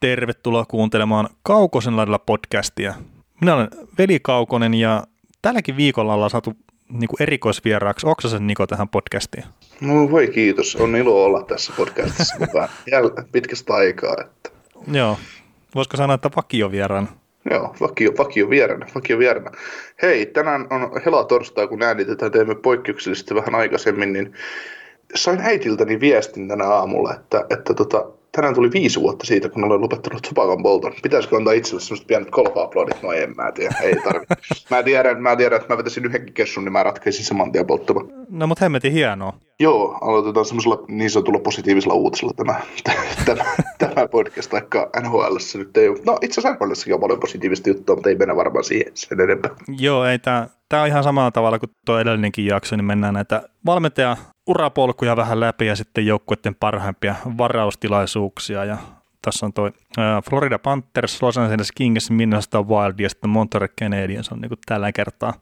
Tervetuloa kuuntelemaan Kaukosen laidalla podcastia. Minä olen Veli Kaukonen ja tälläkin viikolla ollaan saatu niin kuin erikoisvieraaksi Oksasen Niko tähän podcastiin. No voi kiitos, on ilo olla tässä podcastissa mukaan Jäl- pitkästä aikaa. Että. Joo, voisiko sanoa, että vakiovieraan? Joo, vakio, vakio vieränä, vakio vieränä. Hei, tänään on hela torstai, kun äänitetään, teemme poikkeuksellisesti vähän aikaisemmin, niin sain äitiltäni viestin tänä aamulla, että, että tota, tänään tuli viisi vuotta siitä, kun olen lopettanut tupakan polton. Pitäisikö antaa itselle semmoista pienet kolpa-aplodit? No en mä tiedä, ei tarvi. Mä tiedän, mä tiedän, että mä vetäisin yhdenkin kessun, niin mä ratkaisin saman tien polttamaan. No mutta hemmetin hienoa. Joo, aloitetaan semmoisella niin sanotulla positiivisella uutisella tämä, tämä, tämä podcast, vaikka NHL nyt ei ole. No itse asiassa NHL on paljon positiivista juttua, mutta ei mennä varmaan siihen sen enempää. Joo, ei tämä, tämä on ihan samalla tavalla kuin tuo edellinenkin jakso, niin mennään näitä valmentaja urapolkuja vähän läpi ja sitten joukkueiden parhaimpia varaustilaisuuksia. Ja tässä on toi Florida Panthers, Los Angeles Kings, Minnesota Wild ja sitten Montreal Canadiens on niin kuin tällä kertaa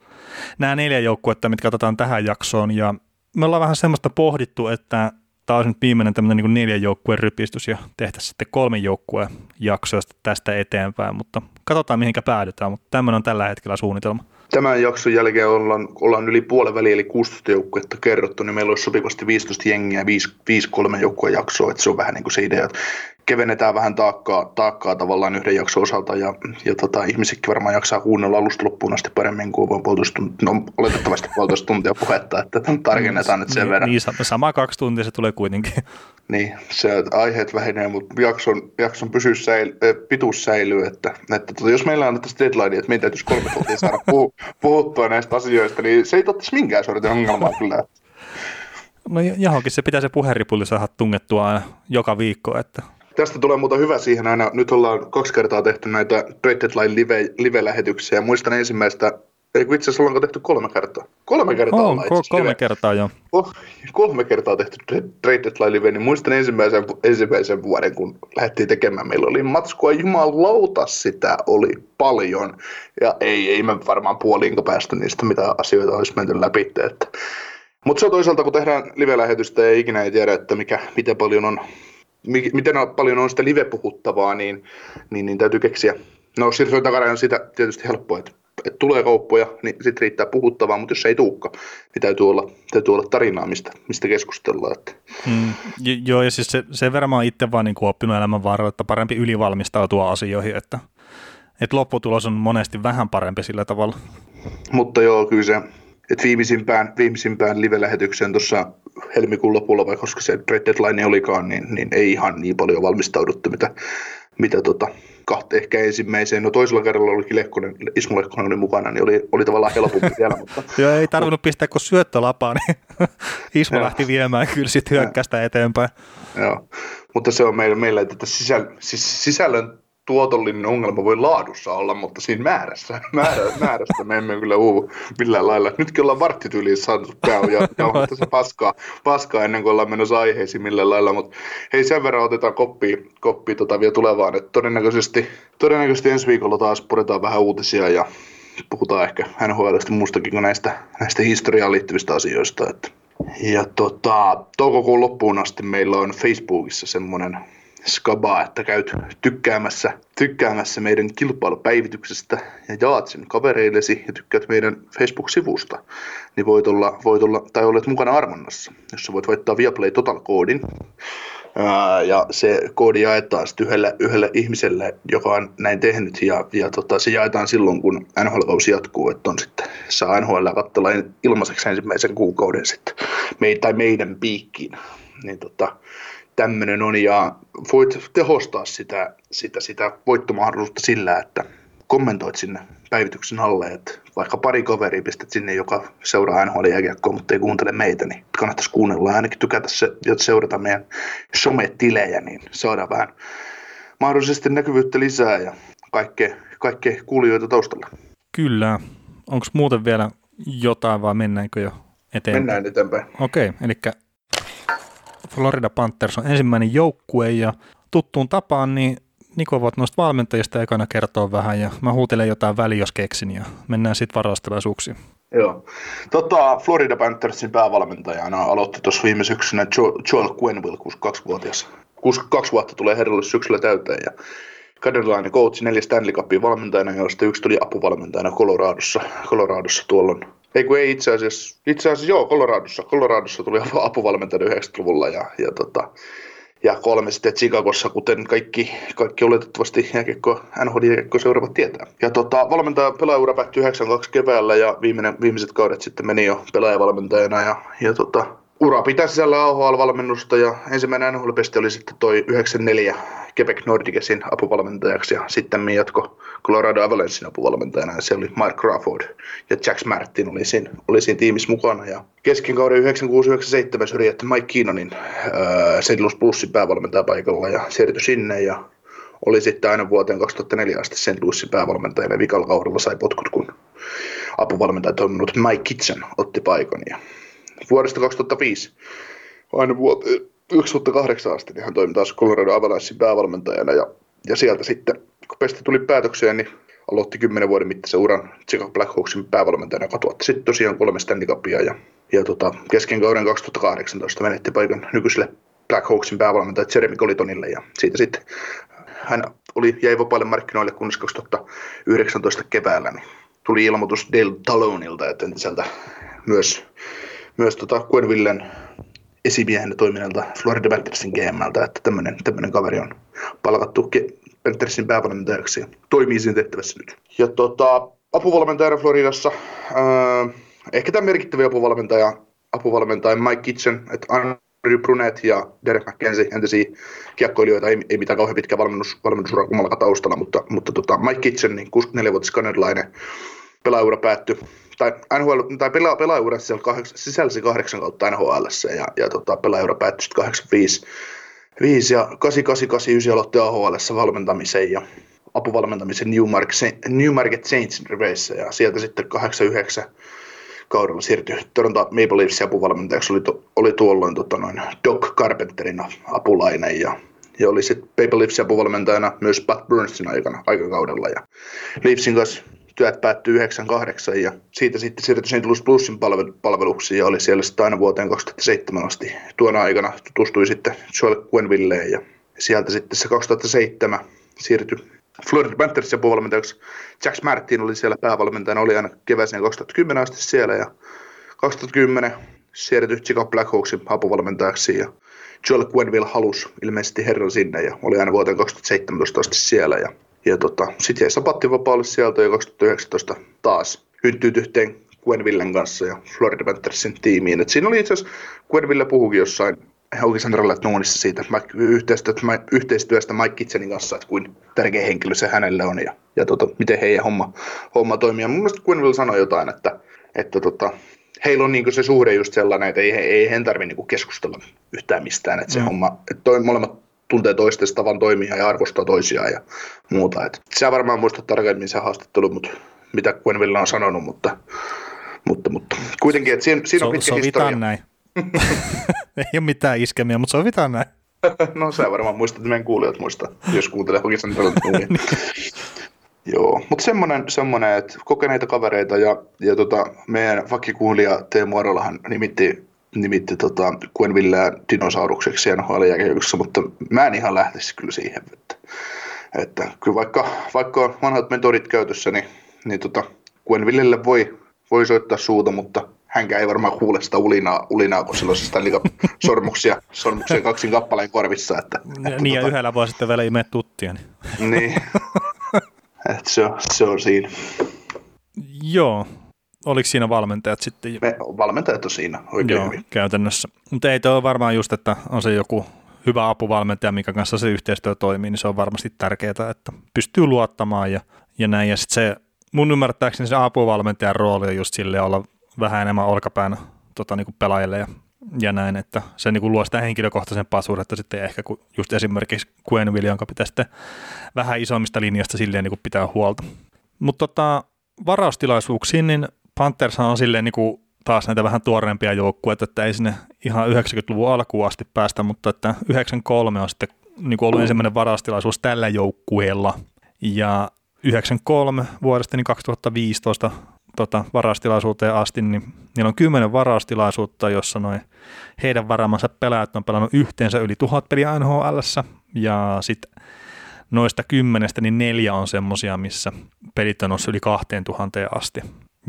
nämä neljä joukkuetta, mitkä otetaan tähän jaksoon. Ja me ollaan vähän semmoista pohdittu, että tämä olisi nyt viimeinen tämmöinen niin neljän joukkueen rypistys ja tehtäisiin sitten kolmen joukkueen jaksoja tästä eteenpäin, mutta katsotaan mihinkä päädytään, mutta tämmöinen on tällä hetkellä suunnitelma. Tämän jakson jälkeen ollaan, ollaan yli puolen väliin, eli 16 joukkuetta kerrottu, niin meillä olisi sopivasti 15 jengiä, 5, 5 kolmen joukkueen jaksoa, että se on vähän niin kuin se idea, että kevennetään vähän taakkaa, taakkaa tavallaan yhden jakson osalta ja, ja tota, ihmisetkin varmaan jaksaa kuunnella alusta loppuun asti paremmin kuin vain puolitoista tuntia, no oletettavasti puolitoista tuntia puhetta, että tarkennetaan nyt sen niin, verran. Niin, sama kaksi tuntia se tulee kuitenkin. Niin, se aiheet vähenee, mutta jakson, jakson pysyys säil, pituus säilyy, että, että tota, jos meillä on tässä deadline, että meidän täytyisi kolme tuntia saada puh, puhuttua näistä asioista, niin se ei tottaisi minkään sortin ongelmaa kyllä. No johonkin se pitää se puheripulli saada tungettua aina joka viikko, että Tästä tulee muuta hyvä siihen aina. Nyt ollaan kaksi kertaa tehty näitä Trade Deadline live, live-lähetyksiä. Muistan ensimmäistä, ei kun itse asiassa ollaanko tehty kolme kertaa. Kolme kertaa oh, ollaan ko- kolme kertaa joo. Oh, kolme kertaa tehty Trade Deadline live, niin muistan ensimmäisen, ensimmäisen vuoden, kun lähdettiin tekemään. Meillä oli matskua jumalauta, sitä oli paljon. Ja ei, ei me varmaan puoliinko päästä niistä, mitä asioita olisi menty läpi. Että. Mutta se on toisaalta, kun tehdään live-lähetystä ja ikinä ei tiedä, että mikä, miten paljon on miten paljon on sitä live-puhuttavaa, niin, niin, niin täytyy keksiä. No siirtojen takana on sitä tietysti helppoa, että, että tulee kauppoja, niin sitten riittää puhuttavaa, mutta jos ei tuukka, niin täytyy olla, täytyy olla tarinaa, mistä, mistä keskustellaan. Että. Mm, joo, ja siis se, sen verran mä oon itse vaan niin kuin oppinut elämän varrella, että parempi ylivalmistautua asioihin, että, että lopputulos on monesti vähän parempi sillä tavalla. Mutta joo, kyllä se, että viimeisimpään, viimeisimpään live-lähetykseen tuossa helmikuun lopulla, vai koska se Red Deadline olikaan, niin, niin ei ihan niin paljon valmistauduttu, mitä, mitä tota, kahta ehkä ensimmäiseen. No toisella kerralla oli Lehkonen, Ismo Lehkonen oli mukana, niin oli, oli tavallaan helpompi vielä. Mutta... Joo, ei tarvinnut pistää kuin syöttölapaa, niin Ismo lähti viemään kyllä sitten hyökkästä eteenpäin. Joo, mutta se on meillä, meillä että sisäl, siis sisällön tuotollinen ongelma voi laadussa olla, mutta siinä määrässä, määrä, määrästä me emme kyllä uuvu millään lailla. Nytkin ollaan varttityyliin saatu käy ja, ja on tässä paskaa, paskaa ennen kuin ollaan menossa aiheisiin millään lailla, mutta hei sen verran otetaan koppi, koppi tota vielä tulevaan, että todennäköisesti, todennäköisesti ensi viikolla taas puretaan vähän uutisia ja puhutaan ehkä NHLista muustakin kuin näistä, näistä historiaan liittyvistä asioista. Että. Ja tota, toukokuun loppuun asti meillä on Facebookissa semmoinen skabaa, että käyt tykkäämässä, tykkäämässä meidän kilpailupäivityksestä ja jaat sen kavereillesi ja tykkäät meidän Facebook-sivusta, niin voit olla, voit olla tai olet mukana armonnassa, jossa voit voittaa Viaplay Total-koodin. ja se koodi jaetaan yhdelle, yhdelle ihmiselle, joka on näin tehnyt, ja, ja tota, se jaetaan silloin, kun NHL-kausi jatkuu, että on sitten, saa NHL katsella ilmaiseksi ensimmäisen kuukauden sitten, me, tai meidän piikkiin. Niin tota, tämmöinen on ja voit tehostaa sitä, sitä, sitä voittomahdollisuutta sillä, että kommentoit sinne päivityksen alle, että vaikka pari kaveria pistät sinne, joka seuraa NHL jääkiekkoa, mutta ei kuuntele meitä, niin kannattaisi kuunnella ja ainakin tykätä se ja seurata meidän sometilejä, niin saadaan vähän, mahdollisesti näkyvyyttä lisää ja kaikkea, kaikkea kuulijoita taustalla. Kyllä. Onko muuten vielä jotain vai mennäänkö jo eteenpäin? Mennään eteenpäin. Okei, eli Florida Panthers on ensimmäinen joukkue ja tuttuun tapaan, niin Niko voit noista valmentajista ekana kertoa vähän ja mä huutelen jotain väliä, jos keksin ja mennään sitten varastelaisuuksiin. Joo. Tota, Florida Panthersin päävalmentajana aloitti tuossa viime syksynä Joel Quenville, 62-vuotias. 62 vuotta tulee herralle syksyllä täyteen ja kanadalainen coach neljä Stanley Cupin valmentajana, joista yksi tuli apuvalmentajana Coloradossa, Coloradossa tuolloin. Ei kun ei itse asiassa, itse asiassa joo, Coloradossa. Coloradossa tuli apuvalmentajana 90-luvulla ja, ja tota, ja kolme sitten Chicagossa, kuten kaikki, kaikki oletettavasti jääkiekko, NHL jääkiekko seuraavat tietää. Ja tota, valmentaja pelaajaura päättyi 92 keväällä ja viimeinen, viimeiset kaudet sitten meni jo pelaajavalmentajana ja, ja tota, ura pitää sisällä AHL-valmennusta ja ensimmäinen nhl oli sitten toi 94 Quebec Nordicesin apuvalmentajaksi ja sitten jatko Colorado Avalanchein apuvalmentajana ja se oli Mark Crawford ja Jack Martin oli siinä, oli siinä tiimissä mukana ja kesken kauden 96-97 syrjätti Mike Keenanin äh, St. Louis Bluesin päävalmentajapaikalla ja siirtyi sinne ja oli sitten aina vuoteen 2004 asti St. Louisin päävalmentajana ja vikalla kaudella sai potkut, kun apuvalmentaja toiminut Mike Kitchen otti paikan ja vuodesta 2005 aina vuoteen 2008 asti niin hän toimi taas Colorado Avalanchein päävalmentajana ja, ja sieltä sitten, kun pesti tuli päätökseen, niin aloitti 10 vuoden mittaisen uran Chicago Blackhawksin päävalmentajana, joka tuotti sitten tosiaan kolme Stanley Cupia ja, ja tota, kesken kauden 2018 menetti paikan nykyiselle Blackhawksin päävalmentaja Jeremy Collitonille ja siitä sitten hän oli, jäi vapaille markkinoille kunnes 2019 keväällä, niin tuli ilmoitus Dale Talonilta, että entiseltä myös, myös tota Quenvillen esimiehen toiminnalta Florida Panthersin GMltä, että tämmöinen, kaveri on palkattu Panthersin päävalmentajaksi ja toimii siinä tehtävässä nyt. Ja tota, apuvalmentajana Floridassa, äh, ehkä tämä merkittävä apuvalmentaja, apuvalmentaja Mike Kitchen, että Andrew Brunet ja Derek McKenzie, entisiä kiekkoilijoita, ei, ei mitään kauhean pitkä valmennus, valmennusura kummallakaan taustalla, mutta, mutta tota, Mike Kitchen, niin 64-vuotias kanadalainen, pelaajaura päättyi, tai, NHL, tai pela, pelaajaura sisälsi kahdeksan kautta NHL ja, ja tota, pelaajaura päättyi 85 5 ja 8889 aloitti AHL valmentamisen ja apuvalmentamisen Newmarket, Newmarket Saints riveissä ja sieltä sitten 89 kaudella siirtyi Toronto Maple Leafs apuvalmentajaksi, oli, to, oli tuolloin tota noin, Doc Carpenterin apulainen ja, ja oli sitten Maple Leafs apuvalmentajana myös Pat Burnsin aikana, aikakaudella ja Leafsin kanssa työt päättyi 98 ja siitä sitten siirtyi St. Louis Plusin palveluksiin ja oli siellä sitten aina vuoteen 2007 asti. Tuona aikana tutustui sitten Joel Quenvilleen ja sieltä sitten se 2007 siirtyi Florida Panthersin puolivalmentajaksi. Jack Martin oli siellä päävalmentajana, oli aina keväiseen 2010 asti siellä ja 2010 siirtyi Chicago Blackhawksin apuvalmentajaksi ja Joel Quenville halusi ilmeisesti herran sinne ja oli aina vuoteen 2017 asti siellä ja ja tota, sitten jäi sapattivapaalle sieltä jo 2019 taas hyntyyt yhteen Gwenvillen kanssa ja Florida Panthersin tiimiin. Et siinä oli itse asiassa, Gwenville puhukin jossain Oikeastaan Noonissa siitä yhteistyöstä, yhteistyöstä Mike Kitchenin kanssa, että kuin tärkeä henkilö se hänelle on ja, ja tota, miten heidän homma, homma toimii. Ja mun mielestä Gwenville sanoi jotain, että, että tota, heillä on niinku se suhde just sellainen, että ei, ei heidän tarvitse niinku keskustella yhtään mistään. Että se mm. homma, että toi, molemmat tuntee toisten tavan toimia ja arvostaa toisiaan ja muuta. Et sä varmaan muistat tarkemmin se haastattelu, mutta mitä Gwenville on sanonut, mutta, mutta, mutta kuitenkin, että siinä, siinä on pitkä historia. näin. Ei ole mitään iskemiä, mutta sovitaan näin. no sä varmaan muistat, että meidän kuulijat muistaa, jos kuuntelee oikeastaan tällä Joo, mutta semmoinen, semmoinen, että kokeneita kavereita ja, ja tota, meidän vakkikuulija Teemu Arolahan nimitti nimitti tota Gwenvilleä dinosaurukseksi nhl mutta mä en ihan lähtisi kyllä siihen. Että, että kyllä vaikka, vaikka on vanhat mentorit käytössä, niin, niin tota Gwenvillelle voi, voi soittaa suuta, mutta hänkään ei varmaan kuule sitä ulinaa, ulinaa kun sillä on sitä sormuksia, sormuksia kaksin kappaleen korvissa. Että, että niin, ja tota, yhdellä voi sitten vielä imeä tuttia. Niin, niin se, on, se on siinä. Joo, oliko siinä valmentajat sitten? Me, valmentajat on siinä oikein Joo, hyvin. käytännössä. Mutta ei ole varmaan just, että on se joku hyvä apuvalmentaja, mikä kanssa se yhteistyö toimii, niin se on varmasti tärkeää, että pystyy luottamaan ja, ja näin. Ja sitten se, mun ymmärtääkseni se apuvalmentajan rooli on just sille olla vähän enemmän olkapäänä tota, niin kuin pelaajille ja ja näin, että se niin kuin luo sitä henkilökohtaisempaa suhdetta sitten ehkä kuin just esimerkiksi Quenville, jonka pitää sitten vähän isommista linjasta silleen niin kuin pitää huolta. Mutta tota, varaustilaisuuksiin, niin Panthers on silleen niin kuin taas näitä vähän tuoreempia joukkueita, että ei sinne ihan 90-luvun alkuun asti päästä, mutta että 93 on sitten niin kuin ollut ensimmäinen varaustilaisuus tällä joukkueella. Ja 93 vuodesta niin 2015 tota, varastilaisuuteen asti, niin niillä on kymmenen varastilaisuutta, jossa noin heidän varaamansa pelaajat on pelannut yhteensä yli tuhat peliä NHL, ja sitten noista kymmenestä niin neljä on semmosia, missä pelit on yli kahteen tuhanteen asti.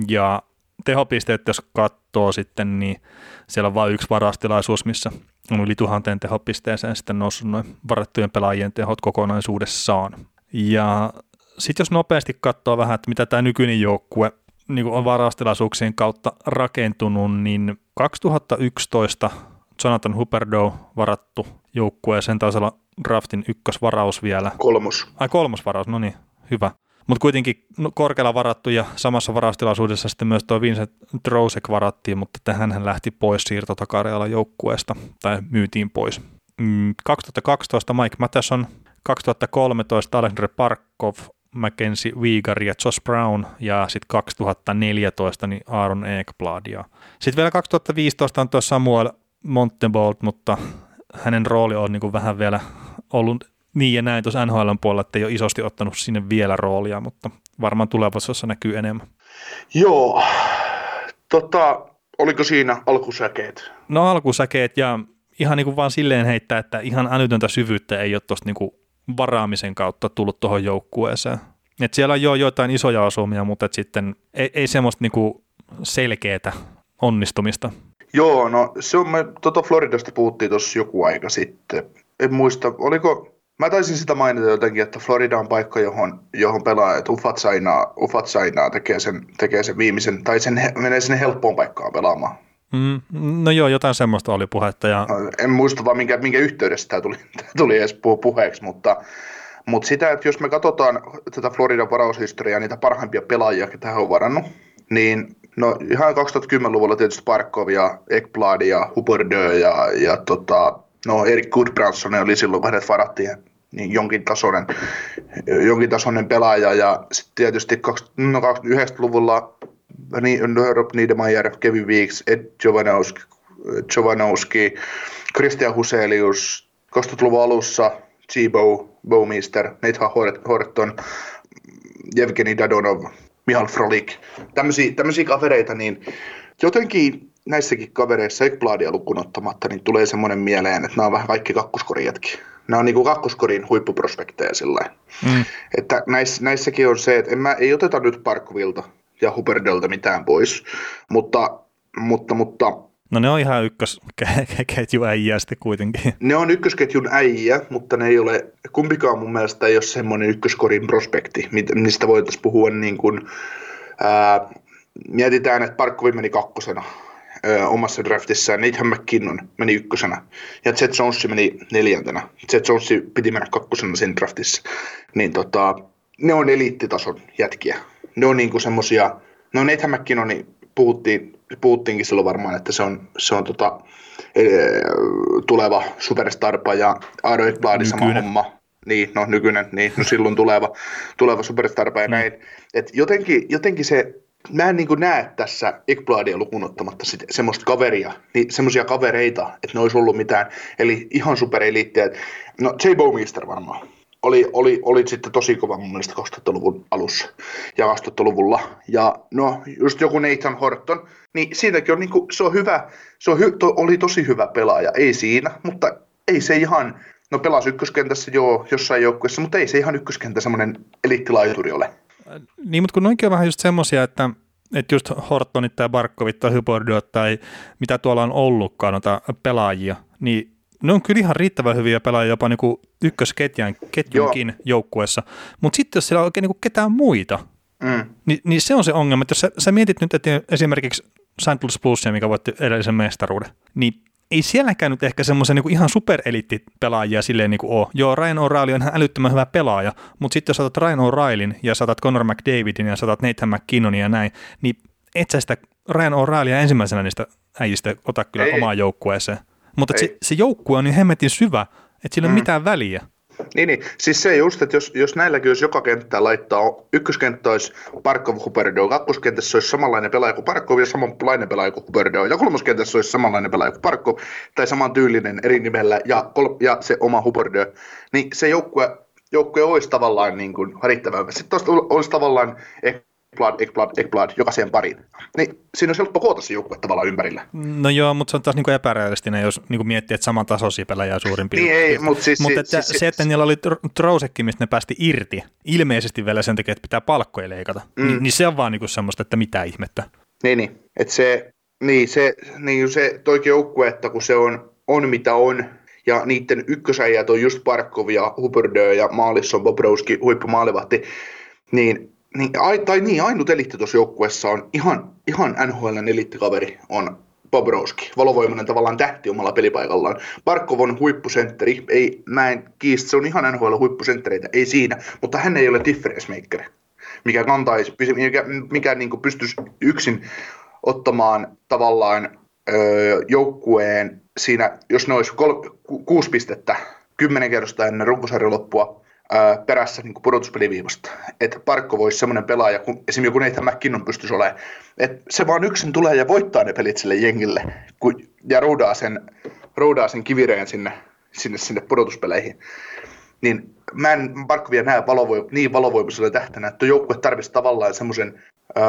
Ja tehopisteet, jos katsoo sitten, niin siellä on vain yksi varastilaisuus, missä on yli tuhanteen tehopisteeseen sitten noussut noin varattujen pelaajien tehot kokonaisuudessaan. Ja sitten jos nopeasti katsoo vähän, että mitä tämä nykyinen joukkue niin on varastilaisuuksien kautta rakentunut, niin 2011 Jonathan Huberdeau varattu joukkueeseen taisi olla draftin ykkösvaraus vielä. Kolmos. Ai kolmosvaraus, no niin, hyvä. Mutta kuitenkin no, korkealla varattu ja samassa varaustilaisuudessa sitten myös tuo Vincent Drosek varattiin, mutta tähän hän lähti pois siirtotakarealla joukkueesta tai myytiin pois. 2012 mm, Mike Matheson, 2013 Alexander Parkov, Mackenzie Wieger ja Josh Brown ja sitten 2014 niin Aaron Ekblad. Sitten vielä 2015 on tuo Samuel Montebolt, mutta hänen rooli on niin kuin vähän vielä ollut niin ja näin tuossa NHL puolella, että ei ole isosti ottanut sinne vielä roolia, mutta varmaan tulevaisuudessa näkyy enemmän. Joo, tota, oliko siinä alkusäkeet? No alkusäkeet ja ihan niin kuin vaan silleen heittää, että ihan älytöntä syvyyttä ei ole tuosta niin varaamisen kautta tullut tuohon joukkueeseen. Et siellä on jo joitain isoja osumia, mutta et sitten ei, ei semmoista niinku selkeää onnistumista. Joo, no se on, me tuota Floridasta puhuttiin tuossa joku aika sitten. En muista, oliko, mä taisin sitä mainita jotenkin, että Florida on paikka, johon, johon pelaa, että Ufat Sainaa, Ufat Sainaa tekee, sen, tekee sen viimeisen, tai sen, menee sinne helppoon paikkaan pelaamaan. Mm, no joo, jotain semmoista oli puhetta. Ja... En muista vaan minkä, minkä yhteydessä tämä tuli, tämä tuli edes puheeksi, mutta, mutta sitä, että jos me katsotaan tätä Floridan varaushistoriaa, niitä parhaimpia pelaajia, ketä he on varannut, niin no ihan 2010-luvulla tietysti Parkov ja Ekblad ja Huberdeau ja, ja tota, no Erik Goodbranson oli silloin, kun hänet varattiin niin jonkin tasoinen, jonkin tasoinen pelaaja. Ja sitten tietysti no, 90-luvulla Rob Niedermayer, Kevin Weeks, Ed Jovanowski, Jovanowski Christian Huselius, 2000-luvun alussa G-Bow, Bowmister, Nathan Horton, Evgeni Dadonov, Mihal Frolik, tämmöisiä kavereita, niin jotenkin näissäkin kavereissa, Ekbladia lukuun ottamatta, niin tulee semmoinen mieleen, että nämä on vähän kaikki kakkoskorijatkin. Nämä on niin kuin kakkoskorin huippuprospekteja sillä mm. Että näiss, näissäkin on se, että en mä, ei oteta nyt Parkkovilta ja Huberdelta mitään pois, mutta, mutta, mutta No ne on ihan ykkösketjun äijä sitten kuitenkin. Ne on ykkösketjun äijä, mutta ne ei ole, kumpikaan mun mielestä ei ole semmoinen ykköskorin prospekti, mistä voitaisiin puhua niin kuin, ää, mietitään, että Parkkovi meni kakkosena omassa draftissaan, Nathan McKinnon meni ykkösenä ja Jet Jones meni neljäntenä. Jet Jones piti mennä kakkosena siinä draftissa. Niin tota, ne on eliittitason jätkiä ne on niinku semmosia, no Nathan McKinnon, niin puhuttiin, puhuttiinkin silloin varmaan, että se on, se on tota, e, tuleva superstarpa ja Aaron Ekbladi sama homma. Niin, no nykyinen, niin, no silloin tuleva, tuleva superstarpa ja mm. näin. Et jotenkin, jotenkin se, mä en niin näe tässä Ekbladia lukuun ottamatta semmoista kaveria, niin semmoisia kavereita, että ne olisi ollut mitään, eli ihan supereliittiä. No J. Bowmeister varmaan, oli, oli, oli sitten tosi kova mun mielestä 2000-luvun alussa ja 2000-luvulla. Ja no, just joku Nathan Horton, niin siitäkin on, niin kuin, se on hyvä, se on hy, to, oli tosi hyvä pelaaja, ei siinä, mutta ei se ihan, no pelasi ykköskentässä joo jossain joukkueessa, mutta ei se ihan ykköskentä semmoinen eliittilaituri ole. Niin, mutta kun noinkin on vähän just semmoisia, että että just Hortonit tai Barkovit tai Hybordiot tai mitä tuolla on ollutkaan noita pelaajia, niin ne on kyllä ihan riittävän hyviä pelaajia jopa niin ykkösketjun ketjunkin joukkueessa, mutta sitten jos siellä on oikein niin ketään muita, mm. niin, niin, se on se ongelma, että jos sä, sä mietit nyt että esimerkiksi St. Louis Bluesia, mikä voitti edellisen mestaruuden, niin ei sielläkään nyt ehkä semmoisen niin ihan supereliittipelaajia silleen niin kuin ole. Joo, Ryan O'Reilly on ihan älyttömän hyvä pelaaja, mutta sitten jos saatat Ryan O'Reillyn ja saatat Conor McDavidin ja saatat Nathan McKinnonin ja näin, niin et sä sitä Ryan O'Reillya ensimmäisenä niistä äijistä ota kyllä Ei. omaan joukkueeseen. Mutta se, se joukkue on niin hemmetin syvä, että sillä ei Mm. ole mitään väliä. Niin, niin, siis se just, että jos, jos näilläkin olisi joka kenttää laittaa, ykköskenttä olisi Parkov Huberdo, kakkoskentässä olisi samanlainen pelaaja kuin Parkov ja samanlainen pelaaja kuin Huberdo, ja kolmoskentässä olisi samanlainen pelaaja kuin Parkov, tai samantyylinen eri nimellä, ja, kol- ja se oma Huberdo, niin se joukkue, joukkue olisi tavallaan niin kuin riittävän. Sitten olisi tavallaan Ekblad, Ekblad, Ekblad jokaiseen pariin. Niin siinä olisi helppo koota se joukkue tavallaan ympärillä. No joo, mutta se on taas niinku epärealistinen, jos niinku miettii, että saman tasoisia pelaajia suurin Niin piirtein. ei, mutta siis... Mutta siis, että siis, se, että niillä oli Tr- Trousekki, mistä ne päästi irti, ilmeisesti vielä sen takia, että pitää palkkoja leikata, mm. niin, niin se on vaan niinku semmoista, että mitä ihmettä. Niin, niin. Et se, niin, se, niin se toikin joukkue, että kun se on, on mitä on, ja niiden ykkösäijät on just Parkov ja ja maalissa on Bobrovski, huippumaalivahti, niin, niin, ai, tai niin, ainut elitti tuossa joukkueessa on ihan, ihan NHLn elittikaveri on Bobrovski, valovoimainen tavallaan tähti omalla pelipaikallaan. Parkov on huippusentteri, ei, mä en kiistä, se on ihan NHL huippusenttereitä, ei siinä, mutta hän ei ole difference maker mikä kantaisi, mikä, mikä niin kuin pystyisi yksin ottamaan tavallaan öö, joukkueen siinä, jos ne olisi kol, ku, kuusi pistettä kymmenen kerrosta ennen runkosarjan loppua perässä niin pudotuspeliviivasta. Että Parkko voisi semmoinen pelaaja, kun esimerkiksi joku Nathan McKinnon pystyisi olemaan, että se vaan yksin tulee ja voittaa ne pelit sille jengille kun, ja roudaa sen, roudaa sen kivireen sinne, sinne, sinne pudotuspeleihin niin mä en Barkovia näe valovoim- niin valovoimaisella tähtänä, että joukkue tarvitsisi tavallaan semmoisen, öö,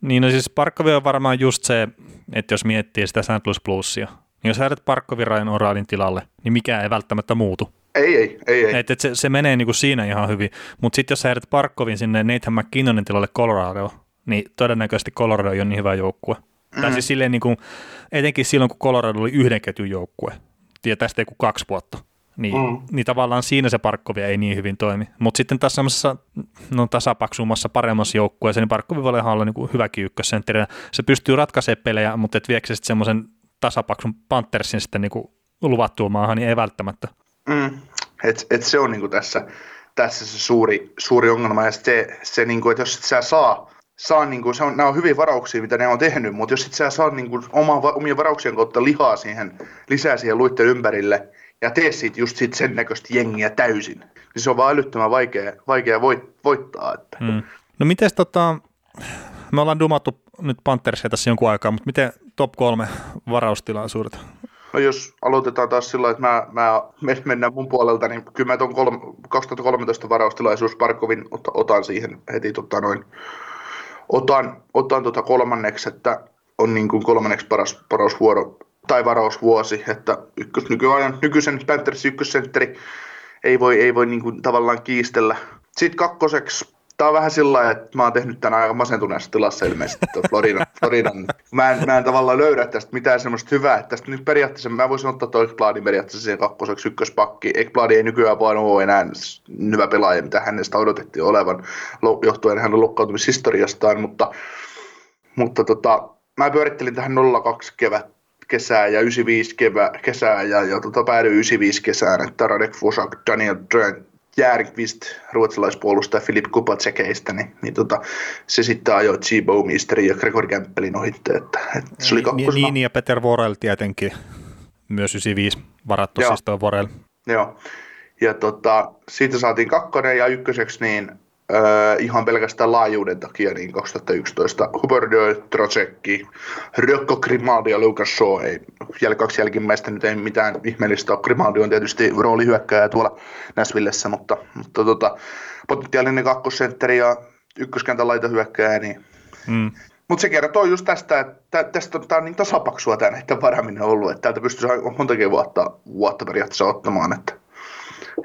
Niin no siis Parkkovi on varmaan just se, että jos miettii sitä St. Louis niin jos sä Parkkovin Ryan Oralin tilalle, niin mikään ei välttämättä muutu. Ei, ei, ei, ei. Et, et se, se menee niinku siinä ihan hyvin, mutta sitten jos sä heidät Parkkovin sinne Nathan McKinnonin tilalle Colorado, niin todennäköisesti Colorado ei ole niin hyvä joukkue. Mm. Tai siis silleen niin kuin, etenkin silloin, kun Colorado oli yhden ketjun joukkue, ja tästä ei kuin kaksi vuotta, niin, mm. Niin tavallaan siinä se Parkkovi ei niin hyvin toimi. Mutta sitten tässä semmoisessa no, tasapaksummassa, paremmassa joukkueessa, niin Parkkovi voi olla niin kuin hyväkin ykkössentteri. Se pystyy ratkaisemaan pelejä, mutta et viekö se sitten semmoisen tasapaksun Panthersin sitten niin kuin luvattua maahan, niin ei välttämättä. Mm. Et, et se on niinku tässä, tässä se suuri, suuri ongelma, ja se, se niinku, että jos et sä saa, saa niinku, se on, nämä on hyviä varauksia, mitä ne on tehnyt, mutta jos et sä saa niinku oma, omien varauksien kautta lihaa siihen, lisää siihen luitten ympärille, ja tee siitä just sit sen näköistä jengiä täysin, niin se on vaan älyttömän vaikea, vaikea voit, voittaa. Että. Mm. No miten tota, me ollaan dumattu nyt Panthersia tässä jonkun aikaa, mutta miten top kolme varaustilaisuudet? No jos aloitetaan taas sillä että mä, mä, me mennään mun puolelta, niin kyllä mä kolme, 2013 varaustilaisuus Parkovin ot, otan siihen heti tota noin, otan, otan tota kolmanneksi, että on niin kuin kolmanneksi paras, paras vuoro tai varausvuosi, että ykkös, nykyajan, nykyisen Panthersin ykkössentteri ei voi, ei voi niin kuin tavallaan kiistellä. Sitten kakkoseksi, tää on vähän sillä lailla, että mä oon tehnyt tänään aika masentuneessa tilassa ilmeisesti tuon Floridan. Floridan. Mä, en, mä en tavallaan löydä tästä mitään semmoista hyvää, että tästä nyt periaatteessa, mä voisin ottaa toi Ekbladin periaatteessa siihen kakkoseksi ykköspakki. Ekblad ei nykyään vaan ole enää hyvä pelaaja, mitä hänestä odotettiin olevan, johtuen hänen loukkaantumishistoriastaan, mutta, mutta tota, mä pyörittelin tähän 02 kevät, kesää ja 95 kevä, kesää ja, ja tota, päädyin 95 kesään, että Radek Fosak, Daniel Drön, Järkvist, ruotsalaispuolustaja Filip Kupatsekeistä, niin, niin tota, se sitten ajoi G. Bowmeisterin ja Gregor Kämppelin ohitte, että, että se oli Niin, kakkosena. niin, ja Peter Vorel tietenkin, myös 95 varattu Joo. siis Vorel. Joo. Ja tota, siitä saatiin kakkonen ja ykköseksi niin öö, ihan pelkästään laajuuden takia niin 2011 Huberdeau, Trocekki, Rökko Grimaldi ja Lucas Shaw. Ei, jäl, kaksi jälkimmäistä nyt ei mitään ihmeellistä ole. Grimaldi on tietysti roolihyökkääjä tuolla Näsvillessä, mutta, mutta tota, potentiaalinen kakkosentteri ja ykköskentän laitahyökkääjä, niin Mm. mutta se kertoo just tästä, että tä- tästä on, tää on niin tasapaksua tämä näiden varaminen ollut, että täältä pystyisi aika montakin vuotta, vuotta periaatteessa ottamaan, että,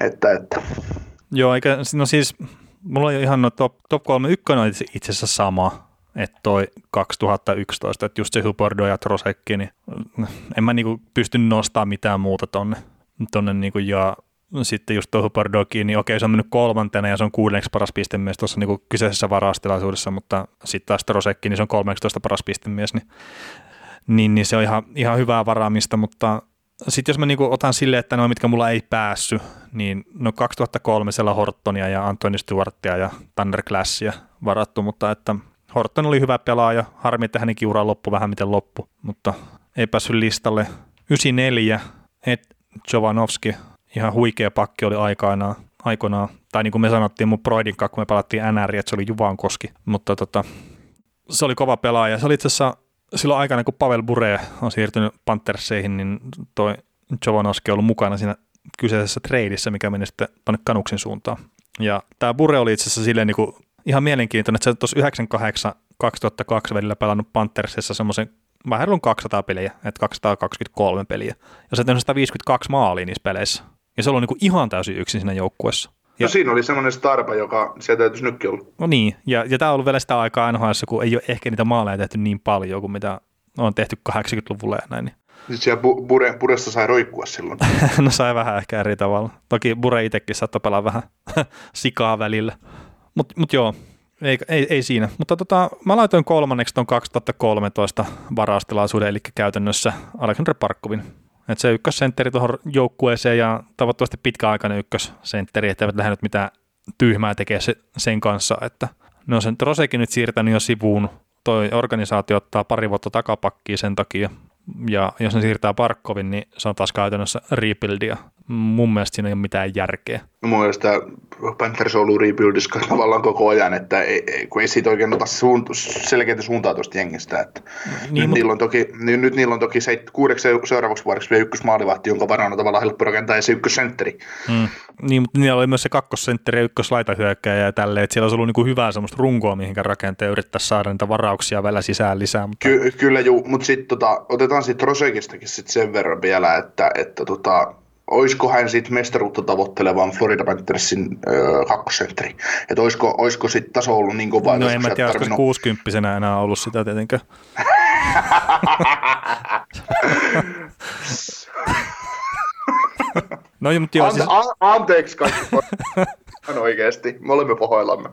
että, että. Joo, eikä, no siis mulla on jo ihan no top, top 3 ykkönen on itse asiassa sama, että toi 2011, että just se Huberdo ja Trosekki, niin en mä niinku pysty nostamaan mitään muuta tonne, tonne niinku ja sitten just tuo Huberdokin, niin okei se on mennyt kolmantena ja se on kuudenneksi paras pistemies tuossa niinku kyseisessä varastilaisuudessa, mutta sitten taas Trosekki, niin se on 13 paras pistemies, niin, niin, niin se on ihan, ihan hyvää varaamista, mutta sitten jos mä niinku otan silleen, että ne mitkä mulla ei päässyt, niin no 2003 siellä Hortonia ja Anthony Stewartia ja Tanner Classia varattu, mutta että Horton oli hyvä pelaaja, harmi, että hänenkin ura loppu vähän miten loppu, mutta ei päässyt listalle. 94, Ed Jovanovski, ihan huikea pakki oli aikoinaan, aikoinaan. tai niin kuin me sanottiin mun Broidin kanssa, kun me pelattiin NR, että se oli Juvankoski, mutta tota, se oli kova pelaaja. Se oli itse asiassa silloin aikana, kun Pavel Bure on siirtynyt Pantherseihin, niin toi Jovanovski on ollut mukana siinä kyseisessä treidissä, mikä meni sitten tuonne Kanuksin suuntaan. Ja tämä Bure oli itse asiassa silleen niin ihan mielenkiintoinen, että se tuossa 98 2002 välillä pelannut Panthersissa semmoisen vähän on 200 peliä, että 223 peliä. Ja se on 152 maalia niissä peleissä. Ja se on niin ihan täysin yksin siinä joukkueessa. Ja, no siinä oli semmoinen starpa, joka sieltä täytyisi nytkin olla. No niin, ja, ja tämä on ollut vielä sitä aikaa NHL, kun ei ole ehkä niitä maaleja tehty niin paljon kuin mitä on tehty 80-luvulla ja näin. Niin. Sitten siellä Bure, Buressa sai roikkua silloin. no sai vähän ehkä eri tavalla. Toki Bure itsekin saattoi pelaa vähän sikaa välillä. Mutta mut joo, ei, ei, ei siinä. Mutta tota, mä laitoin kolmanneksi tuon 2013 varaustilaisuuden, eli käytännössä Alexander Parkkovin. Et se ykkössentteri tuohon joukkueeseen ja toivottavasti pitkäaikainen ykkössentteri, että eivät lähde mitään tyhmää tekee se, sen kanssa, että ne on sen Trosekin nyt siirtänyt jo sivuun. Toi organisaatio ottaa pari vuotta takapakkiin sen takia, ja jos ne siirtää Parkkovin, niin se on taas käytännössä rebuildia. Mun mielestä siinä ei ole mitään järkeä. No mun mielestä Panthers on ollut rebuildissa tavallaan koko ajan, että ei, ei, kun ei siitä oikein ota suunt- selkeitä suuntaa tuosta jengistä. Että niin, nyt, mutta... niillä on toki, niin, nyt niillä on toki se, kuudeksi seuraavaksi vuodeksi vielä ykkösmaalivahti, jonka varaan on tavallaan helppo rakentaa, ja se ykkössentteri. Mm. Niin, mutta niillä oli myös se kakkosentteri ja ykköslaitahyökkäjä ja tälleen, että siellä olisi ollut niin kuin hyvää semmoista runkoa, mihinkä rakentaa ja yrittää saada niitä varauksia vielä sisään lisää. Mutta... Ky- kyllä juu, mutta sitten tota, otetaan sitten Rosekistakin sit sen verran vielä, että, että tota, olisiko hän sitten mestaruutta tavoittelevan Florida Panthersin öö, kakkosentteri. Että olisiko, olisiko sitten taso ollut niin kovaa. No en mä tiedä, olisiko 60 enää ollut sitä tietenkään. no mutta joo, An- siis... an- anteeksi kaikki. on oikeasti, me olemme pahoillamme.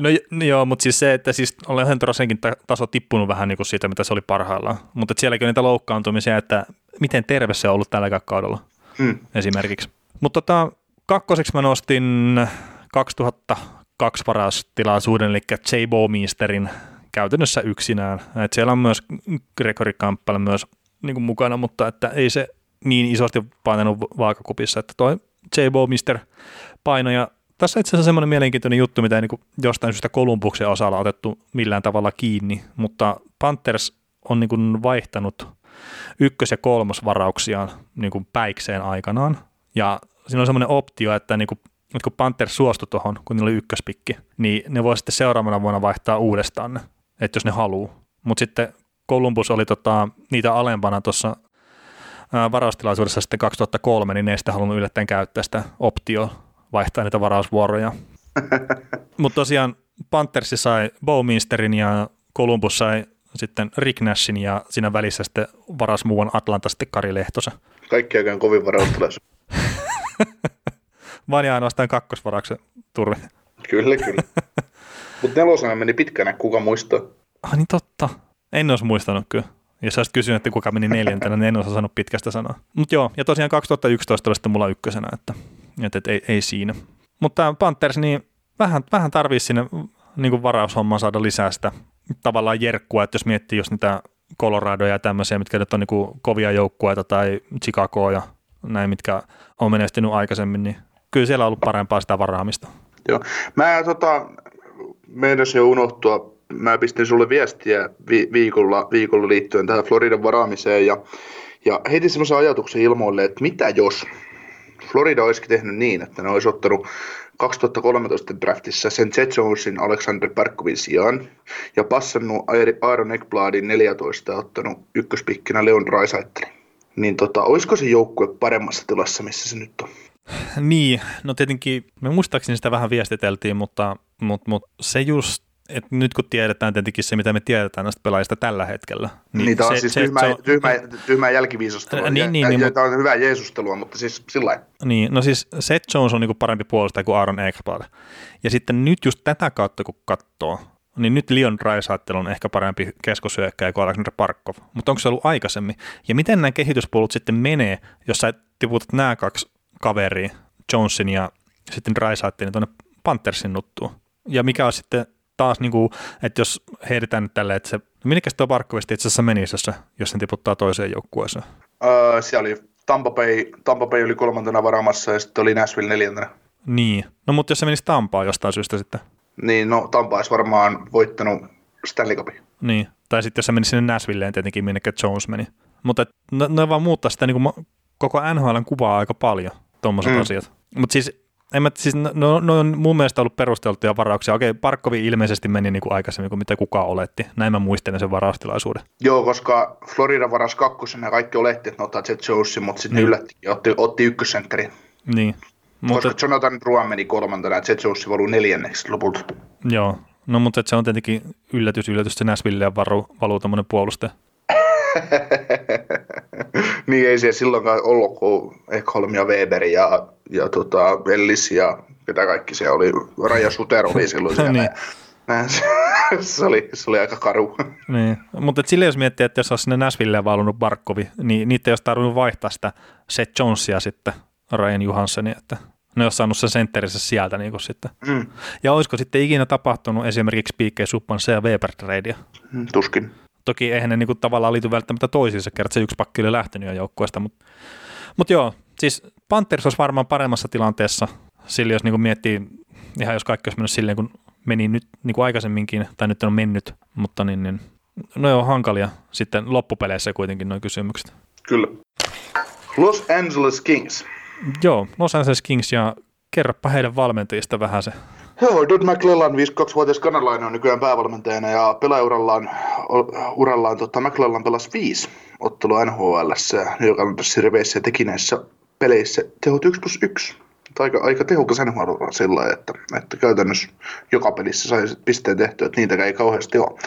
No, no joo, mutta siis se, että siis olen Hentrosenkin taso tippunut vähän niin kuin siitä, mitä se oli parhaillaan. Mutta sielläkin on niitä loukkaantumisia, että miten terve se on ollut tällä kaudella mm. esimerkiksi. Mutta tota, kakkoseksi mä nostin 2002 tilaisuuden, eli J. Bowmeisterin käytännössä yksinään. Et siellä on myös Gregory Campbell myös niin kuin mukana, mutta että ei se niin isosti painanut vaakakupissa, että toi J. Bowmeister paino ja tässä itse asiassa semmoinen mielenkiintoinen juttu, mitä ei niin jostain syystä Kolumbuksen osalla otettu millään tavalla kiinni, mutta Panthers on niin vaihtanut ykkös- ja kolmosvarauksiaan niin kuin päikseen aikanaan. Ja siinä on semmoinen optio, että, niin kuin, että kun Panther suostui tuohon, kun niillä oli ykköspikki, niin ne voi sitten seuraavana vuonna vaihtaa uudestaan ne, että jos ne haluaa. Mutta sitten Columbus oli tota, niitä alempana tuossa varaustilaisuudessa sitten 2003, niin ne ei sitten halunnut yllättäen käyttää sitä optio vaihtaa niitä varausvuoroja. Mutta tosiaan Panthersi sai Bowminsterin ja Columbus sai sitten Rick Nashin ja siinä välissä sitten varas muuan Atlanta sitten Kari Lehtosa. Kaikki aikaan kovin varaustilaisuus. Vain ja ainoastaan kakkosvarauksen turve. Kyllä, kyllä. Mutta nelosena meni pitkänä, kuka muistaa? Ah niin totta. En olisi muistanut kyllä. Jos olisit kysynyt, että kuka meni neljäntenä, niin en olisi osannut pitkästä sanoa. Mutta joo, ja tosiaan 2011 oli sitten mulla ykkösenä, että, että, että ei, ei siinä. Mutta Panthers, niin vähän, vähän tarvii sinne niin varaushomman saada lisää sitä tavallaan jerkkua, että jos miettii jos niitä Coloradoja ja tämmöisiä, mitkä nyt on niin kovia joukkueita tai Chicagoa ja näin, mitkä on menestynyt aikaisemmin, niin kyllä siellä on ollut parempaa sitä varaamista. Joo. Mä tota, se jo unohtua, mä pistin sulle viestiä vi- viikolla, viikolla liittyen tähän Floridan varaamiseen ja, ja heitin semmoisen ajatuksen ilmoille, että mitä jos Florida olisikin tehnyt niin, että ne olisi ottanut 2013 draftissa sen Jet Jonesin Alexander Parkovin sijaan ja passannut Aaron Ekbladin 14 ja ottanut ykköspikkinä Leon Raisaittelin. Niin tota, olisiko se joukkue paremmassa tilassa, missä se nyt on? Niin, no tietenkin, me muistaakseni sitä vähän viestiteltiin, mutta, mutta, mutta se just et nyt kun tiedetään tietenkin se, mitä me tiedetään näistä pelaajista tällä hetkellä. Niin, niin tämä on se, siis se, tyhmää, se on, tyhmää, tyhmää jälkiviisastelua. Niin, niin, ja, niin, ja, tämä on hyvää jeesustelua, mutta siis sillä Niin, no siis Seth Jones on niinku parempi puolustaja kuin Aaron Ekblad. Ja sitten nyt just tätä kautta, kun katsoo, niin nyt Leon Draisaitl on ehkä parempi keskusyökkäjä kuin Alexander Parkov. Mutta onko se ollut aikaisemmin? Ja miten nämä kehityspolut sitten menee, jos sä tiputat nämä kaksi kaveria, Jonesin ja sitten Draisaitlin tuonne Panthersin nuttuun? Ja mikä on sitten taas, niin kuin, että jos heitetään nyt tälleen, että se, minnekäs tuo Barkovista itse asiassa menisi, jos, se, jos sen tiputtaa toiseen joukkueeseen? Öö, siellä oli Tampa Bay, Tampa Bay oli kolmantena varamassa ja sitten oli Nashville neljäntenä. Niin, no mutta jos se menisi Tampaan jostain syystä sitten. Niin, no Tampa olisi varmaan voittanut Stanley Cupin. Niin, tai sitten jos se menisi sinne Nashvilleen tietenkin, minne Jones meni. Mutta ne, ne vaan muuttaa sitä niin kuin koko NHLn kuvaa aika paljon, tuommoiset mm. asiat. Mutta siis en mä, siis no, no, on mun mielestä ollut perusteltuja varauksia. Okei, Parkkovi ilmeisesti meni niin kuin aikaisemmin kuin mitä kukaan oletti. Näin mä muistelen sen varaustilaisuuden. Joo, koska Florida varas kakkosen ja kaikki oletti, että ne ottaa Jet Jonesin, mutta sitten niin. yllätti ja otti, otti ykkössentterin. Niin. Mutta... Koska Jonathan Drouin meni kolmantena ja Jet Jones valuu neljänneksi lopulta. Joo, no mutta se on tietenkin yllätys, yllätys, se Nashvilleen varu, valuu tämmöinen puolustaja. niin ei se silloinkaan ollut kuin Ekholm ja Weber ja, ja tota, Ellis ja ketä kaikki se oli. Raja Suter oli silloin siellä. niin. se, oli, se oli aika karu. niin. Mutta sille jos miettii, että jos olisi sinne Nashvilleen valunut Barkovi, niin niitä ei olisi tarvinnut vaihtaa sitä Seth Jonesia sitten Ryan Johanssonia, että ne olisi saanut sen sentterissä sieltä niin kuin sitten. Mm. Ja olisiko sitten ikinä tapahtunut esimerkiksi P.K. Suppan ja Weber tradea? Mm, tuskin. Toki eihän ne niin kuin tavallaan liity välttämättä toisiinsa, kerran se yksi pakki oli lähtenyt jo joukkueesta, mutta mut joo, siis Panthers olisi varmaan paremmassa tilanteessa, sillä jos niin kuin miettii, ihan jos kaikki olisi mennyt silleen, kun meni nyt niin kuin aikaisemminkin, tai nyt on mennyt, mutta niin, niin no joo, hankalia sitten loppupeleissä kuitenkin nuo kysymykset. Kyllä. Los Angeles Kings. Joo, Los Angeles Kings ja kerropa heidän valmentajista vähän se. Joo, Doug McClellan, 52-vuotias kanadalainen on nykyään päävalmentajana ja pelaajaurallaan urallaan, tota, McClellan pelasi viisi ottelua NHL, joka riveissä ja teki näissä peleissä tehot 1 plus 1. Aika, aika tehokas NHL sillä että, että käytännössä joka pelissä sai pisteen tehtyä, että niitä ei kauheasti ole.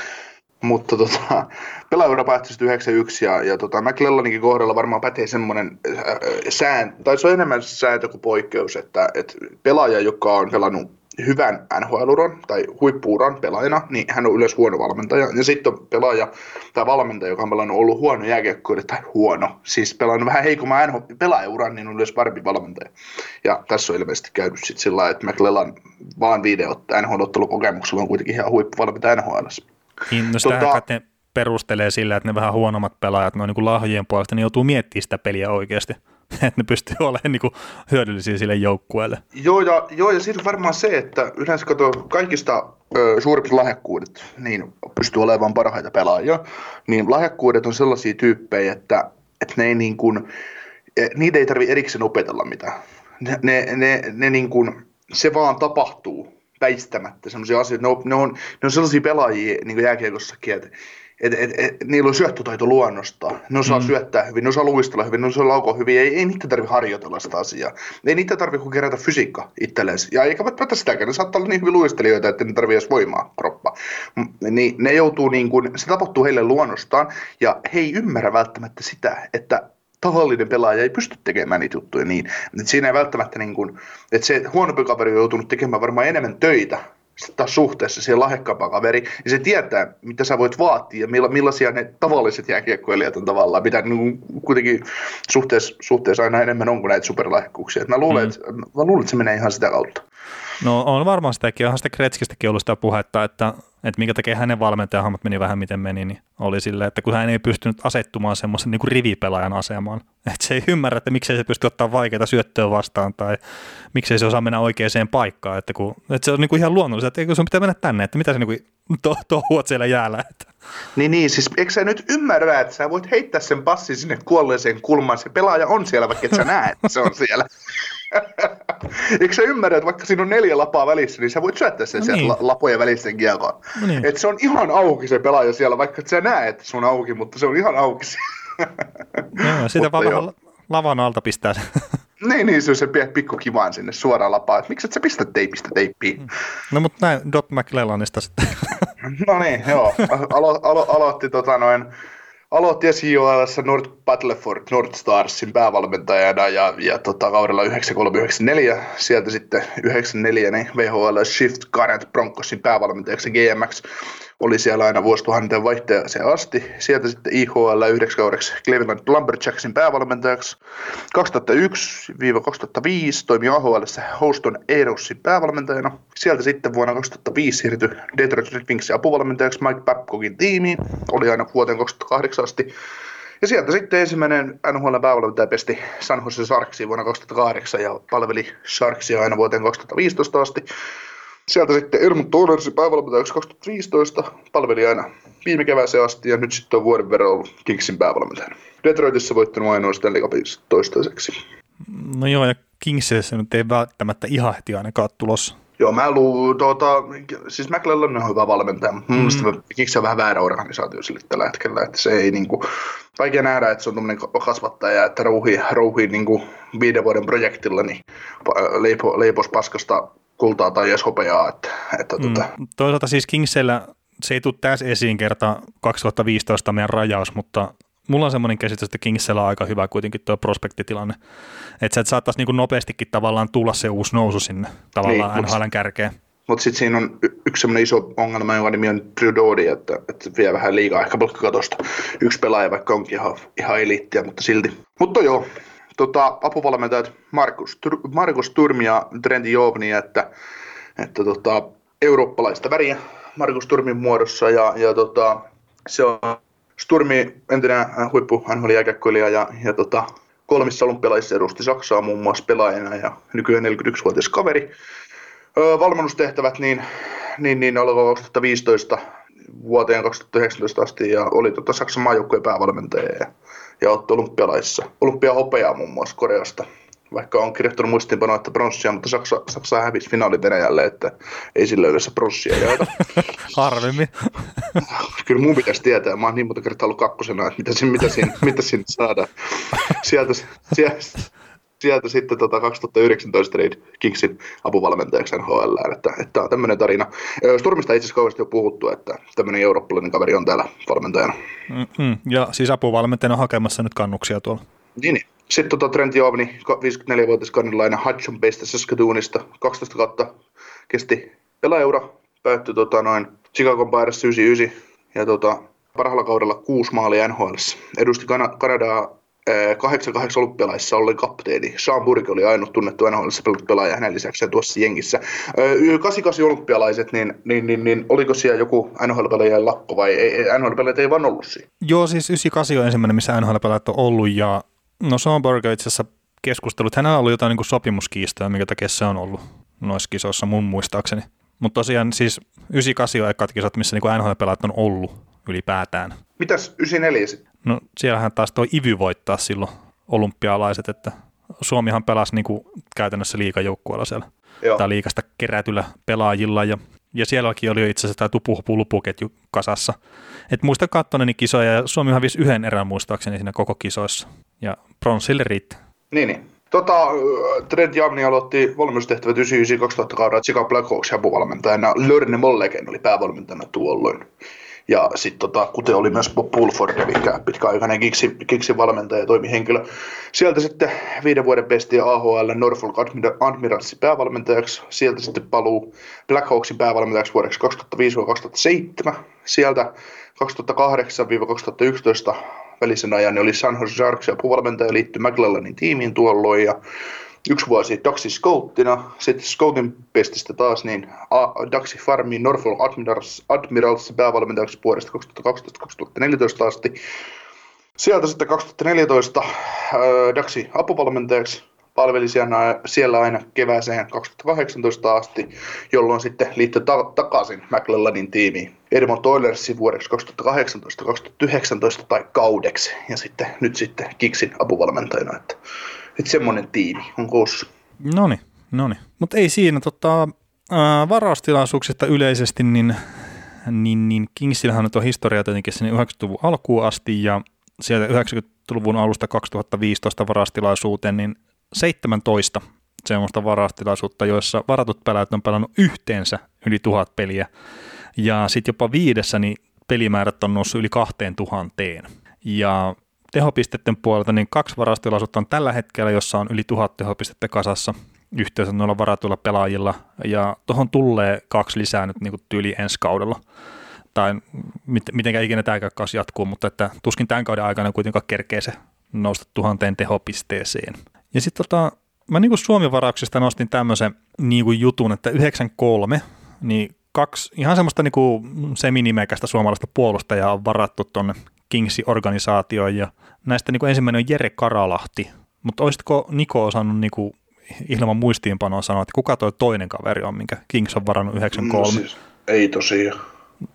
Mutta tota, pelaajuura päättyi 91 ja, ja tota, McClellaninkin kohdalla varmaan pätee semmoinen äh, sään, tai se on enemmän sääntö kuin poikkeus, että, että pelaaja, joka on pelannut hyvän NHL-uran tai huippuuran pelaajana, niin hän on yleensä huono valmentaja. Ja sitten on pelaaja tai valmentaja, joka on pelannut ollut huono jääkiekkoille, tai huono, siis pelannut vähän heikomman NHL pelaajauran, niin on yleensä parempi valmentaja. Ja tässä on ilmeisesti käynyt sitten sillä että McLellan vaan viiden NHL-ottelukokemuksella on kuitenkin ihan huippuvalmentaja NHL. Niin, no sitä tota, ne perustelee sillä, että ne vähän huonommat pelaajat, noin niin lahjojen puolesta, niin joutuu miettimään sitä peliä oikeasti. että ne pystyy olemaan niin kuin hyödyllisiä sille joukkueelle. Joo, ja, joo, ja sitten varmaan se, että yleensä kato kaikista ö, suurimmat lahjakkuudet, niin pystyy olemaan parhaita pelaajia, niin lahjakkuudet on sellaisia tyyppejä, että, että ne ei niin kuin, e, niitä ei tarvitse erikseen opetella mitään. Ne, ne, ne, ne niin kuin, se vaan tapahtuu väistämättä sellaisia asioita. Ne on, ne on, ne on sellaisia pelaajia niin jääkiekossakin, että et, et, et, niillä on syöttötaito luonnosta. Ne osaa mm. syöttää hyvin, ne osaa luistella hyvin, ne osaa laukoa hyvin. Ei, ei niitä tarvitse harjoitella sitä asiaa. Ei niitä tarvitse kuin kerätä fysiikka itselleen. Ja eikä välttämättä sitäkään. Ne saattaa olla niin hyvin luistelijoita, että ne tarvitse edes voimaa kroppa. Niin ne joutuu niin kuin, se tapahtuu heille luonnostaan. Ja he ei ymmärrä välttämättä sitä, että tavallinen pelaaja ei pysty tekemään niitä juttuja niin. Että siinä ei välttämättä niin kuin, että se huonompi kaveri on joutunut tekemään varmaan enemmän töitä taas suhteessa siihen lahjakkaampaan kaveri, ja se tietää, mitä sä voit vaatia, ja millaisia ne tavalliset jääkiekkoilijat on tavallaan, mitä niin kuitenkin suhteessa, suhteessa aina enemmän on kuin näitä superlahjakkuuksia. Mä luulen, mm. että, mä luulen, että se menee ihan sitä kautta. No on varmaan sitäkin, onhan sitä Kretskistäkin ollut sitä puhetta, että, että minkä takia hänen valmentajahammat meni vähän miten meni, niin oli sille, että kun hän ei pystynyt asettumaan semmoisen niin kuin rivipelaajan asemaan, että se ei ymmärrä, että miksei se pysty ottaa vaikeita syöttöä vastaan tai miksei se osaa mennä oikeaan paikkaan, että, kun, että se on niin kuin ihan luonnollista, että eikö sun pitää mennä tänne, että mitä se niin kuin to, siellä jäällä. Että. Niin, niin, siis eikö sä nyt ymmärrä, että sä voit heittää sen passin sinne kuolleeseen kulmaan, se pelaaja on siellä, vaikka et sä näe, että se on siellä. Eikö sä ymmärrä, että vaikka siinä on neljä lapaa välissä, niin sä voit syöttää sen no sieltä niin. lapojen välisten kiekoon. No niin. Että se on ihan auki se pelaaja siellä, vaikka et sä näe, että se on auki, mutta se on ihan auki. Joo, sitä vaan vähän lavan alta pistää se. niin, niin, se on se pikku kivaan sinne suoraan lapaan, että miksi et sä pistä teipistä teippiin. No mutta näin Dot McLellanista sitten. no niin, joo. Alo, alo, aloitti tota noin aloitti SJOL Nord Battleford Nord Starsin päävalmentajana ja, ja tota, kaudella 9394 sieltä sitten 94 niin VHL Shift Current Broncosin päävalmentajaksi GMX oli siellä aina vuosituhanteen vaihteeseen asti. Sieltä sitten IHL yhdeksi kaudeksi Cleveland Lumberjacksin päävalmentajaksi. 2001-2005 toimi AHL Houston Aerosin päävalmentajana. Sieltä sitten vuonna 2005 siirtyi Detroit Red Wingsin apuvalmentajaksi Mike Babcockin tiimiin. Oli aina vuoteen 2008 asti. Ja sieltä sitten ensimmäinen NHL päävalmentaja pesti San Jose Sharksiin vuonna 2008 ja palveli Sharksia aina vuoteen 2015 asti. Sieltä sitten Elmut Tonersi päivävalmentajaksi 2015, palveli aina viime kevääseen asti ja nyt sitten on vuoden verran ollut Kingsin päävalmentajana. Detroitissa voittanut ainoa Stanley toistaiseksi. No joo, ja Kingsissa nyt ei välttämättä ihan heti ainakaan tulossa. Joo, mä luulen, tuota, siis McLellan on hyvä valmentaja, mutta mun mm. Kings on vähän väärä organisaatio sille tällä hetkellä, että se ei niinku, vaikea nähdä, että se on tuommoinen kasvattaja, että rouhii, rouhii niinku viiden vuoden projektilla, niin leipo, leipos paskasta kultaa tai edes hopeaa. Että, että mm. tota. Toisaalta siis Kingsellä se ei tule tässä esiin kerta 2015 meidän rajaus, mutta mulla on semmoinen käsitys, että Kingsellä on aika hyvä kuitenkin tuo prospektitilanne. Että se saattaisi niin nopeastikin tavallaan tulla se uusi nousu sinne tavallaan niin, NHLn kärkeen. Mutta sitten siinä on yksi semmoinen iso ongelma, jonka nimi on Drew Doody, että, että vie vähän liikaa ehkä palkkakatosta. Yksi pelaaja, vaikka onkin ihan, ihan eliittiä, mutta silti. Mutta joo, tota, apuvalmentajat Markus, Markus Turmi ja Trent Jovni, että, että tota, eurooppalaista väriä Markus Turmin muodossa ja, ja tota, se on Sturmi entinen huippu nhl ja, ja tota, kolmissa olympialaisissa edusti Saksaa muun muassa pelaajana ja nykyään 41-vuotias kaveri. Öö, valmennustehtävät niin, niin, niin alkoi 2015 vuoteen 2019 asti ja oli tota Saksan maajoukkueen päävalmentaja ja ja otti olympialaissa. Olympiahopeaa muun muassa Koreasta, vaikka on kirjoittanut muistiinpanoa, että pronssia, mutta Saksa, Saksa hävisi finaali Venäjälle, että ei sillä yleensä pronssia jaeta. Harvemmin. Kyllä mun pitäisi tietää, mä oon niin monta kertaa ollut kakkosena, että mitä, siinä, mitä, siinä, mitä siinä saadaan. Sieltä, sieltä, sieltä sitten tota 2019 Reid Kingsin apuvalmentajaksi NHL, että, että tämä on tämmöinen tarina. Sturmista itse asiassa kauheasti jo puhuttu, että tämmöinen eurooppalainen kaveri on täällä valmentajana. Mm-hmm. Ja siis apuvalmentajana hakemassa nyt kannuksia tuolla. Niin, niin. Sitten tota Trent Jovni, 54-vuotias kannilainen Hudson Baystä Saskatoonista, 12 kautta kesti pelaajaura, päättyi tota noin Chicago Bears 99 ja tota, parhaalla kaudella kuusi maalia NHL. Edusti Kan- Kanadaa 88 olympialaisissa oli kapteeni. Sean Burke oli ainut tunnettu nhl pelaaja hänen lisäkseen tuossa jengissä. 88 olympialaiset, niin, niin, niin, niin oliko siellä joku NHL-pelaajien lakko vai ei, NHL-pelaajat ei vaan ollut siinä? Joo, siis 98 on ensimmäinen, missä NHL-pelaajat on ollut ja no Sean Burke itse asiassa keskustelut, hänellä oli jotain niin sopimuskiistoja, mikä takia se on ollut noissa kisoissa mun muistaakseni. Mutta tosiaan siis 98 on ekat kisat, missä niin NHL-pelaajat on ollut ylipäätään. Mitäs 94 sitten? No siellähän taas toi Ivy voittaa silloin olympialaiset, että Suomihan pelasi niin kuin käytännössä liikajoukkueella siellä Joo. tai liikasta kerätyllä pelaajilla ja, ja sielläkin oli itse asiassa tämä tupuhupu lupuketju kasassa. Et muista kattoneeni kisoja ja Suomi hävisi yhden erän muistaakseni siinä koko kisoissa ja pronssille riitti. Niin, niin. Tota, Trent Jamni aloitti valmennustehtävät 99-2000 kaudella Chicago Blackhawks apuvalmentajana. Lörne Molleken oli päävalmentajana tuolloin. Ja sitten tota, kuten oli myös Bob Pulford, eli pitkäaikainen kiksi, kiksi valmentaja ja toimihenkilö. Sieltä sitten viiden vuoden pesti AHL Norfolk Admiralsin päävalmentajaksi. Sieltä sitten paluu Blackhawksin päävalmentajaksi vuodeksi 2005-2007. Sieltä 2008-2011 välisen ajan oli San Jose Sharks ja puvalmentaja liittyi McLellanin tiimiin tuolloin ja yksi vuosi Daxi Scouttina, sitten Scoutin pestistä taas niin Daxi Farmiin Norfolk Admirals, Admirals päävalmentajaksi vuodesta 2012-2014 asti. Sieltä sitten 2014 äh, Daxi apuvalmentajaksi palveli siellä, aina kevääseen 2018 asti, jolloin sitten liittyi ta- takaisin McLellanin tiimiin Edmont Oilersin vuodeksi 2018-2019 tai kaudeksi ja sitten nyt sitten Kiksin apuvalmentajana. Että että semmoinen tiimi on koossa. No niin, no. Mutta ei siinä tota, ää, varaustilaisuuksista yleisesti, niin, niin, niin Kingsillähän nyt on historia tietenkin sinne 90-luvun alkuun asti ja sieltä 90-luvun alusta 2015 varastilaisuuteen, niin 17 semmoista varastilaisuutta, joissa varatut pelaajat on pelannut yhteensä yli tuhat peliä. Ja sitten jopa viidessä niin pelimäärät on noussut yli kahteen tuhanteen. Ja tehopisteiden puolelta, niin kaksi varastilaisuutta on tällä hetkellä, jossa on yli tuhat tehopistettä kasassa yhteensä noilla varatuilla pelaajilla, ja tuohon tulee kaksi lisää nyt niin kuin tyyli ensi kaudella. tai mit, mitenkä ikinä tämä jatkuu, mutta että tuskin tämän kauden aikana kuitenkaan kerkee se nousta tuhanteen tehopisteeseen. Ja sitten tota, mä niin kuin Suomi-varauksista nostin tämmöisen niin kuin jutun, että 93, niin kaksi ihan semmoista niin kuin seminimekästä suomalaista puolustajaa on varattu tuonne Kingsi-organisaatioon, ja näistä niin kuin ensimmäinen on Jere Karalahti, mutta olisitko Niko osannut niin kuin ilman muistiinpanoa sanoa, että kuka toi toinen kaveri on, minkä Kings on varannut 93? No siis, ei tosiaan.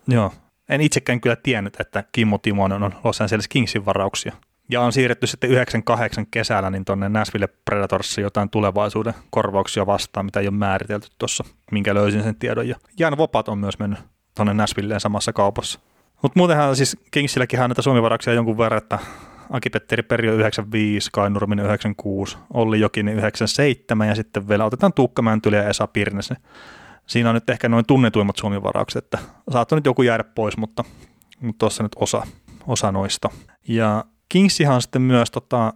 Joo. En itsekään kyllä tiennyt, että Kimmo Timonen on Los Angeles Kingsin varauksia. Ja on siirretty sitten 98 kesällä niin tuonne Nashville Predatorsiin jotain tulevaisuuden korvauksia vastaan, mitä ei ole määritelty tuossa, minkä löysin sen tiedon. Ja Jan Vopat on myös mennyt tuonne Nashvilleen samassa kaupassa. Mutta muutenhan siis Kingsilläkin näitä suomivarauksia jonkun verran, että Aki-Petteri Perio 95, Kai Nurminen 96, Olli Jokinen 97 ja sitten vielä otetaan Tuukka Mäntyli ja Esa Pirnes. Siinä on nyt ehkä noin tunnetuimmat suomivaraukset, että saattoi nyt joku jäädä pois, mutta tuossa nyt osa, osa noista. Ja Kingsihan sitten myös tota,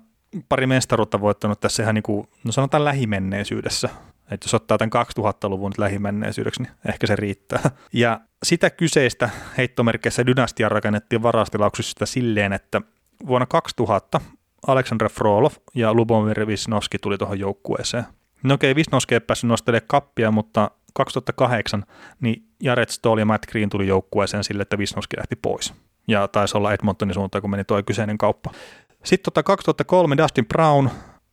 pari mestaruutta voittanut tässä ihan niin kuin, no sanotaan lähimenneisyydessä. Että jos ottaa tämän 2000-luvun nyt lähimenneisyydeksi, niin ehkä se riittää. Ja sitä kyseistä heittomerkeissä dynastia rakennettiin varastilauksista silleen, että vuonna 2000 Aleksandr Frolov ja Lubomir Visnoski tuli tuohon joukkueeseen. No okei, Visnoski ei päässyt nostelemaan kappia, mutta 2008 niin Jared Stoll ja Matt Green tuli joukkueeseen sille, että Visnoski lähti pois. Ja taisi olla Edmontonin suuntaan, kun meni tuo kyseinen kauppa. Sitten tota 2003 Dustin Brown,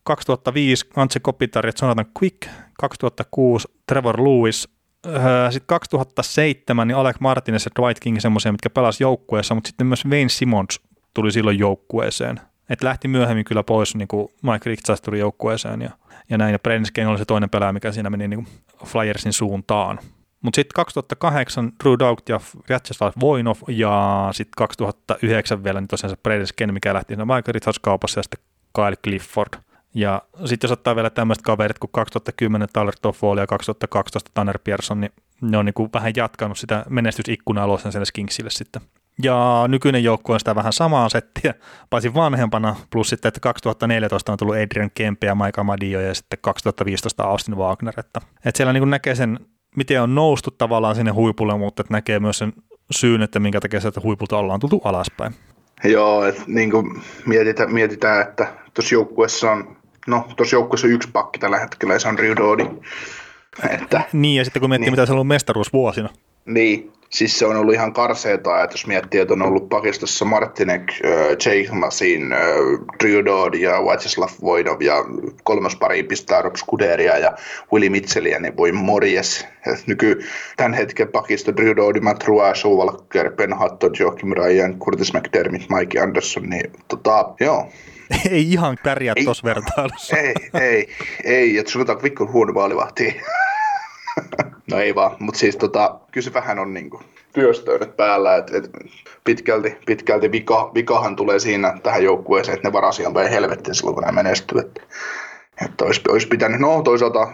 2005 Antse Kopitar Jonathan Quick, 2006 Trevor Lewis, öö, sitten 2007 niin Alec Martinez ja Dwight King semmoisia, mitkä pelasivat joukkueessa, mutta sitten myös Wayne Simmons tuli silloin joukkueeseen. Et lähti myöhemmin kyllä pois, niin kuin Mike Richards tuli joukkueeseen ja, ja näin. Ja Brensken oli se toinen pelaaja, mikä siinä meni niin Flyersin suuntaan. Mutta sitten 2008 Drew Doubt ja Vyacheslav Voinov ja sitten 2009 vielä niin tosiaan se Bredesken, mikä lähti siinä Mike Richards kaupassa ja sitten Kyle Clifford. Ja sitten jos ottaa vielä tämmöiset kaverit kuin 2010 Tyler Toffoli ja 2012 Tanner Pearson, niin ne on niin kuin vähän jatkanut sitä menestysikkunaa Los Angeles Kingsille sitten. Ja nykyinen joukkue on sitä vähän samaa settiä, paitsi vanhempana, plus sitten, että 2014 on tullut Adrian Kempe ja Mike Amadio ja sitten 2015 Austin Wagner, että, että siellä niin näkee sen, miten on noustu tavallaan sinne huipulle, mutta että näkee myös sen syyn, että minkä takia sieltä huipulta ollaan tultu alaspäin. Joo, että niin kuin mietitään, mietitään, että tuossa joukkueessa on, no tuossa joukkueessa on yksi pakki tällä hetkellä ja se on Riudodi. Että, niin, ja sitten kun miettii, niin. mitä se on ollut mestaruusvuosina. Niin, Siis se on ollut ihan karseeta, että jos miettii, että on ollut pakistossa Martinek, äh, Jake Masin, äh, Dodd ja Wacslav Voidov ja kolmas pari pistää Rob Scuderia ja Willie Mitchellia, niin voi morjes. nyky tämän hetken pakisto Drew Dodd, Matt Rua, Joe Walker, Ben Hutton, Joachim Ryan, Curtis McDermott, Mike Anderson, niin tota, joo. Ei ihan pärjää tuossa vertailussa. Ei, ei, ei, että sulla on huono vaalivahti. No ei vaan, mutta siis tota, kyllä se vähän on niinku työstöydet päällä, että et pitkälti, pitkälti vika, vikahan tulee siinä tähän joukkueeseen, että ne varasi ihan helvettiin silloin, kun ne menestyy. Että, että olisi, olisi pitänyt, no toisaalta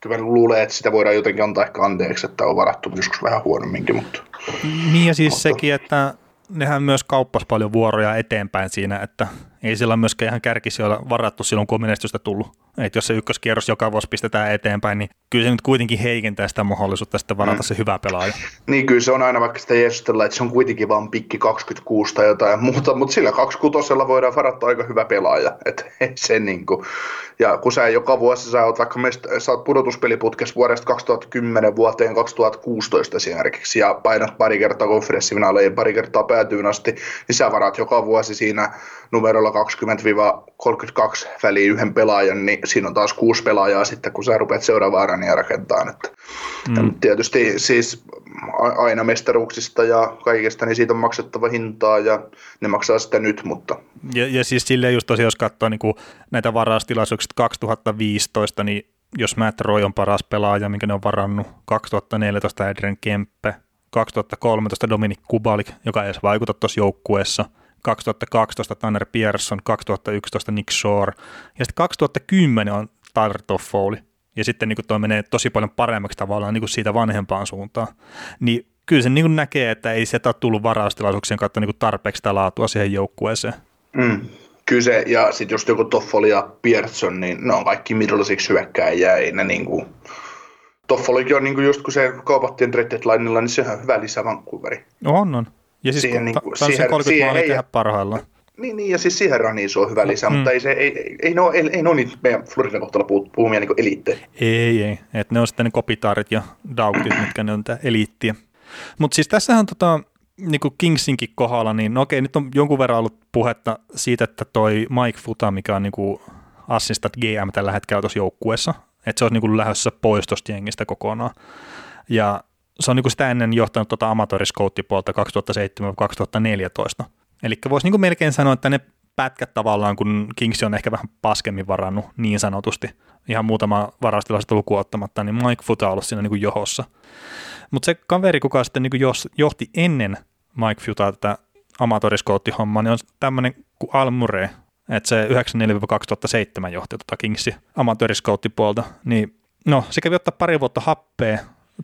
kyllä luulee, että sitä voidaan jotenkin antaa ehkä anteeksi, että on varattu joskus vähän huonomminkin. Mutta, niin ja siis mutta, sekin, että nehän myös kauppas paljon vuoroja eteenpäin siinä, että ei sillä myöskään ihan kärkisijoilla varattu silloin, kun on menestystä tullut. Et jos se ykköskierros joka vuosi pistetään eteenpäin, niin kyllä se nyt kuitenkin heikentää sitä mahdollisuutta sitten varata mm. se hyvä pelaaja. Niin kyllä se on aina vaikka sitä että se on kuitenkin vain pikki 26 tai jotain muuta, mutta sillä 26 voidaan varata aika hyvä pelaaja. Et, se niin kuin. Ja kun sä joka vuosi sä oot vaikka mest, sä oot pudotuspeliputkessa vuodesta 2010 vuoteen 2016 esimerkiksi ja painat pari kertaa konferenssivinaaleihin, pari kertaa päätyyn asti, niin sä varat joka vuosi siinä numerolla 20-32 väliin yhden pelaajan, niin siinä on taas kuusi pelaajaa sitten, kun sä rupeat seuraavaa rania rakentaa. Että, mm. Tietysti siis aina mestaruuksista ja kaikesta, niin siitä on maksettava hintaa ja ne maksaa sitä nyt, mutta... Ja, ja siis silleen just tosiaan, jos katsoo niin näitä varaustilaisuuksia 2015, niin jos Matt Roy on paras pelaaja, minkä ne on varannut, 2014 Adrian Kempe, 2013 Dominic Kubalik, joka ei edes vaikuta tuossa joukkueessa – 2012 Tanner Pearson, 2011 Nick Shore ja sitten 2010 on Tyler Toffoli. Ja sitten niin tuo menee tosi paljon paremmaksi tavallaan niin siitä vanhempaan suuntaan. Niin kyllä se niin näkee, että ei sieltä ole tullut varaustilaisuuksien kautta niin tarpeeksi sitä laatua siihen joukkueeseen. Mm. Kyllä se, ja sitten just joku Toffoli ja Pearson, niin ne on kaikki middleisiksi hyökkääjiä, ei ne niin kuin, Toffolikin on niin kuin just kun se kaupattiin trade deadlinella, niin sehän on hyvä lisä Vancouveri. On, on. Ja siis Siihen niin, siihen, siihen- 30 siihen maalia tehdä parhaillaan. Niin, niin, ja siis siihen raniin se on hyvä lisä, Mm. mutta ei, se, ei, ei, ei, ole, ei, ei ne ole niitä meidän Floridan kohtalla puhu- puhumia niin eliittejä. Ei, ei. Et ne on sitten ne kopitaarit ja daugtit, mitkä ne on tätä eliittiä. Mutta siis tässähän on tota, niin kuin Kingsinkin kohdalla, niin no okei, nyt on jonkun verran ollut puhetta siitä, että toi Mike Futa, mikä on niin kuin assistant GM tällä hetkellä tuossa joukkueessa, että se olisi niin kuin lähdössä pois tuosta jengistä kokonaan. Ja se on niin kuin sitä ennen johtanut tuota amatööriskouttipuolta 2007-2014. Eli voisi niin kuin melkein sanoa, että ne pätkät tavallaan, kun Kings on ehkä vähän paskemmin varannut niin sanotusti, ihan muutama varastilaista lukuun ottamatta, niin Mike Futa on ollut siinä niin kuin johossa. Mutta se kaveri, kuka sitten niin kuin johti ennen Mike Futaa tätä amatööriskouttihommaa, niin on tämmöinen kuin Al Murray, että se 94-2007 johti tuota Kingsin amatööriskouttipuolta, niin no, se kävi ottaa pari vuotta happea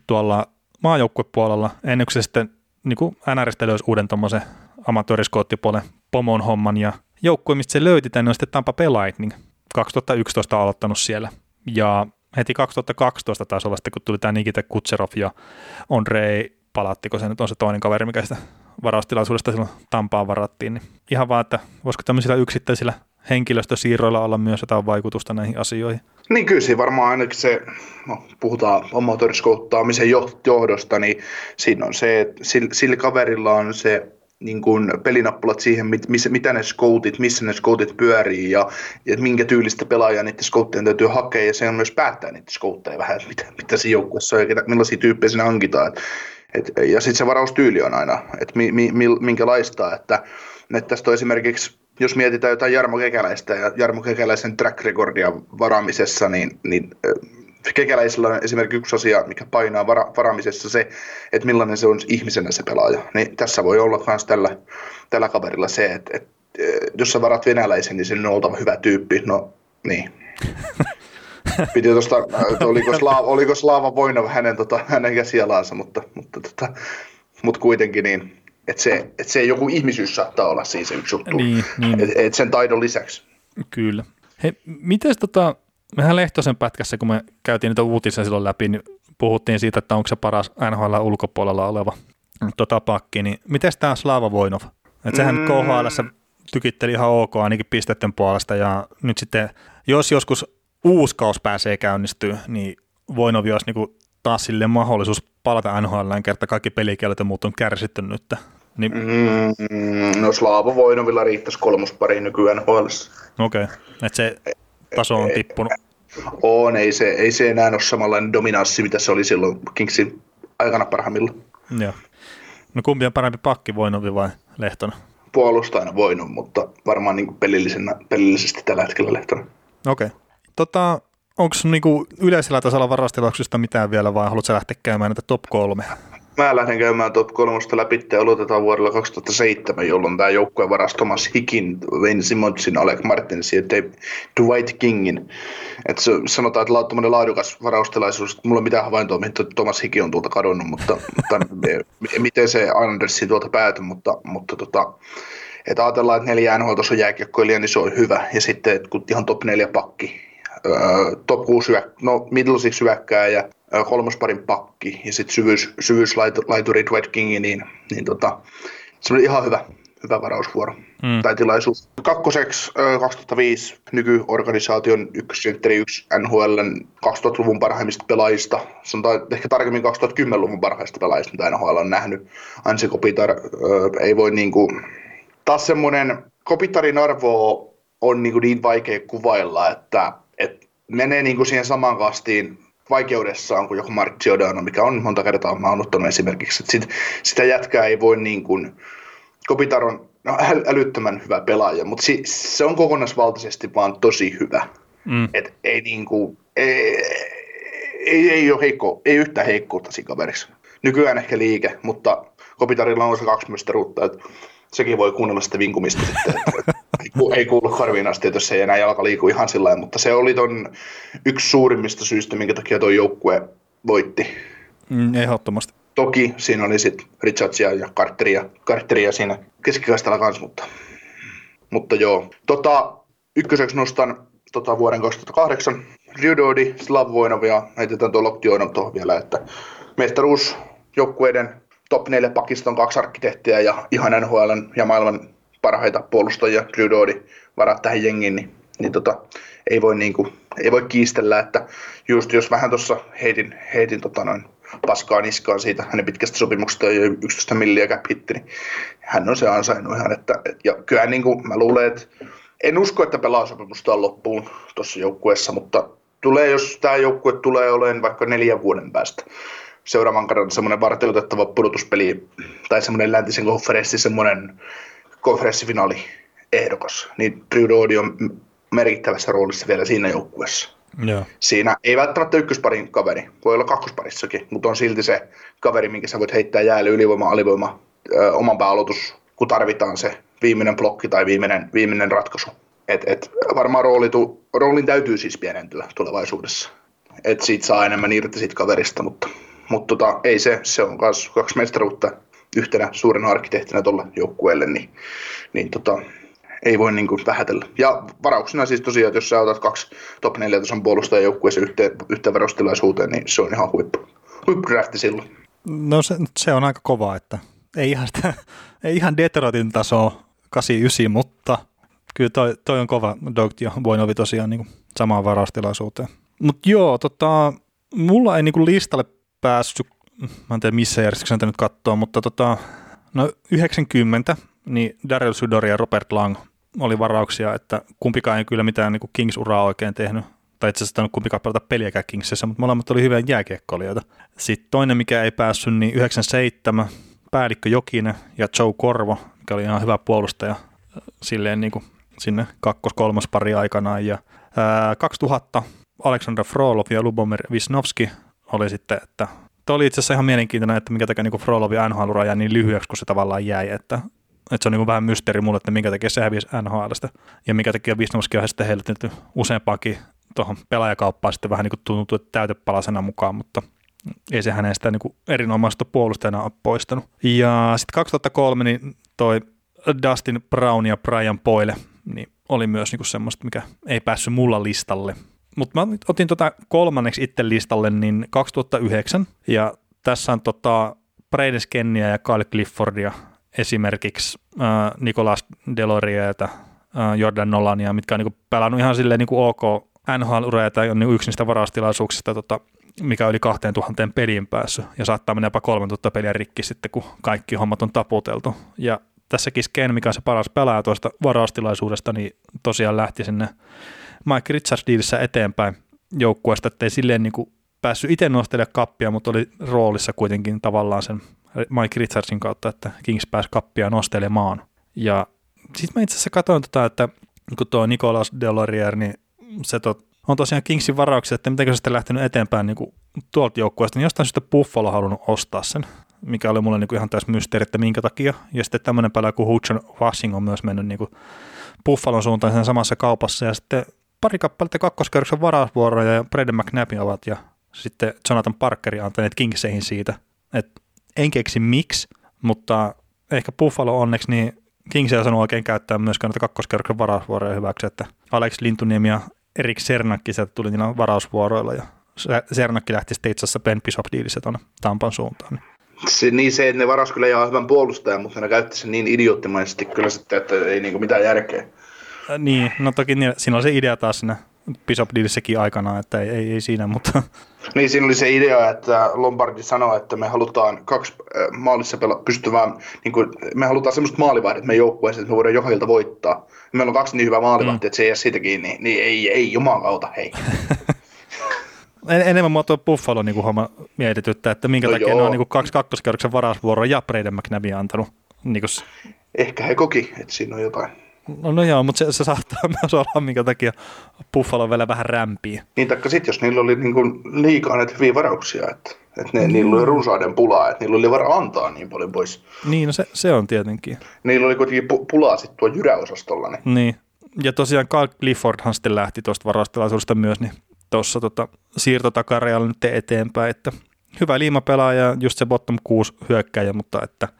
tuolla maajoukkuepuolella, ennen kuin se sitten niin kuin NRistä löysi uuden tuommoisen amatööriskoottipuolen pomon homman, ja joukkue, mistä se löyti tänne, on sitten Tampa Bay Lightning, 2011 aloittanut siellä, ja heti 2012 taisi olla sitten, kun tuli tämä Nikita Kutserov ja Andrei Palattiko se nyt on se toinen kaveri, mikä sitä varaustilaisuudesta silloin Tampaan varattiin, niin ihan vaan, että voisiko tämmöisillä yksittäisillä henkilöstösiirroilla olla myös jotain vaikutusta näihin asioihin. Niin kyllä siinä varmaan ainakin se, no, puhutaan amatööriskouttaamisen jo- johdosta, niin siinä on se, että sillä, sillä kaverilla on se niin kuin pelinappulat siihen, mit, missä, mitä ne scoutit, missä ne scoutit pyörii ja, ja minkä tyylistä pelaajaa niiden scouttien täytyy hakea ja se on myös päättää niitä scoutteja vähän, että mitä, mitä siinä joukkueessa on ja ketä, millaisia tyyppejä siinä hankitaan. Et, et, ja sitten se varaustyyli on aina, että mi, mi, minkälaista, että, että tästä on esimerkiksi jos mietitään jotain Jarmo Kekäläistä ja Jarmo Kekäläisen track recordia varaamisessa, niin, niin ö, Kekäläisellä on esimerkiksi yksi asia, mikä painaa vara, varaamisessa se, että millainen se on ihmisenä se pelaaja. Niin tässä voi olla myös tällä, tällä kaverilla se, että, että ö, jos sä varat venäläisen, niin sen on oltava hyvä tyyppi. No niin. Piti tuosta, että oliko, Slaava, oliko Slaava Voinov hänen, tota, hänen käsialaansa, mutta, mutta, tota, mutta kuitenkin niin, että se, että se joku ihmisyys saattaa olla siis se yksi juttu. Niin, niin. Et, et sen taidon lisäksi. Kyllä. Hei, miten tota, mehän Lehtosen pätkässä, kun me käytiin niitä uutisia silloin läpi, niin puhuttiin siitä, että onko se paras NHL ulkopuolella oleva tota pakki, niin miten tämä Slava Voinov? Et sehän mm. KHL tykitteli ihan ok ainakin pistetten puolesta ja nyt sitten, jos joskus uusi kaus pääsee käynnistyä, niin Voinovi olisi niinku taas sille mahdollisuus palata NHLään kerta kaikki pelikielet ja muut on kärsitty nyt. Niin, Mm, no Slaavo Voinovilla riittäisi kolmospari nykyään HLS. Okei, okay. että se taso on tippunut. On, ei se, ei se enää ole samanlainen dominanssi, mitä se oli silloin Kingsin aikana parhaimmillaan. Joo. No kumpi on parempi pakki, Voinovi vai Lehtonen? Puolustajana voinut, mutta varmaan niin pelillisenä, pelillisesti tällä hetkellä Lehtona. Okei. Okay. Tota, onko niinku yleisellä tasolla varastilauksista mitään vielä vai haluatko lähteä käymään näitä top kolme? Mä lähden käymään top kolmosta läpi ja aloitetaan vuodella 2007, jolloin tämä joukkue varasi Thomas Hickin, Wayne Simonsin, Alec Martinsin ja Dwight Kingin. Et se, sanotaan, että tommonen laadukas varaustilaisuus, mulla ei mitään havaintoa, mihin Thomas Hicki on tuolta kadonnut, mutta, mutta miten se Andersin tuolta päätyi, mutta, mutta tota, että ajatellaan, että neljä NHL on jääkiekkoilija, niin se on hyvä. Ja sitten, kun ihan top neljä pakki, top 6 hyök, no middle six hyökkää ja kolmosparin pakki ja sitten syvyys, syvyyslaituri Dwight Kingi, niin, niin tota, se oli ihan hyvä, hyvä varausvuoro mm. tai tilaisuus. Kakkoseksi öö, 2005 nykyorganisaation ykkössentteri yksi NHLn 2000-luvun parhaimmista pelaajista, sanotaan ehkä tarkemmin 2010-luvun parhaista pelaajista, mitä NHL on nähnyt. Ansi Kopitar öö, ei voi niinku, taas semmoinen Kopitarin arvo on niin, kuin niin vaikea kuvailla, että menee niin kuin siihen samaan kastiin vaikeudessaan kuin joku Mark Giordano, mikä on monta kertaa mä oon ottanut esimerkiksi. Että sit, sitä jätkää ei voi niin kuin, Kopitar on no, äl- älyttömän hyvä pelaaja, mutta si, se on kokonaisvaltaisesti vaan tosi hyvä. Mm. Et ei, niin kuin, ei, ei, ei ole heikko, ei yhtään heikkoutta siinä kaverissa. Nykyään ehkä liike, mutta Kopitarilla on se kaksi mestaruutta, että sekin voi kuunnella sitä vinkumista sitten. Ei, ei kuulu korviin asti, jos ei enää jalka liiku ihan sillä mutta se oli ton yksi suurimmista syistä, minkä takia tuo joukkue voitti. Mm, ehdottomasti. Toki siinä oli sitten Richardsia ja Carteria, Carteria siinä keskikaistalla kanssa, mutta, mutta joo. Tota, ykköseksi nostan tota, vuoden 2008 Ryudodi, Slavvoinov ja heitetään tuo Loktionov tuohon vielä, että mestaruus joukkueiden top 4 pakiston kaksi arkkitehtiä ja ihan NHL ja maailman parhaita puolustajia Ryudodi varat tähän jengiin, niin, niin tota, ei, voi niinku, ei voi kiistellä, että just jos vähän tuossa heitin, heitin tota noin paskaa niskaan siitä hänen pitkästä sopimuksesta ja 11 milliä cap niin hän on se ansainnut ihan, että, ja kyllä niin kuin mä luulen, että en usko, että pelaa sopimusta on loppuun tuossa joukkueessa, mutta tulee, jos tämä joukkue tulee olemaan vaikka neljän vuoden päästä seuraavan kerran semmoinen varteutettava pudotuspeli tai semmoinen läntisen konferenssi, semmoinen konferenssifinaali ehdokas, niin Trudodi on merkittävässä roolissa vielä siinä joukkueessa. Joo. Siinä ei välttämättä ykkösparin kaveri, voi olla kakkosparissakin, mutta on silti se kaveri, minkä sä voit heittää jäälle ylivoima, alivoima, ö, oman pääaloitus, kun tarvitaan se viimeinen blokki tai viimeinen, viimeinen ratkaisu. Et, et varmaan rooli tu, roolin täytyy siis pienentyä tulevaisuudessa. Et siitä saa enemmän irti siitä kaverista, mutta, mutta tota, ei se, se on myös kaksi mestaruutta yhtenä suurena arkkitehtinä tuolle joukkueelle, niin, niin tota, ei voi niin kuin vähätellä. Ja varauksena siis tosiaan, että jos sä otat kaksi top 4 tason puolustajan joukkueeseen yhteen, yhteen verostilaisuuteen, niin se on ihan huippu. Huippudrafti silloin. No se, se on aika kova, että ei ihan, sitä, ei ihan Detroitin taso 89, mutta kyllä toi, toi on kova Dogt ja Voinovi tosiaan niin samaan varaustilaisuuteen. Mutta joo, tota, mulla ei niin listalle päässyt, mä en tiedä missä järjestyksessä nyt katsoa, mutta tota, no 90, niin Daryl Sudor ja Robert Lang oli varauksia, että kumpikaan ei kyllä mitään niin Kings-uraa oikein tehnyt, tai itse asiassa kumpikaan pelata peliäkään Kingsissä, mutta molemmat oli hyviä jääkiekkoilijoita. Sitten toinen, mikä ei päässyt, niin 97, Päällikkö Jokinen ja Joe Korvo, mikä oli ihan hyvä puolustaja silleen niin kuin sinne kakkos-kolmas pari aikanaan. Ja ää, 2000 Aleksandr Frolov ja Lubomir Visnovski oli sitten, että Tämä oli itse asiassa ihan mielenkiintoinen, että minkä takia niin Frolovin nhl jäi niin lyhyeksi, kun se tavallaan jäi, että että se on niin vähän mysteeri mulle, että minkä takia se hävisi NHLstä ja minkä takia Wisnomski on sitten heitetty useampaankin tuohon pelaajakauppaan sitten vähän niin kuin tuntuu, täytepalasena mukaan, mutta ei se hänestä niin erinomaista puolustajana ole poistanut. Ja sitten 2003 niin toi Dustin Brown ja Brian Poile niin oli myös niin kuin semmoista, mikä ei päässyt mulla listalle. Mutta mä otin tota kolmanneksi itse listalle niin 2009 ja tässä on tota Braden Skennia ja Kyle Cliffordia esimerkiksi äh, Nicolas Delorieta, äh, Jordan Nolania, mitkä on niin kuin pelannut ihan silleen niin kuin ok NHL-ureita on niin yksi niistä varaustilaisuuksista, tota, mikä oli 2000 peliin päässyt ja saattaa mennä jopa 3000 peliä rikki sitten, kun kaikki hommat on taputeltu. Ja tässäkin Sken, mikä on se paras pelaaja tuosta varaustilaisuudesta, niin tosiaan lähti sinne Mike Richards diilissä eteenpäin joukkueesta, ettei silleen niin kuin päässyt itse nostelemaan kappia, mutta oli roolissa kuitenkin tavallaan sen Mike Richardsin kautta, että Kings pääsi kappia nostelemaan. Ja sitten mä itse asiassa katsoin tota, että kun tuo Nicolas Delorier, niin se tot, on tosiaan Kingsin varauksia, että miten se sitten lähtenyt eteenpäin niin kuin tuolta joukkueesta, niin jostain syystä Buffalo halunnut ostaa sen, mikä oli mulle niin kuin ihan täys mysteeri, että minkä takia. Ja sitten tämmöinen pelaaja kuin Hudson Washing on myös mennyt niin kuin Buffalon suuntaan sen samassa kaupassa, ja sitten pari kappaletta kakkoskerroksen varausvuoroja ja Braden McNabbin ovat ja sitten Jonathan Parkeri antaneet Kingseihin siitä, että en keksi miksi, mutta ehkä Buffalo onneksi, niin Kings ei osannut oikein käyttää myöskään näitä kakkoskerroksen varausvuoroja hyväksi, että Alex Lintuniemi ja Erik Sernakki sieltä tuli niillä varausvuoroilla ja Sernakki lähti sitten itse asiassa Ben Bishop-diilissä tuonne Tampan suuntaan. Niin. Se, niin se, että ne varas kyllä ihan hyvän puolustajan, mutta ne käytti sen niin idioottimaisesti kyllä sitten, että ei niinku mitään järkeä. Äh, niin, no toki niin, siinä on se idea taas siinä Bishop Dealssäkin aikanaan, että ei, ei, ei siinä, mutta... Niin, siinä oli se idea, että Lombardi sanoi, että me halutaan kaksi äh, maalissa pela- pystyvää, niin kuin, me halutaan semmoista maalivahdit meidän joukkueeseen, että me voidaan joka ilta voittaa. Meillä on kaksi niin hyvää maalivahtia, mm. että se ei jää siitä kiinni, niin ei, ei jumalauta, hei. en, enemmän mua tuo Buffalo niin kuin homma mietityttää, että minkä no takia joo. ne on niin kuin kaksi kakkoskerroksen varausvuoroa ja Braden McNabbin antanut. Niin kuin... Ehkä he koki, että siinä on jotain. No, no joo, mutta se, se saattaa myös olla, minkä takia Buffalo vielä vähän rämpii. Niin, taikka sitten jos niillä oli niin kuin liikaa näitä hyviä varauksia, että, että ne, mm. niillä oli runsaiden pulaa, että niillä oli varaa antaa niin paljon pois. Niin, no se, se on tietenkin. Niillä oli kuitenkin pu- pulaa sitten tuo jyräosastolla. Niin. niin. Ja tosiaan Carl Cliffordhan sitten lähti tuosta varaustilaisuudesta myös, niin tuossa tota, siirtotakarjalla nyt eteenpäin, että hyvä liimapelaaja, just se bottom 6 hyökkäjä, mutta että –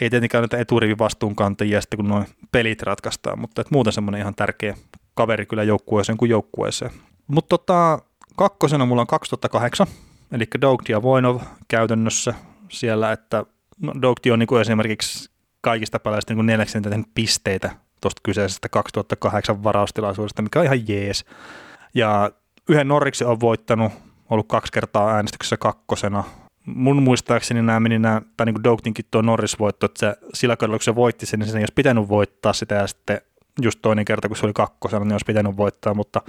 ei tietenkään näitä eturivin vastuunkantajia sitten, kun noin pelit ratkaistaan, mutta että muuten semmoinen ihan tärkeä kaveri kyllä joukkueeseen kuin joukkueeseen. Mutta tota, kakkosena mulla on 2008, eli Dough ja Voinov käytännössä siellä, että no, Dough on niin esimerkiksi kaikista peleistä niin neljäksi pisteitä tuosta kyseisestä 2008 varaustilaisuudesta, mikä on ihan jees. Ja yhden Norriksi on voittanut, ollut kaksi kertaa äänestyksessä kakkosena. Mun muistaakseni nämä meni nämä, tai niin kuin Dougtinkin tuo Norris-voitto, että se, sillä kaudella kun se voitti sen, niin se ei olisi pitänyt voittaa sitä ja sitten just toinen kerta, kun se oli kakkosena, niin olisi pitänyt voittaa, mutta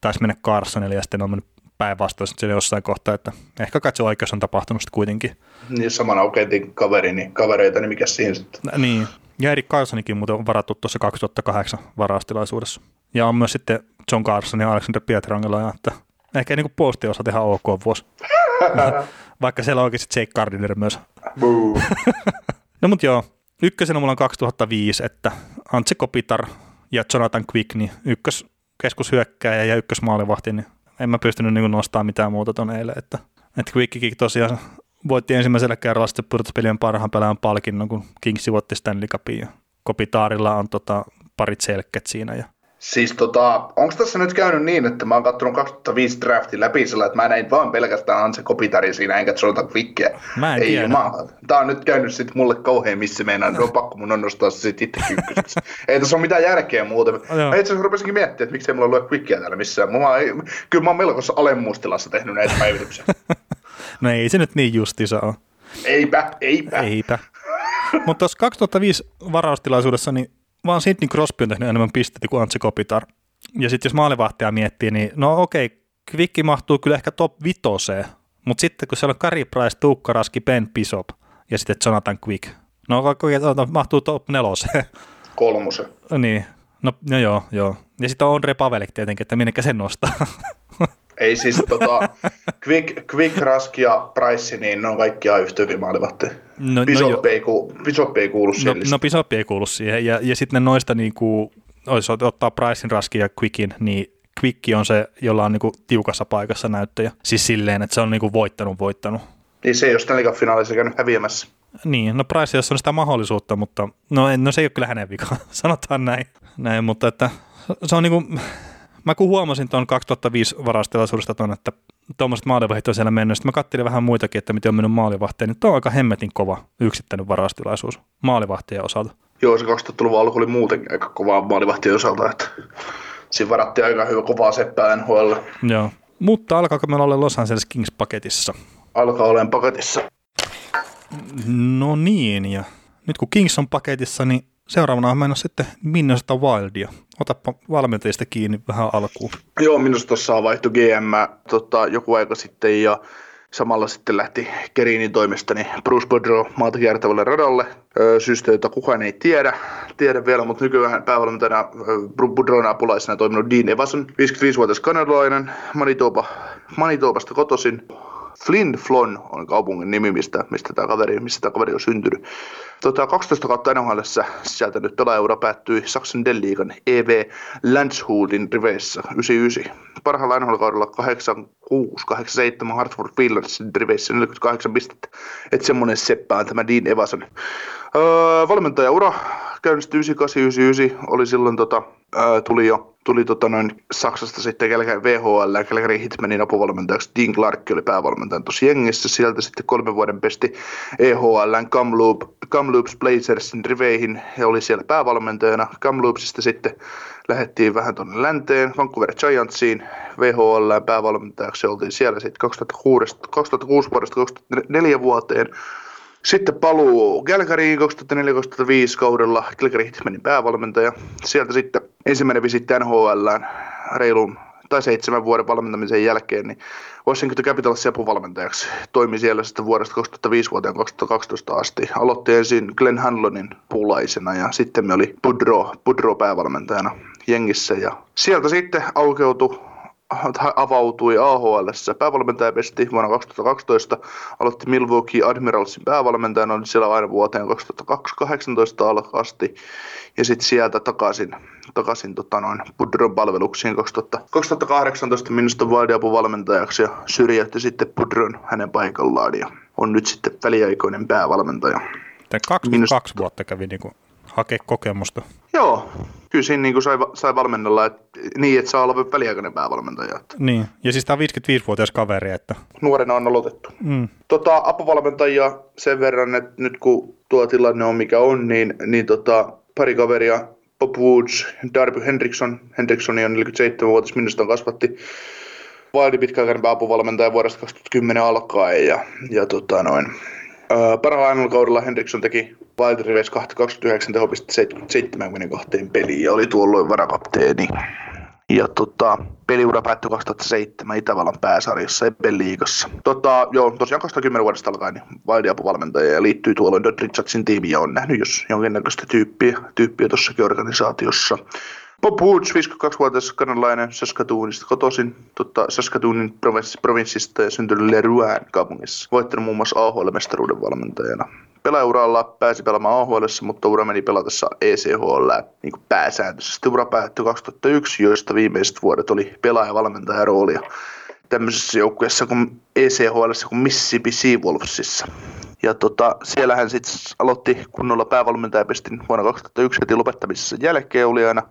taisi mennä Carsonille ja sitten on mennyt päinvastoin sitten jossain kohtaa, että ehkä katso oikeus on tapahtunut sitten kuitenkin. Niin saman agentin kaveri, niin kavereita, niin mikä siinä sitten? Niin, ja Erik Carsonikin muuten on varattu tuossa 2008 varaustilaisuudessa. Ja on myös sitten John Carson ja Alexander Pietrangelo, että ehkä niin posti osa tehdä ok vuosi. Vaikka siellä onkin sitten Jake Gardiner myös. no mut joo, ykkösenä mulla on 2005, että Antse Kopitar ja Jonathan Quick, niin ykkös keskushyökkäjä ja ykkösmaalivahti, niin en mä pystynyt niin nostamaan mitään muuta ton eilen, että, että Quickikin tosiaan voitti ensimmäisellä kerralla sitten pudotuspelien parhaan pelaajan palkinnon, kun Kings voitti Stanley Cupin ja Kopitaarilla on tota, parit selkket siinä ja Siis tota, onko tässä nyt käynyt niin, että mä oon katsonut 2005 draftin läpi sillä, että mä näin vaan pelkästään Anse Kopitari siinä, enkä Jonathan Quickia. Mä en Ei tiedä. jumala. Tää on nyt käynyt sit mulle kauhean missä meinaan, on pakko mun on nostaa se sit itse ykköseksi. ei tässä ole mitään järkeä muuten. Joo. Mä itse asiassa rupesinkin miettimään, että miksei mulla lue Quickia täällä missään. Mä, kyllä mä oon melkoisessa alemmuustilassa tehnyt näitä päivityksiä. no ei se nyt niin justiisa ole. eipä, eipä. Eipä. Mutta tuossa 2005 varaustilaisuudessa, niin vaan Sidney Crosby on tehnyt enemmän pisteitä kuin Antse Kopitar. Ja sitten jos maalivahtia miettii, niin no okei, Kvikki mahtuu kyllä ehkä top vitoseen, mutta sitten kun siellä on Kari Price, Tuukka Raski, Ben Pisop ja sitten Jonathan Quick, no mahtuu top neloseen. Kolmosen. niin, no, no joo, joo. Ja sitten on Andre Pavelik tietenkin, että minnekä sen nostaa. Ei siis tota, Quick, Quick Rask ja Price, niin ne on kaikki yhtä hyviä maalivahteja. No, no, Pisop, joo. ei, ku, Pisop ei kuulu no, siihen no Pisoppi ei kuulu siihen. Ja, ja sitten noista niin kuin, olisi ottaa Pricein, Raskin ja Quickin, niin Quick on se, jolla on niin kuin, tiukassa paikassa näyttöjä. Siis silleen, että se on niin kuin, voittanut, voittanut. Niin se ei ole Stanley Cup-finaalissa käynyt häviämässä. Niin, no Price, jos on sitä mahdollisuutta, mutta no, en, no se ei ole kyllä hänen vika, sanotaan näin. näin mutta että se on niin kuin, mä kun huomasin tuon 2005 varastilaisuudesta tuon, että tuommoiset maalivahdit on siellä mennyt, sitten mä katselin vähän muitakin, että miten on mennyt maalivahteen, niin tuo on aika hemmetin kova yksittäinen varastilaisuus maalivahtien osalta. Joo, se 2000-luvun alku oli muutenkin aika kovaa maalivahtien osalta, että siinä varattiin aika hyvä kovaa seppää NHL. Joo. Mutta alkaako meillä olla Los Angeles Kings paketissa? Alkaa olemaan paketissa. No niin, ja nyt kun Kings on paketissa, niin seuraavana on mennä sitten Minnesota Wildia. Otapa valmentajista kiinni vähän alkuun. Joo, minusta tuossa vaihtui GM tota, joku aika sitten ja samalla sitten lähti Kerinin toimesta niin Bruce Boudreau maata kiertävälle radalle. Syystä, jota kukaan ei tiedä, tiedä vielä, mutta nykyään päävalmentajana Boudreau'n apulaisena toiminut Dean Evason, 55-vuotias kanadalainen, Manitoba, Manitobasta kotoisin. Flynn Flon on kaupungin nimi, mistä, mistä tämä kaveri, kaveri on syntynyt. Tota, 12 kautta nhl sieltä nyt pelaajaura päättyi Saksan Deliigan EV Landshuttin riveissä 99. Parhaalla NHL-kaudella 86-87 Hartford Wheelersin riveissä 48 pistettä. Että semmonen seppä on tämä Dean Evason. Öö, valmentajaura käynnistyi 98-99, oli silloin tota, öö, tuli jo tuli tota noin Saksasta sitten Calgary VHL, Calgary Hitmanin apuvalmentajaksi Dean Clark oli päävalmentaja tuossa jengissä. Sieltä sitten kolmen vuoden pesti EHL Kamloop, Kamloops Blazersin riveihin ja oli siellä päävalmentajana. Kamloopsista sitten lähdettiin vähän tuonne länteen, Vancouver Giantsiin, VHL päävalmentajaksi oltiin siellä sitten 2006, 2006 vuodesta 2004 vuoteen. Sitten paluu Calgaryin 2004-2005 kaudella Calgary Hitmanin päävalmentaja. Sieltä sitten ensimmäinen visitti NHL reilun tai seitsemän vuoden valmentamisen jälkeen, niin Washington Capitalsin apuvalmentajaksi. Toimi siellä sitten vuodesta 2005 vuoteen 2012 asti. Aloitti ensin Glenn Hanlonin puulaisena ja sitten me oli Budro, Budro päävalmentajana jengissä. Ja sieltä sitten aukeutui avautui AHL päävalmentajapesti vuonna 2012, aloitti Milwaukee Admiralsin päävalmentajana, oli siellä aina vuoteen 2018 asti, ja sitten sieltä takaisin, takaisin tota noin, Budron palveluksiin 2000, 2018 minusta Wildiapuvalmentajaksi ja syrjäytti sitten Budron hänen paikallaan ja on nyt sitten väliaikoinen päävalmentaja. Tämä 22 vuotta kävi niin hakea kokemusta. Joo, kyllä siinä niin kuin sai, sai valmennella et, niin, että saa olla väliaikainen päävalmentaja. Että. Niin, ja siis tämä on 55-vuotias kaveri, että... Nuorena on aloitettu. Mm. Tota, apuvalmentajia sen verran, että nyt kun tuo tilanne on mikä on, niin, niin tota, pari kaveria, Bob Woods, Darby Hendrickson, Hendricksoni on 47-vuotias, minusta kasvatti Wildin pitkäaikainen apuvalmentaja vuodesta 2010 alkaen ja, ja tota noin, parhaalla kaudella Hendrickson teki Wild Rivers 29 tehopista 72 peliin ja oli tuolloin varakapteeni. Ja tota, peliura päättyi 2007 Itävallan pääsarjassa Ebben-liigassa. Tota, joo, tosiaan 2010 vuodesta alkaen niin Wildin apuvalmentaja ja liittyy tuolloin Dod Richardsin tiimiin ja on nähnyt jos jonkinnäköistä tyyppiä, tyyppiä tuossakin organisaatiossa. Bob Woods, 52-vuotias kanalainen Saskatoonista kotoisin, tota, Saskatoonin provinssista, provinssista ja syntynyt Lerouen kaupungissa. Voittanut muun muassa AHL-mestaruuden valmentajana. Pelaajauralla pääsi pelaamaan AHL, mutta ura meni pelatessa ECHL niin pääsääntöisesti. Ura päättyi 2001, joista viimeiset vuodet oli pelaajavalmentaja roolia tämmöisessä joukkueessa kuin ECHL kuin Mississippi Seawolvesissa. Ja tota, siellä hän sitten aloitti kunnolla päävalmentajapistin vuonna 2001 heti lopettamisessa jälkeen, oli aina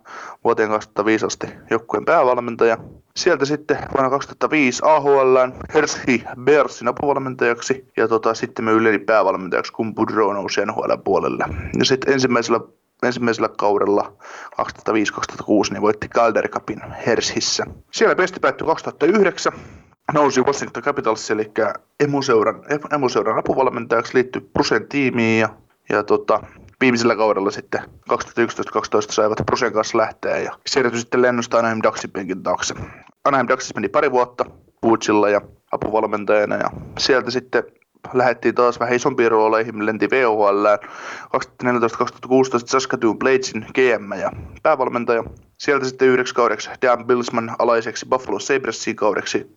vuoteen 2005 asti joukkueen päävalmentaja. Sieltä sitten vuonna 2005 AHL Hershey Bearsin apuvalmentajaksi ja tota, sitten me yleni päävalmentajaksi, kun Boudreau nousi NHL puolelle. Ja sitten ensimmäisellä ensimmäisellä kaudella 2005-2006 niin voitti Calder Cupin Hersissä. Siellä pesti päättyi 2009 nousi Washington Capitals, eli emuseuran, emuseuran apuvalmentajaksi liittyi Prusen tiimiin ja, ja tota, viimeisellä kaudella sitten 2011-2012 saivat Prusen kanssa lähteä ja siirtyi sitten lennosta Anaheim Ducksin penkin taakse. Anaheim Ducksissa meni pari vuotta Woodsilla ja apuvalmentajana ja sieltä sitten lähdettiin taas vähän isompiin rooleihin, lenti VOHL 2014-2016 Saskatoon Bladesin GM ja päävalmentaja. Sieltä sitten yhdeksi kaudeksi Dan Bilsman alaiseksi Buffalo Sabresin kaudeksi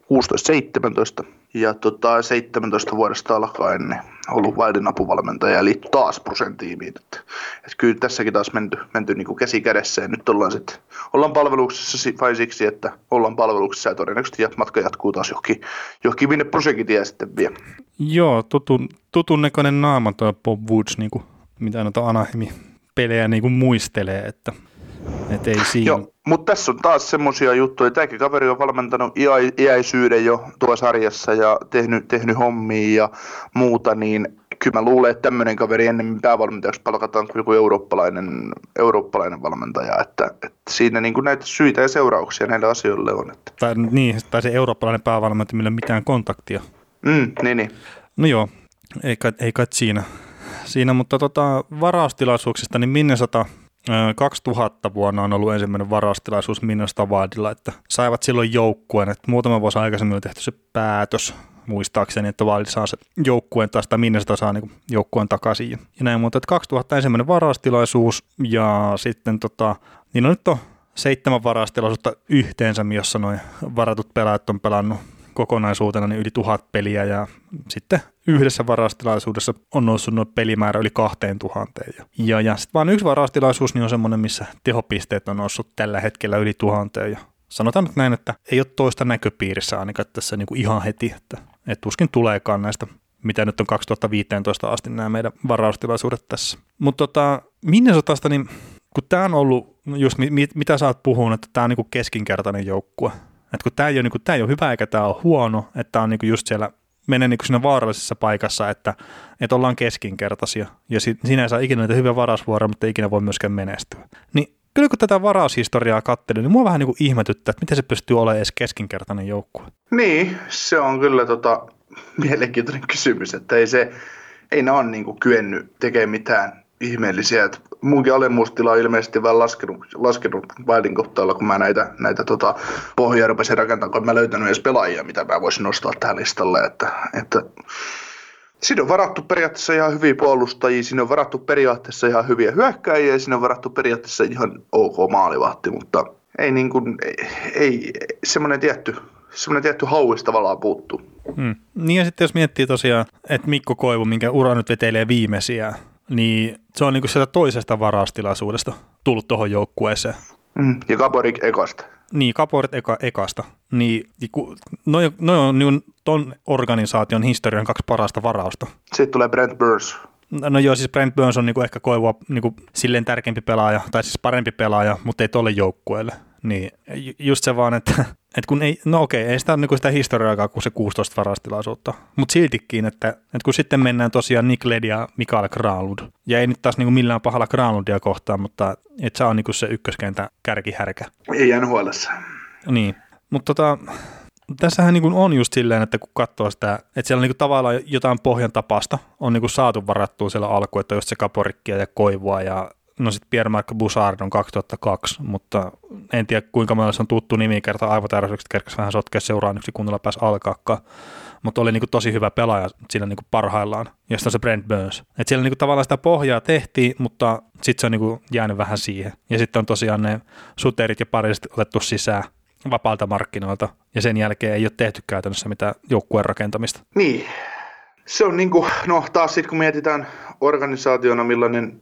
16-17. Ja tota, 17 vuodesta alkaen niin ollut Wildin apuvalmentaja ja liittyi taas prosentiimiin. Että, kyllä tässäkin taas menty, menty niin käsi kädessä ja nyt ollaan sitten ollaan palveluksessa vain siksi, että ollaan palveluksessa ja todennäköisesti matka jatkuu taas johonkin, johonkin minne prosenkin tie sitten vie. Joo, tutun, tutun näköinen naama tuo Bob Woods, niin kuin, mitä noita Anaheimin pelejä niin kuin muistelee, että et ei siinä. Joo, mutta tässä on taas semmoisia juttuja. Tämäkin kaveri on valmentanut iäisyyden jo tuossa sarjassa ja tehnyt, tehnyt hommia ja muuta, niin kyllä mä luulen, että tämmöinen kaveri ennemmin päävalmentajaksi palkataan kuin joku eurooppalainen, eurooppalainen valmentaja. Että, että siinä niin kuin näitä syitä ja seurauksia näille asioille on. Että. Tai, niin, tai se eurooppalainen päävalmentaja, millä mitään kontaktia. Mm, niin, niin. No joo, ei kai, ei kai siinä. siinä. Mutta tota, varaustilaisuuksista, niin Minnesota 2000 vuonna on ollut ensimmäinen varastilaisuus Minnesota Wildilla, että saivat silloin joukkueen, että muutama vuosi aikaisemmin oli tehty se päätös, muistaakseni, että Wild saa se joukkueen tai sitä Minnesota saa niin joukkueen takaisin ja näin, mutta että 2000 ensimmäinen varastilaisuus ja sitten tota, niin on nyt on seitsemän varastilaisuutta yhteensä, jossa noin varatut pelaajat on pelannut kokonaisuutena niin yli tuhat peliä ja sitten yhdessä varastilaisuudessa on noussut noin pelimäärä yli kahteen tuhanteen. Ja, ja sitten vaan yksi varastilaisuus niin on semmoinen, missä tehopisteet on noussut tällä hetkellä yli tuhanteen. Ja sanotaan nyt näin, että ei ole toista näköpiirissä ainakaan tässä niin kuin ihan heti, että, että tuskin tuleekaan näistä mitä nyt on 2015 asti nämä meidän varaustilaisuudet tässä. Mutta tota, Minnesotasta, niin kun tämä on ollut, just mit, mitä sä oot puhunut, että tämä on niin keskinkertainen joukkue, että kun tämä ei, ole, niin kuin, tämä ei ole hyvä eikä tämä ole huono, että tämä on niin kuin just siellä menee niin siinä vaarallisessa paikassa, että, että ollaan keskinkertaisia ja sit, siinä ei saa ikinä niitä hyviä varausvuoroja, mutta ei ikinä voi myöskään menestyä. Niin kyllä kun tätä varaushistoriaa katselin, niin mua vähän niin kuin ihmetyttää, että miten se pystyy olemaan edes keskinkertainen joukkue. Niin, se on kyllä tota, mielenkiintoinen kysymys, että ei se, ei ne ole niin kuin kyennyt tekemään mitään ihmeellisiä. Että munkin alemmuustila on ilmeisesti vähän laskenut, laskenut Wildin kohtaalla, kun mä näitä, näitä tota, pohjia rupesin rakentamaan, kun mä löytänyt edes pelaajia, mitä mä voisin nostaa tähän listalle. Että, että Siinä on varattu periaatteessa ihan hyviä puolustajia, siinä on varattu periaatteessa ihan hyviä hyökkäjiä siinä on varattu periaatteessa ihan ok maalivahti, mutta ei, niin kuin, ei, ei semmoinen tietty, semmoinen tietty hauis tavallaan puuttuu. Hmm. Niin ja sitten jos miettii tosiaan, että Mikko Koivu, minkä ura nyt vetelee viimeisiä, niin se on niinku sieltä toisesta varaustilaisuudesta tullut tuohon joukkueeseen. Mm, ja Kaporik ekasta. Niin, Kaporit eka, ekasta. Niin, noin noi on niin ton organisaation historian kaksi parasta varausta. Sitten tulee Brent Burns No joo, siis Brent Burns on niinku ehkä Koivua niinku silleen tärkeämpi pelaaja, tai siis parempi pelaaja, mutta ei tolle joukkueelle. Niin ju- just se vaan, että, että kun ei, no okei, ei sitä ole niinku sitä historiaa kuin se 16 varastilaisuutta, mutta siltikin, että, että kun sitten mennään tosiaan Nick Led ja Mikael Granlund, ja ei nyt taas niinku millään pahalla Granlundia kohtaan, mutta että se on niinku se ykköskentä kärkihärkä. Ei NHLssä. Niin, mutta tota, tässähän niin on just silleen, että kun katsoo sitä, että siellä on niin tavallaan jotain pohjan tapasta on niin saatu varattua siellä alkuun, että just se kaporikkia ja koivua ja no sitten Pierre-Marc Boussard on 2002, mutta en tiedä kuinka monella se on tuttu nimi, kerta aivotärjestykset kerkesi vähän sotkea seuraan yksi kunnolla pääsi alkaakaan, mutta oli niin kuin tosi hyvä pelaaja siinä niin kuin parhaillaan, ja sitten on se Brent Burns. Et siellä niin kuin tavallaan sitä pohjaa tehtiin, mutta sitten se on niin kuin jäänyt vähän siihen. Ja sitten on tosiaan ne suterit ja pariset otettu sisään, vapaalta markkinoilta, ja sen jälkeen ei ole tehty käytännössä mitään joukkueen rakentamista. Niin, se on niin kuin, no taas sitten kun mietitään organisaationa, millainen,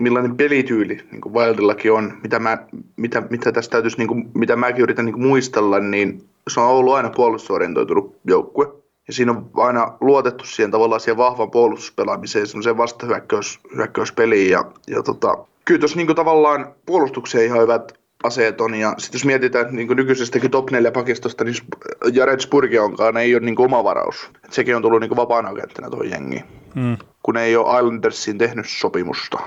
millainen pelityyli niin kuin Wildillakin on, mitä, mä, mitä, mitä tästä täytyisi, niin kuin, mitä mäkin yritän niin kuin muistella, niin se on ollut aina puolustusorientoitunut joukkue. Ja siinä on aina luotettu siihen tavallaan siihen vahvan puolustuspelaamiseen, semmoiseen vastahyökkäyspeliin. Ja, ja tota, kyllä tuossa niin tavallaan puolustukseen ihan hyvät aseet on. Ja sitten jos mietitään niin nykyisestäkin top 4 pakistosta, niin Jared Spurgionkaan ei ole niin oma varaus. Et sekin on tullut niin vapaana agenttina tuo jengi. Mm. Kun ei ole Islandersiin tehnyt sopimusta,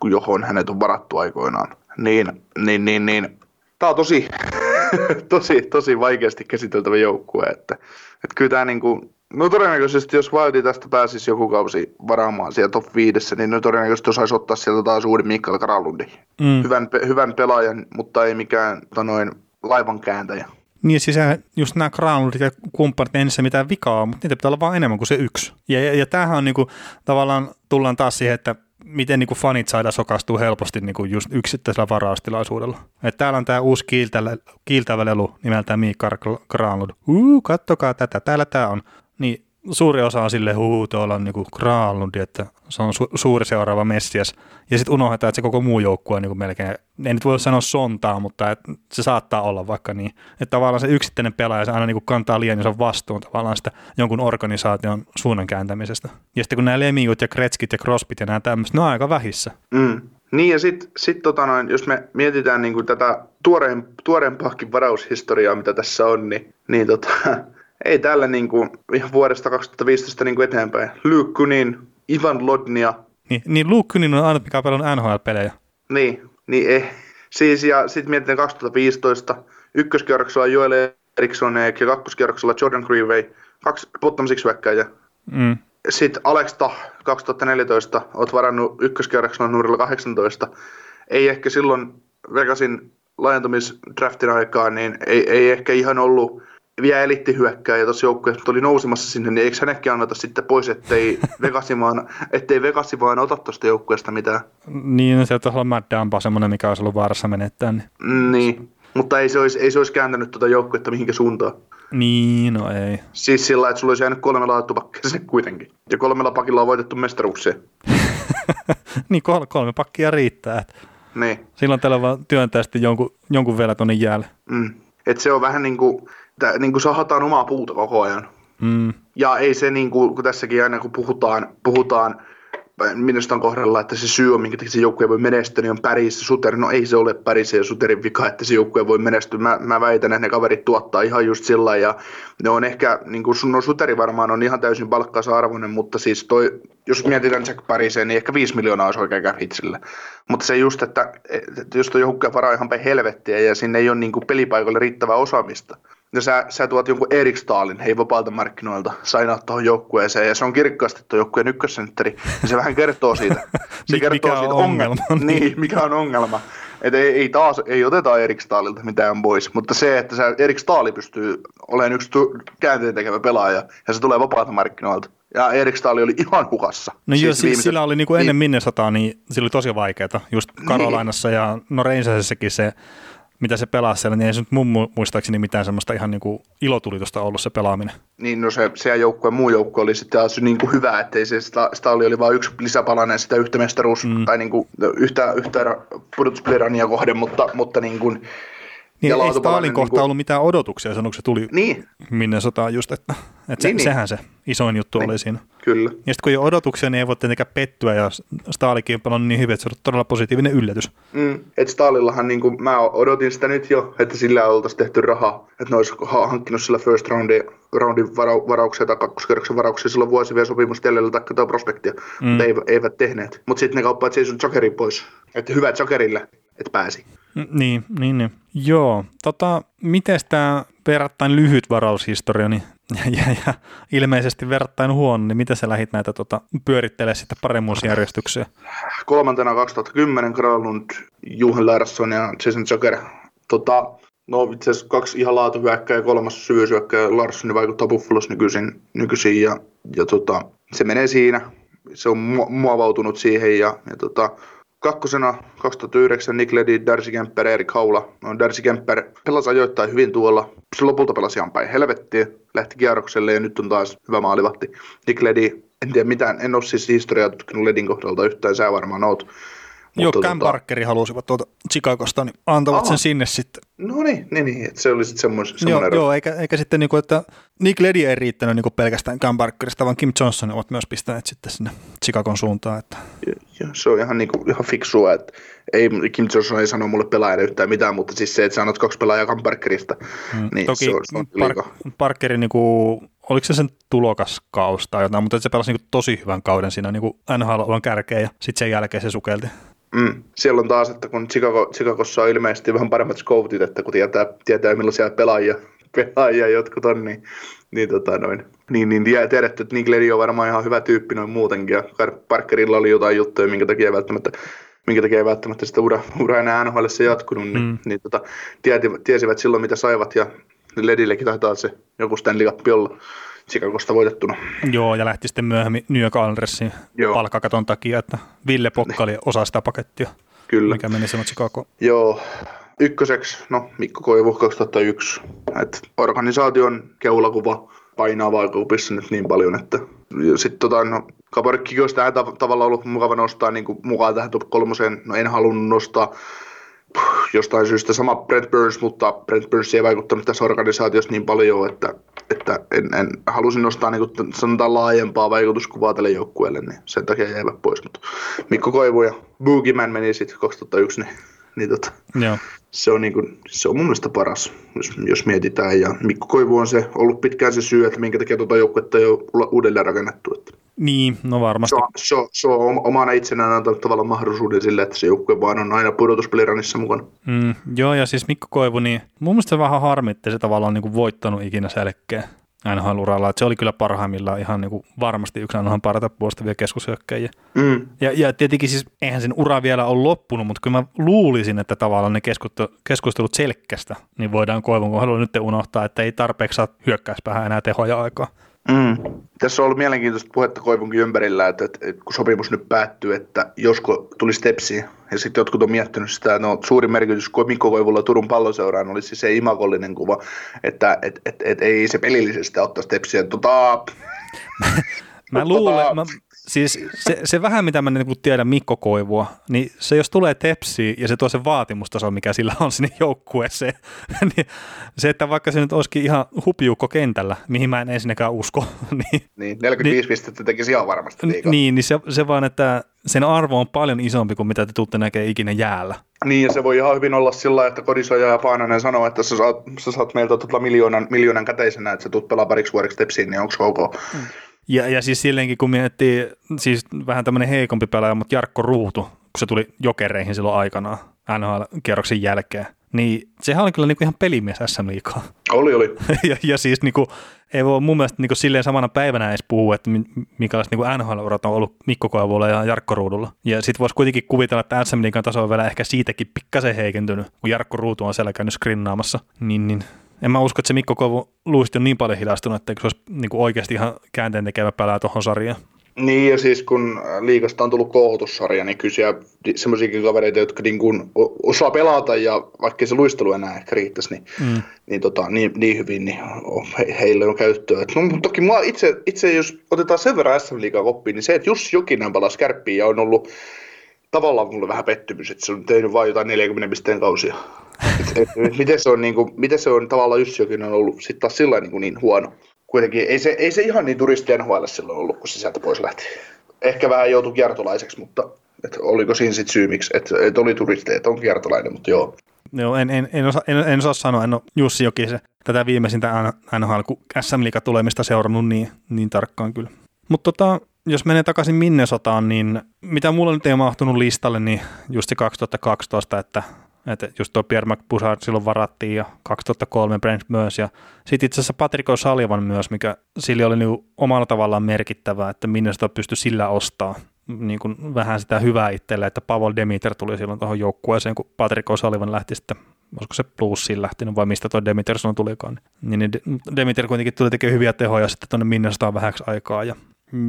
kun johon hänet on varattu aikoinaan. Niin, niin, niin, niin. Tämä on tosi, tosi, tosi vaikeasti käsiteltävä joukkue. Että, että kyllä tämä niin kuin, No todennäköisesti, jos Wildi tästä pääsisi joku kausi varaamaan siellä top 5, niin no todennäköisesti osaisi ottaa sieltä taas uuden Mikael Karalundi. Mm. Hyvän, hyvän pelaajan, mutta ei mikään tota noin, laivan kääntäjä. Niin siis just nämä Granlundit ja kumppanit, ei niissä mitään vikaa mutta niitä pitää olla vaan enemmän kuin se yksi. Ja, ja, ja tämähän on niinku, tavallaan, tullaan taas siihen, että miten niinku fanit saada sokastua helposti niinku just yksittäisellä varaustilaisuudella. Et täällä on tämä uusi kiiltävä, kiiltävä lelu nimeltään Mikael Granlund. Uu, kattokaa tätä, täällä tämä on niin suuri osa on sille huu, tuolla on niinku Kraalund, että se on su- suuri seuraava Messias. Ja sitten unohdetaan, että se koko muu joukkue on niinku melkein, ei nyt voi sanoa sontaa, mutta et se saattaa olla vaikka niin. Että tavallaan se yksittäinen pelaaja, se aina niinku kantaa liian ison vastuun tavallaan sitä jonkun organisaation suunnan kääntämisestä. Ja sitten kun nämä Lemiut ja Kretskit ja Crosbyt ja nämä tämmöiset, ne on aika vähissä. Mm. Niin ja sitten sit, tota noin, jos me mietitään niinku tätä tuoreen, tuoreempaakin varaushistoriaa, mitä tässä on, niin, niin tota, ei tällä niin kuin, ihan vuodesta 2015 niin kuin eteenpäin. Luke Kunin, Ivan Lodnia. Niin, niin Luke Kunin on aina, mikä on pelannut NHL-pelejä. Niin, niin eh. Siis ja sitten mietitään 2015, ykköskierroksella Joel Eriksson ja kakkoskierroksella Jordan Greenway, kaksi bottom six mm. Sitten Alexta 2014, olet varannut ykköskierroksella numerilla 18. Ei ehkä silloin Vegasin laajentumisdraftin aikaan, niin ei, ei ehkä ihan ollut vielä elittihyökkääjä tuossa joukkueessa oli nousemassa sinne, niin eikö hänekin anneta sitten pois, ettei Vegasi vaan, ettei Vegasi vaan ota tuosta joukkueesta mitään? Niin, no sieltä on Matt Dampa semmoinen, mikä olisi ollut vaarassa menettää. Niin. niin. Mutta ei se olisi, ei se olisi kääntänyt tuota joukkuetta mihinkä suuntaan. Niin, no ei. Siis sillä että sulla olisi jäänyt kolmella laitupakkia sinne kuitenkin. Ja kolmella pakilla on voitettu mestaruuksia. niin, kol- kolme pakkia riittää. Että niin. Silloin tällä vaan työntää sitten jonkun, jonkun vielä tuonne jäälle. Mm. Et se on vähän niin kuin, että niin kuin sahataan omaa puuta koko ajan. Mm. Ja ei se, niin kuin, kun tässäkin aina kun puhutaan, puhutaan minusta on kohdalla, että se syy on, minkä takia se joukkue voi menestyä, niin on Päris ja Suteri. No ei se ole Päris ja Suterin vika, että se joukkue voi menestyä. Mä, mä väitän, että ne kaverit tuottaa ihan just sillä ja ne on ehkä, niin kuin no Suteri varmaan on ihan täysin palkkaansa arvoinen, mutta siis toi, jos mietitään Jack Pariseen, niin ehkä 5 miljoonaa olisi oikein cap hitsille. Mutta se just, että, että jos tuo joukkue varaa ihan päin helvettiä ja sinne ei ole niin kuin pelipaikalle riittävää osaamista, ja sä, sä tuot jonkun Erik Stalin, hei vapaalta markkinoilta, sainaa tuohon joukkueeseen, ja se on kirkkaasti tuo joukkueen ykkössentteri, ja se vähän kertoo siitä. Se Mik, kertoo mikä siitä on ongelma? ongelma. niin, mikä on ongelma. Että ei, ei, taas, ei oteta Erik Stalilta mitään pois, mutta se, että sä, Erik Staali pystyy olemaan yksi käänteen tekevä pelaaja, ja se tulee vapaalta markkinoilta. Ja Erik Staali oli ihan hukassa. No siis joo, siis viimeiset... sillä oli niinku ennen niin. Minnesotaa, niin sillä oli tosi vaikeaa. Just Karolainassa niin. ja no Reinsasessakin se mitä se pelasi siellä, niin ei se nyt mun muistaakseni mitään semmoista ihan niin kuin ilotulitusta ollut se pelaaminen. Niin, no se, se joukkue, muu joukkue oli sitten taas niin kuin hyvä, ettei se Stali oli vain yksi lisäpalanen sitä yhtä mestaruus, mm. tai niin kuin yhtä, yhtä pudotuspelirania kohden, mutta, mutta niin kuin, Niin, ei Stalin kohta niinku- ollut mitään odotuksia, sanoiko se tuli Niin, minne sotaan just, että, että se, Niin, niin. sehän se isoin juttu Niin. oli siinä. kyllä. Ja sitten kun ei ole odotuksia, niin ei voi tietenkään pettyä, ja Stalikin on pelannut niin hyvin, että se on todella positiivinen yllätys. Mm. Et Stalillahan, niin kuin, mä odotin sitä nyt jo, että sillä oltaisiin tehty rahaa, että ne olisi ha- hankkinut sillä first roundin, roundin vara- varauksia tai kakkoskerroksen varauksia silloin vuosi vielä sopimusta jäljellä tai prospektia, mm. mutta eivät, eivät tehneet. Mutta sitten ne kauppaat seison Jokerin pois, että hyvä Jokerille, että pääsi. Niin, niin, niin. Joo, tota, miten tämä verrattain lyhyt varaushistoria, niin, ja, ja, ja, ilmeisesti verrattain huono, niin miten sä lähit näitä tota, pyörittelee sitten paremmuusjärjestyksiä? Kolmantena 2010 Kralund, Juhan Larsson ja Jason Joker. Tota, no itse asiassa kaksi ihan laatuhyökkää ja kolmas syvyysyökkää Larsson vaikuttaa Buffalos nykyisin, nykyisin ja, ja tota, se menee siinä. Se on mu- muovautunut siihen ja, ja tota, kakkosena 2009 Nick Leddy, Darcy Kemper, Erik Haula. No, Darcy Kemper pelasi ajoittain hyvin tuolla. Se lopulta pelasi ihan päin helvettiin. Lähti kierrokselle ja nyt on taas hyvä maalivahti. Nick Leddy, en tiedä mitään, en ole siis historiaa tutkinut Ledin kohdalta yhtään, sä varmaan oot. Joo, Cam tota- Parkeri halusivat tuolta Chicagosta, niin antavat Aha. sen sinne sitten. No niin, niin, niin että se oli sitten semmoinen, Joo, semmoinen joo eikä, eikä sitten niinku, että Nick Leddy ei riittänyt niinku pelkästään Cam Parkerista, vaan Kim Johnson ovat myös pistäneet sitten sinne Chicagon suuntaan. Että. Ja se on ihan, niinku, ihan fiksua, että ei, Kim Johnson ei sano mulle pelaajana yhtään mitään, mutta siis se, että sä annat kaksi pelaajaa Kamperkerista, mm, niin Toki se on, se on. Park, Parkerin, niinku, oliko se sen tulokaskaus tai jotain, mutta se pelasi niinku tosi hyvän kauden siinä niinku NHL on kärkeä ja sitten sen jälkeen se sukelti. Mm. Siellä on taas, että kun Chicago, Chicagossa on ilmeisesti vähän paremmat scoutit, että kun tietää, tietää millaisia pelaajia, pelaajia jotkut on, niin, niin, tota noin, niin, niin tie- tiedätte, että Nick on varmaan ihan hyvä tyyppi noin muutenkin, ja Parkerilla oli jotain juttuja, minkä takia ei välttämättä minkä takia ei välttämättä sitä ura, ura enää NHL jatkunut, niin, mm. niin tota, tiesivät silloin mitä saivat, ja Ledillekin taitaa se joku Stanley Cup olla Chicagosta voitettuna. Joo, ja lähti sitten myöhemmin New York Islandersin palkkakaton takia, että Ville Pokka oli osa sitä pakettia, Kyllä. mikä meni sinne Chicagoon. Joo, ykköseksi, no Mikko Koivu 2001. Et organisaation keulakuva painaa vaakakupissa nyt niin paljon, että sitten tota, no, Kaparikki olisi tähän tav- tavalla ollut mukava nostaa niin kuin mukaan tähän top kolmoseen. No en halunnut nostaa jostain syystä sama Brent Burns, mutta Brent Burns ei vaikuttanut tässä organisaatiossa niin paljon, että, että en, en halusin nostaa niin kuin, sanotaan laajempaa vaikutuskuvaa tälle joukkueelle, niin sen takia jäivät pois. Mutta Mikko Koivu ja Boogieman meni sitten 2001, niin, niin tota, Joo. se on, niin kuin, se on mun mielestä paras, jos, jos mietitään. Ja Mikko Koivu on se, ollut pitkään se syy, että minkä takia tuota joukkuetta ei ole uudelleen rakennettu. Että Niin, no varmasti. se, on, se, on, se on omana itsenään antanut tavallaan mahdollisuuden sille, että se joukkue vaan on aina pudotuspeliranissa mukana. Mm, joo, ja siis Mikko Koivu, niin mun mielestä se vähän harmi, että se tavallaan niin kuin voittanut ikinä selkeä. Että se oli kyllä parhaimmillaan ihan niin kuin varmasti yksi NHL parhaita puolustavia keskushyökkäjiä. Mm. Ja, ja tietenkin siis eihän sen ura vielä ole loppunut, mutta kyllä mä luulisin, että tavallaan ne keskustelut, keskustelut selkkästä, niin voidaan Koivun kohdalla nyt unohtaa, että ei tarpeeksi saa hyökkäyspäähän enää tehoja aikaa. Mm. Tässä on ollut mielenkiintoista puhetta Koivunkin ympärillä, että, että, että kun sopimus nyt päättyy, että josko tuli stepsiin, ja sitten jotkut on miettinyt sitä, että no, suuri merkitys Mikko Koivulla Turun palloseuraan olisi siis se imakollinen kuva, että et, et, et, ei se pelillisesti ottaa stepsiä. Tota, Mä luulen, mä, siis se, se vähän mitä mä niin tiedän Mikko Koivua, niin se jos tulee tepsiin ja se tuo sen vaatimustaso, mikä sillä on sinne joukkueeseen, niin se, että vaikka se nyt olisikin ihan hupiukko kentällä, mihin mä en ensinnäkään usko, niin, niin, 45 niin, pistettä tekisi ihan varmasti liikaa. niin, niin se, se vaan, että sen arvo on paljon isompi kuin mitä te tuutte näkemään ikinä jäällä. Niin, ja se voi ihan hyvin olla sillä että Kodisoja ja Paananen sanoo, että sä saat, sä saat meiltä tota miljoonan, miljoonan käteisenä, että sä tuut pelaa pariksi vuodeksi tepsiin, niin onko se ok? Mm. Ja, ja siis silleenkin, kun miettii, siis vähän tämmöinen heikompi pelaaja, mutta Jarkko Ruutu, kun se tuli jokereihin silloin aikanaan NHL-kierroksen jälkeen, niin sehän oli kyllä niinku ihan pelimies SM liikaa. Oli, oli. ja, ja siis niinku, ei voi mun mielestä niinku silleen samana päivänä edes puhua, että mi- minkälaiset niinku NHL-urat on ollut Mikko Koivulla ja Jarkko Ruudulla. Ja sitten voisi kuitenkin kuvitella, että SM Liikan taso on vielä ehkä siitäkin pikkasen heikentynyt, kun Jarkko Ruutu on siellä käynyt skrinnaamassa. Niin, niin en mä usko, että se Mikko Koivu luisti on niin paljon hidastunut, että se olisi niinku oikeasti ihan käänteen tekevä pelää tuohon sarjaan. Niin, ja siis kun liikasta on tullut koulutussarja, niin kyllä siellä semmoisiakin kavereita, jotka niin kuin osaa pelata, ja vaikka se luistelu enää ehkä riittäisi, niin, mm. niin, tota, niin, niin hyvin, niin he, heille on käyttöä. Et, no, mutta toki mua itse, itse, jos otetaan sen verran SM Liigaa koppiin, niin se, että Jussi Jokinen palasi kärppiin ja on ollut tavallaan mulle vähän pettymys, että se on tehnyt vain jotain 40 pisteen kausia. Miten, se on, niin kuin, miten se on tavallaan Jossi on ollut sitten taas sillä niin, niin huono. Kuitenkin ei se, ei se ihan niin turisti NHL silloin ollut, kun se sieltä pois lähti. Ehkä vähän joutui kiertolaiseksi, mutta et oliko siinä sitten syy, miksi, että et oli turisteja, että on kiertolainen, mutta joo. Joo, en, en, en, osa, en, en osaa sanoa, en ole Jussi Jokisen tätä viimeisintä NHL, kun SM Liiga tulemista seurannut niin, niin tarkkaan kyllä. Mutta tota, jos menee takaisin Minnesotaan, niin mitä mulla nyt ei mahtunut listalle, niin just se 2012, että, että just tuo Pierre McBussard silloin varattiin ja 2003 Brent myös ja sitten itse asiassa Patrick O'Sullivan myös, mikä sillä oli niin omalla tavallaan merkittävää, että Minnesota pystyi sillä ostaa niin vähän sitä hyvää itselle, että Pavel Demiter tuli silloin tuohon joukkueeseen, kun Patrick O'Sullivan lähti sitten, olisiko se plussiin lähtenyt vai mistä tuo Demiter sun tulikaan. Niin, niin Demiter kuitenkin tuli tekemään hyviä tehoja sitten tuonne Minnesotaan vähäksi aikaa ja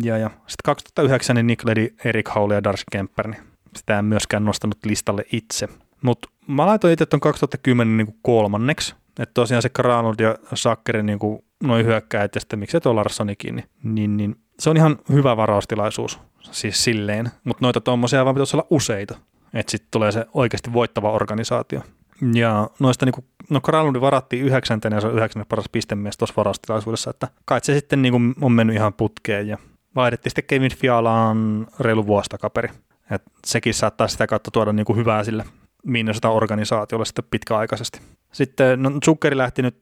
ja, ja sitten 2009 niin Nick Ledi, Erik Howley ja Darcy Kemper, niin sitä en myöskään nostanut listalle itse. Mutta mä laitoin itse tuon 2010 niin kolmanneksi, että tosiaan se Granlund ja Sakkerin niin noin hyökkäät ja sitten miksei tuo Larssonikin, niin, niin, niin, se on ihan hyvä varaustilaisuus siis silleen, mutta noita tuommoisia vaan pitäisi olla useita, että sitten tulee se oikeasti voittava organisaatio. Ja noista, niin kuin, no Granlundi varattiin yhdeksäntenä ja se on yhdeksännen paras pistemies tuossa varaustilaisuudessa, että kai se sitten niin kuin on mennyt ihan putkeen ja vaihdettiin sitten Kevin Fialaan reilu vuosi takaperi. Et sekin saattaa sitä kautta tuoda niin kuin hyvää sille Minnesota organisaatiolle sitten pitkäaikaisesti. Sitten no, Zuckeri lähti nyt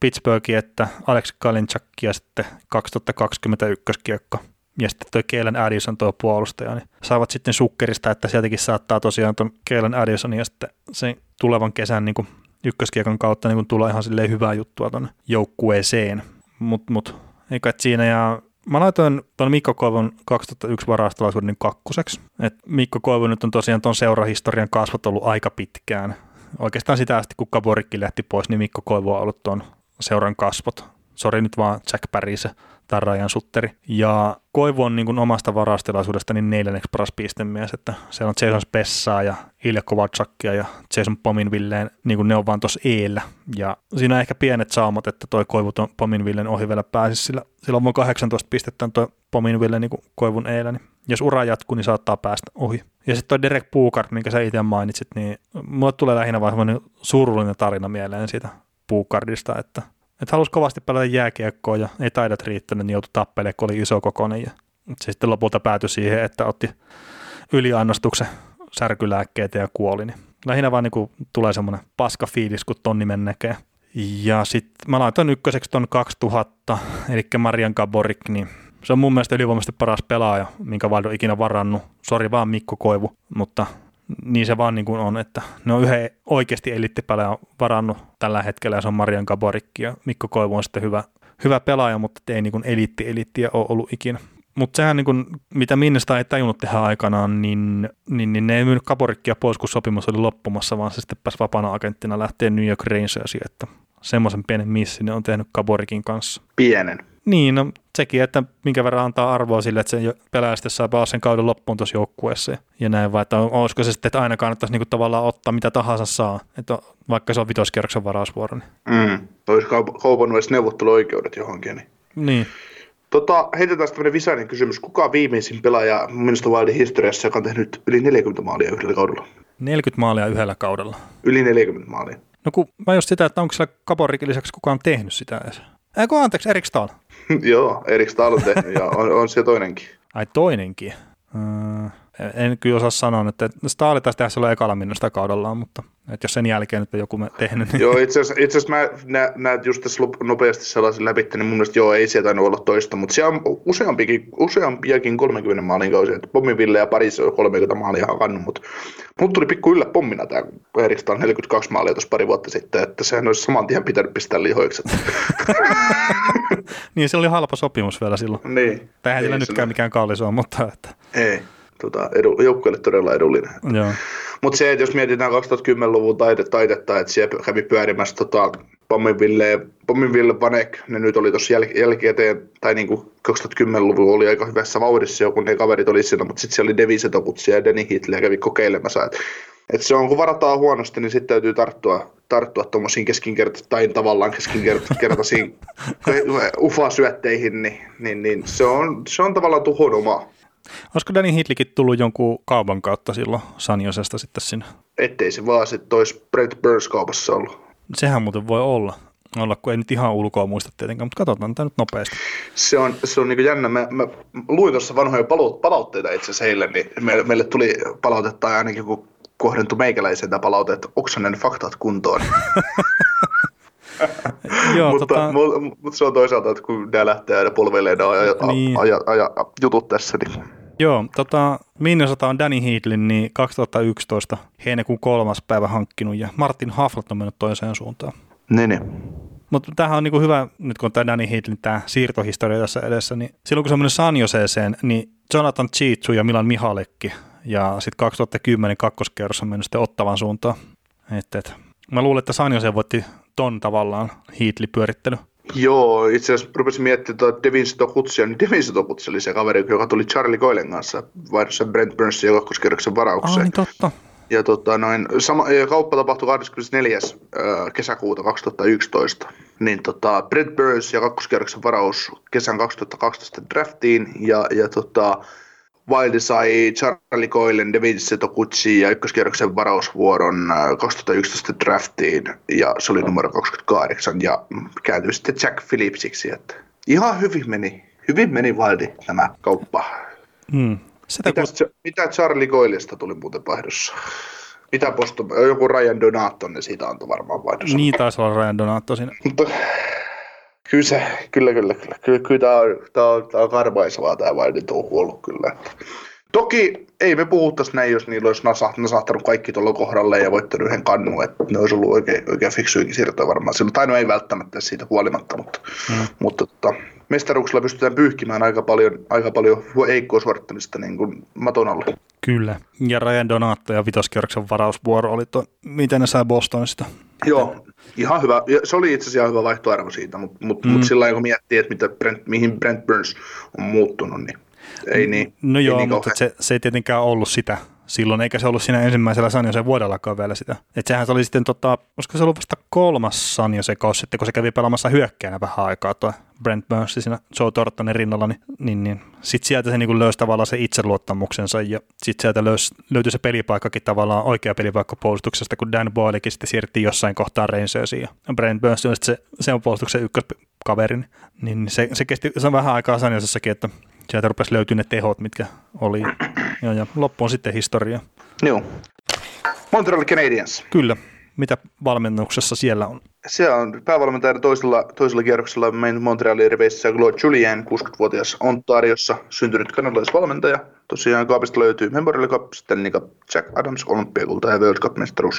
Pittsburghiin, että Alex Kalinchak ja sitten 2021 kiekko. Ja sitten tuo Keelan Addison tuo puolustaja, niin saavat sitten Zuckerista, että sieltäkin saattaa tosiaan tuon Keelan Addison ja sitten sen tulevan kesän niin kuin ykköskiekon kautta niin kuin tulla ihan silleen hyvää juttua tuonne joukkueeseen. Mutta mut, eikä siinä ja Mä laitoin tuon Mikko Koivun 2001 varastolaisuuden kakkoseksi. Et Mikko Koivu nyt on tosiaan tuon seurahistorian kasvot ollut aika pitkään. Oikeastaan sitä asti, kun Kaborikki lähti pois, niin Mikko Koivu on ollut tuon seuran kasvot. Sori nyt vaan Jack Paris tai Ryan Sutteri. Ja Koivu on niin kuin omasta varastilaisuudesta niin neljänneksi paras pistemies, että siellä on Jason Spessaa ja Ilja Kovacakia ja Jason Pominvilleen, niin kuin ne on vaan tuossa eellä. Ja siinä on ehkä pienet saumat, että toi Koivu tuon Pominvillen ohi vielä pääsisi, sillä sillä on 18 pistettä toi Pominville niin kuin Koivun eellä, niin jos ura jatkuu, niin saattaa päästä ohi. Ja sitten toi Derek Puukart, minkä sä itse mainitsit, niin mulle tulee lähinnä vaan surullinen tarina mieleen siitä Puukardista, että että halusi kovasti pelata jääkiekkoa ja ei taidot riittänyt, niin joutui tappelemaan, kun oli iso kokoinen. Ja se sitten lopulta päätyi siihen, että otti yliannostuksen särkylääkkeitä ja kuoli. Niin lähinnä vaan niin tulee semmoinen paska fiilis, kun ton nimen näkee. Ja sitten mä laitoin ykköseksi ton 2000, eli Marian Gaborik, niin se on mun mielestä ylivoimaisesti paras pelaaja, minkä Valdo ikinä varannut. Sori vaan Mikko Koivu, mutta niin se vaan niin kuin on, että ne on yhden oikeasti elittipelaaja varannut tällä hetkellä ja se on Marian Gaborikki ja Mikko Koivu on sitten hyvä, hyvä pelaaja, mutta ei niin kuin elitti elittiä ole ollut ikinä. Mutta sehän, niin kun, mitä Minnestä ei tajunnut tehdä aikanaan, niin, niin, niin ne ei myynyt Kaborikkia pois, kun sopimus oli loppumassa, vaan se sitten pääsi vapaana agenttina lähteä New York Rangersiin, että semmoisen pienen missin ne on tehnyt Kaborikin kanssa. Pienen. Niin, no sekin, että minkä verran antaa arvoa sille, että se pelaaja sitten saa sen kauden loppuun tuossa joukkueessa ja, ja näin, vai että olisiko se sitten, että aina kannattaisi niinku tavallaan ottaa mitä tahansa saa, että vaikka se on vitoskierroksen varausvuoro. Niin. Mm. Olisi kaupannut edes neuvotteluoikeudet johonkin. Niin. niin. Tota, heitetään tämmöinen visainen kysymys. Kuka on viimeisin pelaaja minusta Wildin historiassa, joka on tehnyt yli 40 maalia yhdellä kaudella? 40 maalia yhdellä kaudella? Yli 40 maalia. No kun mä just sitä, että onko siellä Kaporikin lisäksi kukaan tehnyt sitä edes? Eikö anteeksi, Erik Stahl? Joo, Erik Stahl on tehnyt ja on, on siellä toinenkin. Ai toinenkin? Uh, en kyllä osaa sanoa, että Staali taisi tehdä silloin ekalla minusta kaudellaan, mutta että jos sen jälkeen nyt joku me tehnyt. Niin... Joo, itse asiassa, itse asiassa mä nä, näet just tässä nopeasti sellaisen läpi, niin mun mielestä joo, ei sieltä olla toista, mutta siellä on useampikin, useampiakin 30 maalin kausia, että Pommiville ja Paris on 30 maalia hakannut, mutta mut tuli pikku yllä pommina tämä Eriksta 42 maalia tuossa pari vuotta sitten, että sehän olisi saman tien pitänyt pistää lihoiksi. niin, se oli halpa sopimus vielä silloin. Niin. Tähän ei nytkään mikään kallis on, mutta... Että... Ei tota, edu, joukkueelle todella edullinen. Mutta se, että jos mietitään 2010-luvun taite, taitetta, että siellä kävi pyörimässä tota, Pomminville, Pomminville Vanek, ne nyt oli tuossa jäl, jälkeen, tai niinku 2010-luvun oli aika hyvässä vauhdissa jo, kun ne kaverit oli siinä, mutta sitten siellä oli Devisetokutsi ja Denny Hitler kävi kokeilemassa, että et se on, kun varataan huonosti, niin sitten täytyy tarttua, tarttua tuommoisiin keskinkertaisiin, tai tavallaan keskinkertaisiin ufa-syötteihin, niin, niin, niin, se, on, se on tavallaan tuhon oma Olisiko Danny Hitlikin tullut jonkun kaupan kautta silloin Sanjosesta sitten sinne? Ettei se vaan sitten olisi Brent Burns kaupassa ollut. Sehän muuten voi olla. Olla, kun ei nyt ihan ulkoa muista tietenkään, mutta katsotaan tämä nyt nopeasti. Se on, se on niin jännä. Mä, mä luin tuossa vanhoja palautteita itse asiassa heille, niin meille, meille tuli palautetta ainakin kun kohdentui meikäläiseen tämä palaute, että oksanen faktat kuntoon. Joo, mutta, tota... mutta, mutta, se on toisaalta, että kun nämä lähtee aina polveilemaan aja, niin. aja, aja, jutut tässä, niin Joo, tota, Minnesota on Danny Heatlin niin 2011 heinäkuun kolmas päivä hankkinut ja Martin Haflat on mennyt toiseen suuntaan. Niin, niin. Mutta tämähän on niinku hyvä, nyt kun tämä Danny Heatlin tämä siirtohistoria tässä edessä, niin silloin kun se on mennyt San Joseeseen, niin Jonathan Chiitsu ja Milan Mihalekki ja sitten 2010 kakkoskerros on mennyt sitten ottavan suuntaan. Et, et. Mä luulen, että San Jose voitti ton tavallaan Heatli-pyörittely. Joo, itse asiassa rupesin miettimään tuota Devin Stokutsia, niin Devin Stokutsi oli se kaveri, joka tuli Charlie Coilen kanssa vaihdossa Brent Burnsin ja kakkoskerroksen varaukseen. Ah, niin totta. Ja, tota, noin, sama, kauppa tapahtui 24. kesäkuuta 2011. Niin tota, Brent Burns ja kakkoskerroksen varaus kesän 2012 draftiin ja, ja tota, Wilde sai Charlie Coilen, David Setokuchi ja ykköskierroksen varausvuoron 2011 äh, draftiin ja se oli numero 28 ja kääntyi sitten Jack Phillipsiksi. Että ihan hyvin meni, hyvin meni Wilde tämä kauppa. Sitä mitä, kun... mitä Charlie Coilesta tuli muuten vaihdossa? Mitä posto, joku Ryan Donato, niin siitä antoi varmaan vaihdossa. Niin taisi olla Ryan Donato siinä. Mutta Kyllä se, kyllä, kyllä, kyllä. Kyllä, kyllä tämä on, tämä on, tämä on karmaisevaa tämä Wildin touhu ollut kyllä. Toki ei me puhuttaisi näin, jos niillä olisi nasahtanut kaikki tuolla kohdalle ja voittanut yhden kannun, että ne olisi ollut oikein, oikein fiksuikin siirtoja varmaan silloin. Tai no ei välttämättä siitä huolimatta, mutta, mm. mutta tota, mestaruuksella pystytään pyyhkimään aika paljon, aika paljon heikkoa suorittamista niin kuin maton alle. Kyllä, ja Ryan Donato ja vitoskierroksen varausvuoro oli tuo, miten ne sai Bostonista. Joo, ihan hyvä. Se oli itse asiassa hyvä vaihtoarvo siitä, mutta mut, mm. mut sillä kun miettii, että mitä Brent, mihin Brent Burns on muuttunut, niin ei niin. No ei joo, niin mutta se, se ei tietenkään ollut sitä silloin, eikä se ollut siinä ensimmäisellä Sanjosen vuodellakaan vielä sitä. Että sehän se oli sitten, tota, olisiko se ollut vasta kolmas Sanjose kaus sitten, kun se kävi pelaamassa hyökkäänä vähän aikaa tuo Brent Burns siinä Joe Tortonin rinnalla, niin, niin, niin. sitten sieltä se niin löysi tavallaan se itseluottamuksensa ja sitten sieltä löysi, löytyi se pelipaikkakin tavallaan oikea pelipaikka puolustuksesta, kun Dan Boylekin sitten siirti jossain kohtaa Rangersiin ja Brent Burns oli se, se on puolustuksen ykköskaverin, niin se, se kesti se on vähän aikaa Sanjosessakin, että sieltä rupesi löytyä ne tehot, mitkä oli. Ja, ja loppu on sitten historia. Joo. Montreal Canadiens. Kyllä. Mitä valmennuksessa siellä on? Siellä on päävalmentajana toisella, toisella kierroksella meidän Montrealin riveissä Claude Julien, 60-vuotias Ontariossa syntynyt kanadalaisvalmentaja. Tosiaan kaapista löytyy Memorial Cup, Stanley Cup, Jack Adams, olympiakulta ja World Cup-mestaruus.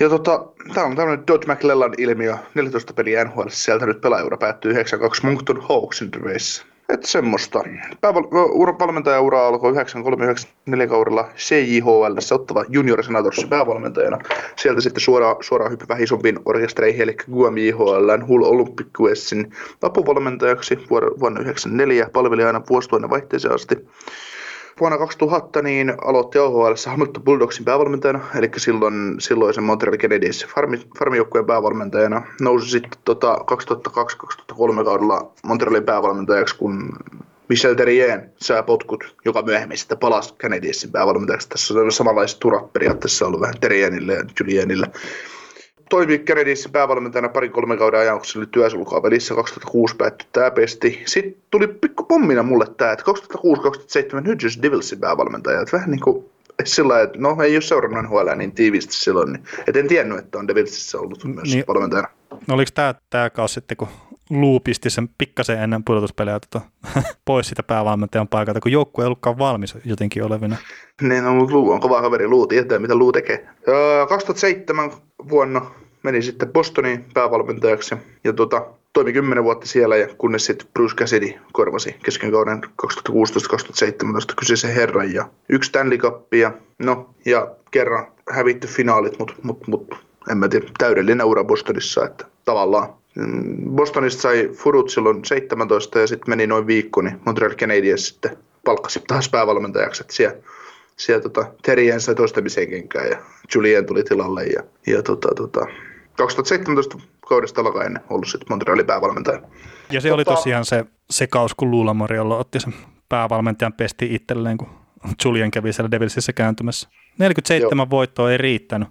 Ja tota, tämä on tämmöinen Dodge McLellan ilmiö, 14 peliä NHL, sieltä nyt pelaajuura päättyy 92 Moncton Hawksin riveissä. Että semmoista. Päävalmentaja ura alkoi 93-94 kaudella CJHL, ottava junior senatorsi päävalmentajana. Sieltä sitten suoraan, suoraan hyppi vähän isompiin orkestereihin, eli Guam JHL, Hull Olympic apuvalmentajaksi vuonna 1994. Palveli aina vuosituinen vaihteeseen asti vuonna 2000 niin aloitti OHL Hamilton Bulldogsin päävalmentajana, eli silloin silloisen Montreal farmi, farmijoukkueen päävalmentajana. Nousi sitten tota 2002-2003 kaudella Montrealin päävalmentajaksi, kun Michel Terrien saa potkut, joka myöhemmin sitten palasi Canadiensin päävalmentajaksi. Tässä on samanlaiset turat periaatteessa ollut vähän Terrienille ja Julienille toimi Kennedyn päävalmentajana pari-kolme kauden ajan, kun se oli työsulkaa välissä 2006 päättyi tämä pesti. Sitten tuli pikku pommina mulle tämä, että 2006-2007 New Jersey Devilsin päävalmentaja. Että vähän niin kuin sillä että no ei ole seurannut NHL niin tiiviisti silloin, niin et en tiennyt, että on Devilsissä ollut myös niin, valmentajana. No oliko tämä, tämä kausi sitten, kun Luu pisti sen pikkasen ennen pudotuspelejä tota, pois sitä päävalmentajan paikalta, kun joukkue ei ollutkaan valmis jotenkin olevina. Niin, no, Luu on kova kaveri, Luu tietää, mitä Luu tekee. 2007 vuonna meni sitten Bostonin päävalmentajaksi ja tota, toimi 10 vuotta siellä, ja kunnes sitten Bruce Cassidy korvasi kesken kauden 2016-2017 kyseisen herran. Ja yksi Stanley Cupia, no ja kerran hävitty finaalit, mutta mut, mut, en mä tiedä, täydellinen ura Bostonissa, että tavallaan Bostonista sai Furut silloin 17 ja sitten meni noin viikko, niin Montreal Canadiens sitten palkkasi taas päävalmentajaksi, että siellä siellä tota, Terjen sai toistamiseen kenkään ja Julien tuli tilalle ja, ja tota, tota, 2017 kaudesta alkaen ollut sitten Montrealin päävalmentaja. Ja se tota, oli tosiaan se, se kaus, kun Luulamorialla otti sen päävalmentajan pesti itselleen, kun Julian kävi siellä Devilsissä kääntymässä. 47 Joo. voittoa ei riittänyt.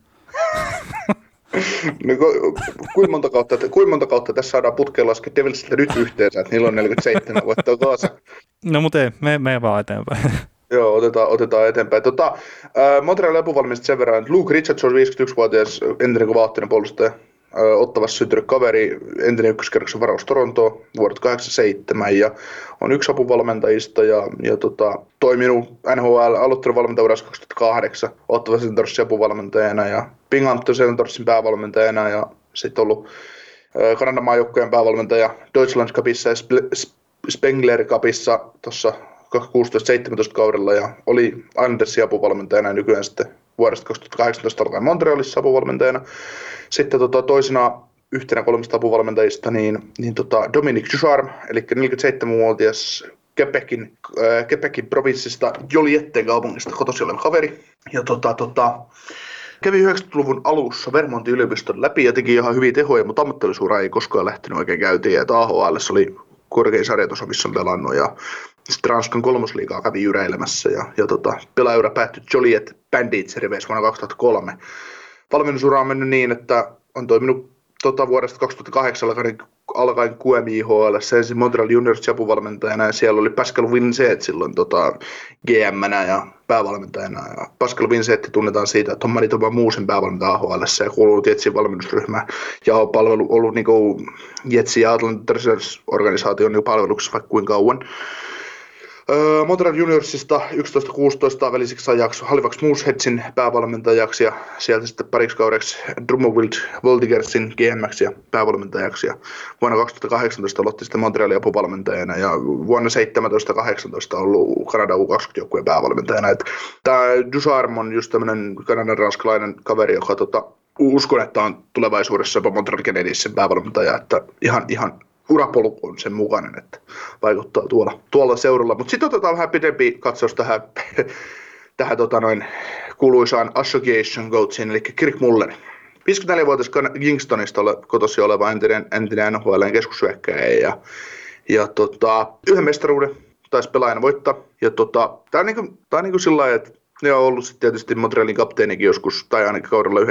No, ku, kuinka, monta kautta, kuinka monta kautta tässä saadaan putkeen laskea Devilsiltä nyt yhteensä, että niillä on 47 voittoa kanssa? No mutta ei, me, me vaan eteenpäin. Joo, otetaan, otetaan eteenpäin. Tota, äh, Montreal lepuvalmista sen verran, että Luke Richardson, 51-vuotias entinen kovaattinen puolustaja, ottavassa syntynyt kaveri, entinen ykköskerroksen varaus Torontoa vuodet 87 ja on yksi apuvalmentajista ja, ja tota, toiminut NHL aloittanut valmentajuudessa 2008 ottava Sentorsin apuvalmentajana ja Binghamton Sentorsin päävalmentajana ja sitten ollut Kanadan maajoukkojen päävalmentaja Deutschland Cupissa ja Spengler Cupissa tuossa 2016-17 kaudella ja oli Andersin apuvalmentajana ja nykyään sitten vuodesta 2018 alkaen Montrealissa apuvalmentajana. Sitten tota, toisena yhtenä kolmesta apuvalmentajista niin, niin tota Dominic Ducharme, eli 47-vuotias Quebecin, äh, Quebecin provinssista Jolietteen kaupungista kotoisin oleva kaveri. Ja tota, tota, kävi 90-luvun alussa Vermontin yliopiston läpi ja teki ihan hyviä tehoja, mutta ammattilisuura ei koskaan lähtenyt oikein käyntiin. Ja AHL oli korkein sarjataso, missä on pelannut. Ja sitten Ranskan kolmosliigaa kävi yräilemässä ja, ja tota, pelaajaura päättyi Joliet Bandits riveissä vuonna 2003. Valmennusura on mennyt niin, että on toiminut tota, vuodesta 2008 alkaen, alkaen QMIHL, ensin Montreal Juniors apuvalmentajana ja siellä oli Pascal Vincent silloin tota, gm ja päävalmentajana. Ja Pascal Vincent tunnetaan siitä, että on Manitoba Muusin päävalmentaja AHL ja kuuluu Jetsin valmennusryhmään ja on palvelu, ollut niin Jetsin ja Atlantic organisaation niin palveluksessa vaikka kuinka kauan. Montreal Juniorsista 11-16 väliseksi ajaksi Halifax Mooseheadsin päävalmentajaksi ja sieltä sitten pariksi kaudeksi Drummondville Voltigersin GMX ja päävalmentajaksi. Ja vuonna 2018 aloitti sitten Montrealin apuvalmentajana ja vuonna 17-18 ollut Kanadan U20-joukkueen päävalmentajana. Tämä Dusarm on just tämmöinen kanadan ranskalainen kaveri, joka tota, uskon, että on tulevaisuudessa jopa Montreal Canadiensin päävalmentaja, että ihan, ihan urapolku on sen mukainen, että vaikuttaa tuolla, tuolla seuralla. Mutta sitten otetaan vähän pidempi katsaus tähän, tähän tota noin, kuuluisaan Association Goatsiin, eli Kirk Muller. 54-vuotias Kingstonista ole, kotosi oleva entinen, entinen NHL keskushyökkäjä ja, ja tota, yhden mestaruuden taisi pelaajana voittaa. Ja tota, tämä on, niinku, tää on niinku sillä lailla, että ne on ollut sitten tietysti Montrealin kapteenikin joskus, tai ainakin kaudella 94-95,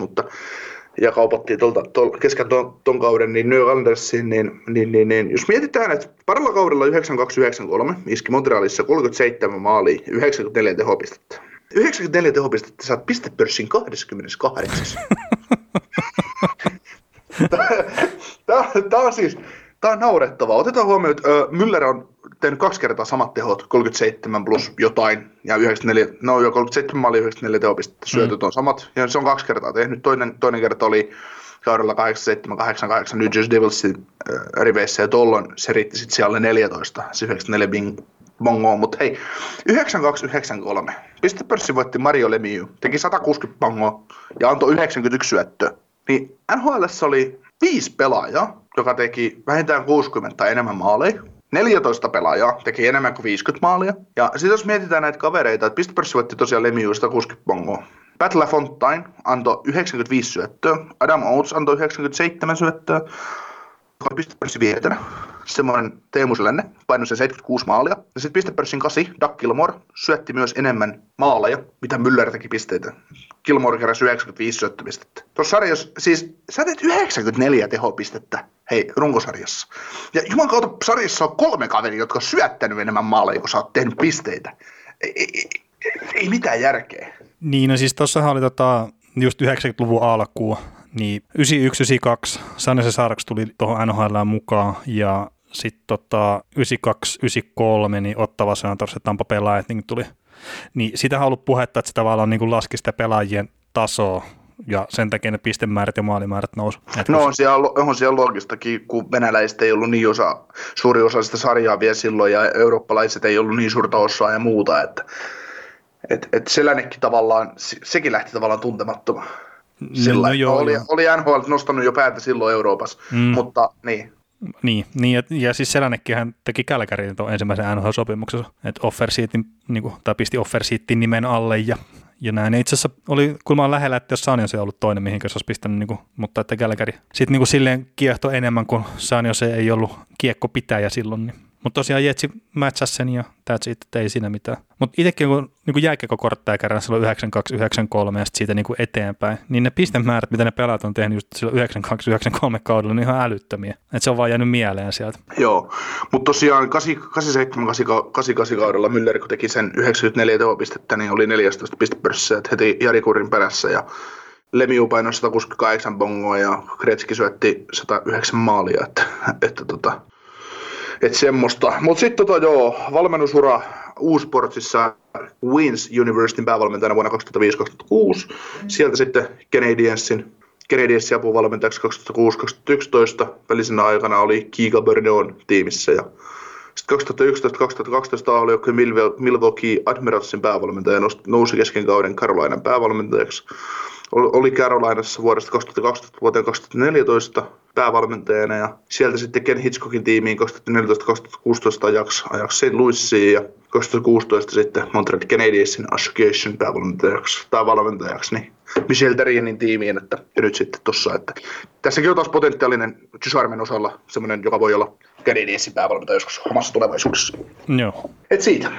mutta ja kaupattiin tuolta, tuolta kesken ton, ton, kauden, niin New Andersin, niin, niin, niin, niin, jos mietitään, että parilla kaudella 92-93 iski Montrealissa 37 maalia 94 tehopistettä. 94 tehopistettä saat pistepörssin 28. Tämä on siis, tämä on naurettavaa. Otetaan huomioon, että Müller on tehnyt kaksi kertaa samat tehot, 37 plus jotain, ja 94, no jo 37 maali 94 tehopistettä, mm. syötöt on samat, ja se on kaksi kertaa tehnyt. Toinen, toinen kerta oli kaudella 87-88 New Jersey Devilsin äh, riveissä, ja tuolloin se riitti sitten siellä 14, se 94 bing, bongoa, mutta hei, 92-93, pistepörssi voitti Mario Lemieux, teki 160 bongoa ja antoi 91 syöttöä. Niin NHL oli viisi pelaajaa, joka teki vähintään 60 tai enemmän maaleja, 14 pelaajaa teki enemmän kuin 50 maalia. Ja sitten jos mietitään näitä kavereita, että pistepörssi voitti tosiaan Lemieux 160 bongoa. Pat LaFontaine antoi 95 syöttöä, Adam Oates antoi 97 syöttöä, pistepörssin vietänä. Semmoinen Teemu Selänne painoi sen 76 maalia. Ja sitten pistepörssin kasi, Doug Gilmore, syötti myös enemmän maaleja, mitä Müller teki pisteitä. Gilmore keräsi 95 syöttöpistettä. Tuossa sarjassa, siis sä teet 94 tehopistettä, hei, runkosarjassa. Ja juman kautta sarjassa on kolme kaveria, jotka on syöttänyt enemmän maaleja, kun sä oot tehnyt pisteitä. Ei, ei, ei, ei mitään järkeä. Niin, no siis tossahan oli tota, just 90-luvun alkuun niin 91-92 Sanese Sarks tuli tuohon NHL mukaan ja sitten tota, 92-93 niin Ottava Senators ja Tampa pelaajat niin tuli. Niin sitä on ollut puhetta, että se tavallaan niin laski sitä pelaajien tasoa ja sen takia ne pistemäärät ja maalimäärät nousi. No on siellä, on siellä logistakin, kun venäläiset ei ollut niin osa, suuri osa sitä sarjaa vielä silloin ja eurooppalaiset ei ollut niin suurta osaa ja muuta, että et, et Selänekki tavallaan, sekin lähti tavallaan tuntemattomaan. Sillä no, joo, oli, joo. oli NHL nostanut jo päätä silloin Euroopassa, mm. mutta niin. Niin, niin ja, ja siis hän teki Kälkärin tuon ensimmäisen NHL-sopimuksensa, että offersiitin, niin kuin, tai pisti offersiitin nimen alle ja, ja näin. Itse asiassa oli kulmaan lähellä, että jos Sanjos ei ollut toinen, mihin se olisi pistänyt, niin kuin, mutta että Kälkäri sitten niin kuin silleen kiehto enemmän, kuin Sanjos ei ollut kiekko pitäjä silloin, niin Mutta tosiaan Jetsi matchasi sen ja that's it, ei siinä mitään. Mutta itsekin kun niin jääkiekokortteja kerran silloin 92, 93 ja sitten siitä niin kuin eteenpäin, niin ne pistemäärät, mitä ne pelaat on tehnyt just silloin 92, 93 kaudella, niin ihan älyttömiä. Et se on vaan jäänyt mieleen sieltä. Joo, mutta tosiaan 87, 88 kaudella Müller, kun teki sen 94 tehopistettä, niin oli 14 pistepörssissä, heti Jari Kurin perässä ja Lemiu painoi 168 bongoa ja Kretski syötti 109 maalia, että, että tota, että semmoista. Mutta sitten tota joo, valmennusura Uusportsissa Wins Universityn päävalmentajana vuonna 2005-2006. Sieltä sitten Canadiensin Canadiensin apuvalmentajaksi 2006-2011. Välisenä aikana oli Kiika Berneon tiimissä ja sitten 2011-2012 oli Milwaukee Admiralsin päävalmentaja nousi kesken kauden Carolinan päävalmentajaksi oli Carolinassa vuodesta 2012 vuoteen 2014 päävalmentajana ja sieltä sitten Ken Hitchcockin tiimiin 2014-2016 ajaksi, ajaksi St. Louisiin ja 2016 sitten Montreal Canadiensin Association päävalmentajaksi, päävalmentajaksi niin Michel Terrienin tiimiin, että ja nyt sitten tossa, että tässäkin on taas potentiaalinen Chisarmen osalla semmoinen, joka voi olla Canadiensin päävalmentaja joskus omassa tulevaisuudessa. Joo. Et siitä,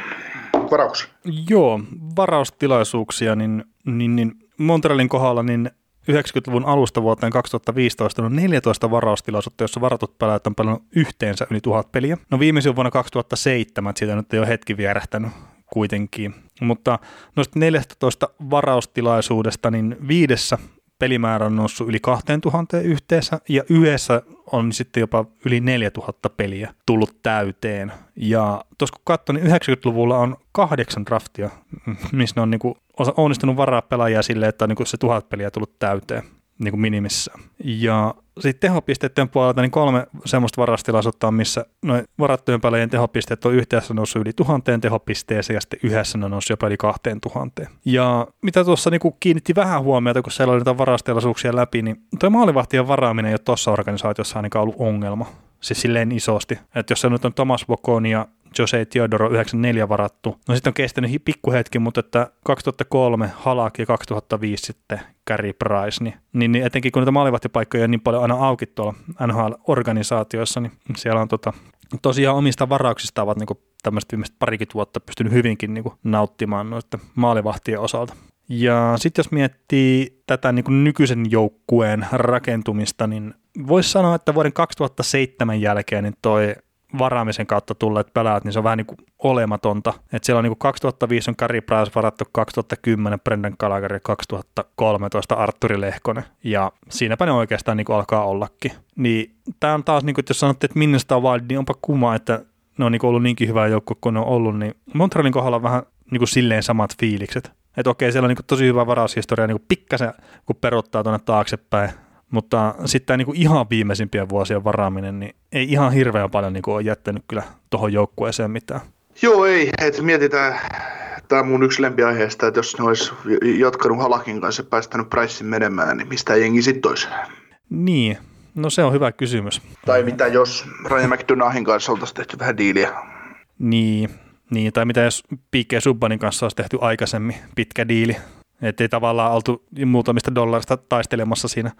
varauksia. Joo, varaustilaisuuksia, niin, niin, niin Montrealin kohdalla niin 90-luvun alusta vuoteen 2015 on 14 varaustilaisuutta, jossa varatut pelaajat on pelannut yhteensä yli tuhat peliä. No viimeisin vuonna 2007, siitä nyt ei ole hetki vierähtänyt kuitenkin. Mutta noista 14 varaustilaisuudesta, niin viidessä pelimäärä on noussut yli 2000 yhteensä ja yhdessä on sitten jopa yli 4000 peliä tullut täyteen. Ja tuossa kun katsoin, niin 90-luvulla on kahdeksan draftia, missä ne on niin kuin onnistunut varaa pelaajia silleen, että on niin kuin se tuhat peliä tullut täyteen niin kuin minimissä. Ja sitten tehopisteiden puolelta niin kolme semmoista varastilaisuutta on, missä noin varattujen pelaajien tehopisteet on yhteensä noussut yli tuhanteen tehopisteeseen ja sitten yhdessä ne on noussut jopa yli kahteen tuhanteen. Ja mitä tuossa niin kiinnitti vähän huomiota, kun siellä oli niitä varastilaisuuksia läpi, niin tuo maalivahtien varaaminen ei ole tuossa organisaatiossa ainakaan ollut ongelma. Siis silleen isosti. Että jos se nyt on Thomas Bocon ja Jose Teodoro 94 varattu. No sitten on kestänyt pikkuhetki, mutta että 2003 Halak ja 2005 sitten Gary Price, niin, niin, niin etenkin kun niitä maalivahtipaikkoja on niin paljon aina auki tuolla NHL-organisaatioissa, niin siellä on tota, tosiaan omista varauksista ovat niin tämmöistä viimeiset parikymmentä vuotta pystynyt hyvinkin niin nauttimaan noista maalivahtien osalta. Ja sitten jos miettii tätä niin nykyisen joukkueen rakentumista, niin voisi sanoa, että vuoden 2007 jälkeen niin toi varaamisen kautta tulleet pelaajat, niin se on vähän niin kuin olematonta. Et siellä on niin kuin 2005 on Kari Price varattu, 2010 Brendan Gallagher ja 2013 Arturi Lehkonen. Ja siinäpä ne oikeastaan niin kuin alkaa ollakin. Niin tämä on taas, niin kuin, jos sanotte, että Minnesota Wild, niin onpa kuma, että ne on niin kuin ollut niinkin hyvä joukko kuin ne on ollut, niin Montrealin kohdalla on vähän niin kuin silleen samat fiilikset. Että okei, siellä on niin tosi hyvä varaushistoria niin pikkasen, kun perottaa tuonne taaksepäin, mutta sitten niin ihan viimeisimpien vuosien varaaminen, niin ei ihan hirveän paljon niin ole jättänyt kyllä tuohon joukkueeseen mitään. Joo, ei. Et mietitään, tämä mun yksi lempiaiheesta, että jos ne olisi jatkanut Halakin kanssa ja päästänyt Pricein menemään, niin mistä jengi sitten olisi? Niin, no se on hyvä kysymys. Tai mitä jos Ryan McDonaghin kanssa oltaisiin tehty vähän diiliä? Niin, niin, tai mitä jos P.K. Subbanin kanssa olisi tehty aikaisemmin pitkä diili. Että ei tavallaan oltu muutamista dollarista taistelemassa siinä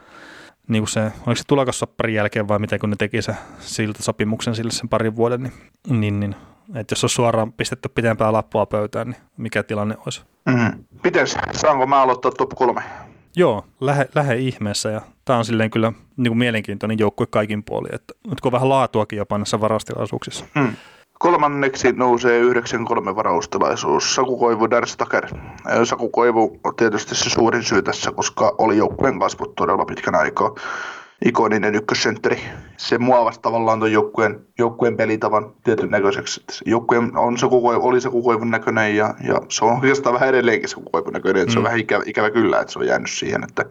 niin kuin se, oliko se tulokassoppari jälkeen vai miten kun ne teki se siltä sopimuksen sille sen parin vuoden, niin, niin, niin että jos on suoraan pistetty pitempää lappua pöytään, niin mikä tilanne olisi? Mm. Mites, saanko mä aloittaa top kolme? Joo, lähe, lähe ihmeessä ja tämä on silleen kyllä niin kuin mielenkiintoinen joukkue kaikin puolin, että nyt kun on vähän laatuakin jopa näissä varastilaisuuksissa. Mm. Kolmanneksi nousee 9-3 varaustilaisuus Sakukoivu Darstaker. Sakukoivu on tietysti se suurin syy tässä, koska oli joukkueen kasvut todella pitkän aikaa. Ikoninen ykkössentteri. Se muovasi tavallaan tuon joukkueen, joukkueen pelitavan tietyn näköiseksi. Joukkueen on Sakukoivu, oli Sakukoivun näköinen ja, ja se on oikeastaan vähän edelleenkin Sakukoivun näköinen. Mm. Se on mm. vähän ikävä, ikävä kyllä, että se on jäänyt siihen, että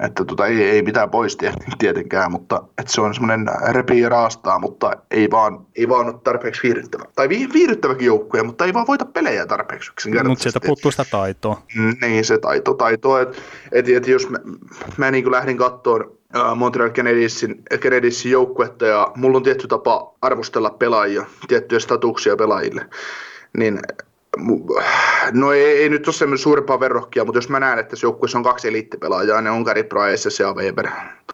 että tota, ei, ei mitään pois tietenkään, mutta että se on semmoinen repii ja raastaa, mutta ei vaan, ei vaan ole tarpeeksi viihdyttävä. Tai vi, viihdyttäväkin joukkue, mutta ei vaan voita pelejä tarpeeksi yksinkertaisesti. Mutta sieltä puuttuu sitä taitoa. Mm, niin, se taito, taito. Että et, et jos mä, mä niin lähdin kattoon Montreal Canadiesin, Canadiesin joukkuetta ja mulla on tietty tapa arvostella pelaajia, tiettyjä statuksia pelaajille, niin No ei, ei nyt ole semmoinen suurempaa verrokkia, mutta jos mä näen, että se joukkueessa on kaksi eliittipelaajaa, ne on Gary Price ja Weber.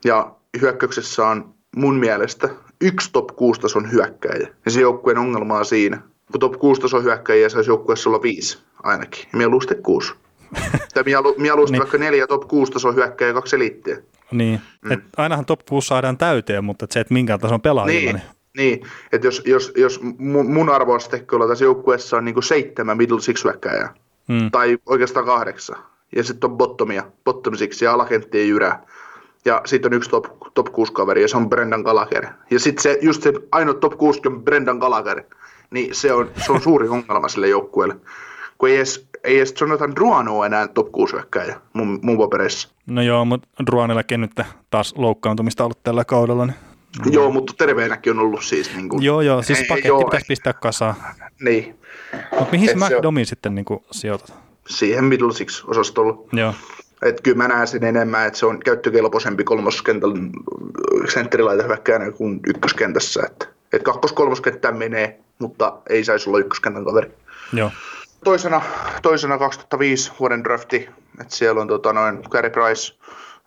Ja hyökkäyksessä on mun mielestä yksi top 6 tason hyökkäjä. Ja se joukkueen ongelma on siinä, kun top 6 tason hyökkäjiä saisi joukkueessa olla viisi ainakin. Mieluusti kuusi. tai mielu, mieluusti Niin. vaikka neljä top 6 tason hyökkäjä ja kaksi eliittiä. Niin, mm. et ainahan top 6 saadaan täyteen, mutta et se, että minkä tason pelaajilla, Niin, niin, niin. että jos, jos, jos mun, arvoasteikkoilla tässä joukkueessa on niinku seitsemän middle six hyökkäjää, mm, tai oikeastaan kahdeksan, ja sitten on bottomia, bottom six ja alakenttien jyrää. Ja sitten on yksi top, top 6 kaveri, ja se on Brendan Gallagher. Ja sitten se, just se ainoa top 6 on Brendan Gallagher, niin se on, se on suuri ongelma sille joukkueelle. Kun ei edes, ei edes Jonathan Druano enää top 6 hyökkäjä mun, mun papereissa. no joo, mutta Ruanillakin nyt taas loukkaantumista ollut tällä kaudella, niin Mm. Joo, mutta terveenäkin on ollut siis niin kuin, Joo, joo, siis paketti joo, pitäisi pistää kasaan. Niin, Mutta mihin Et se McDomin sitten niin sijoitat? siihen middle six osastolla. Joo, Että kyllä mä näen sen enemmän, että se on käyttökelpoisempi kolmoskentän sentterilaita hyökkäänä kuin ykköskentässä. Että et kakkos-kolmoskenttään menee, mutta ei saisi olla ykköskentän kaveri. joo. Toisena, toisena 2005 vuoden drafti, että siellä on tota, noin Gary Price,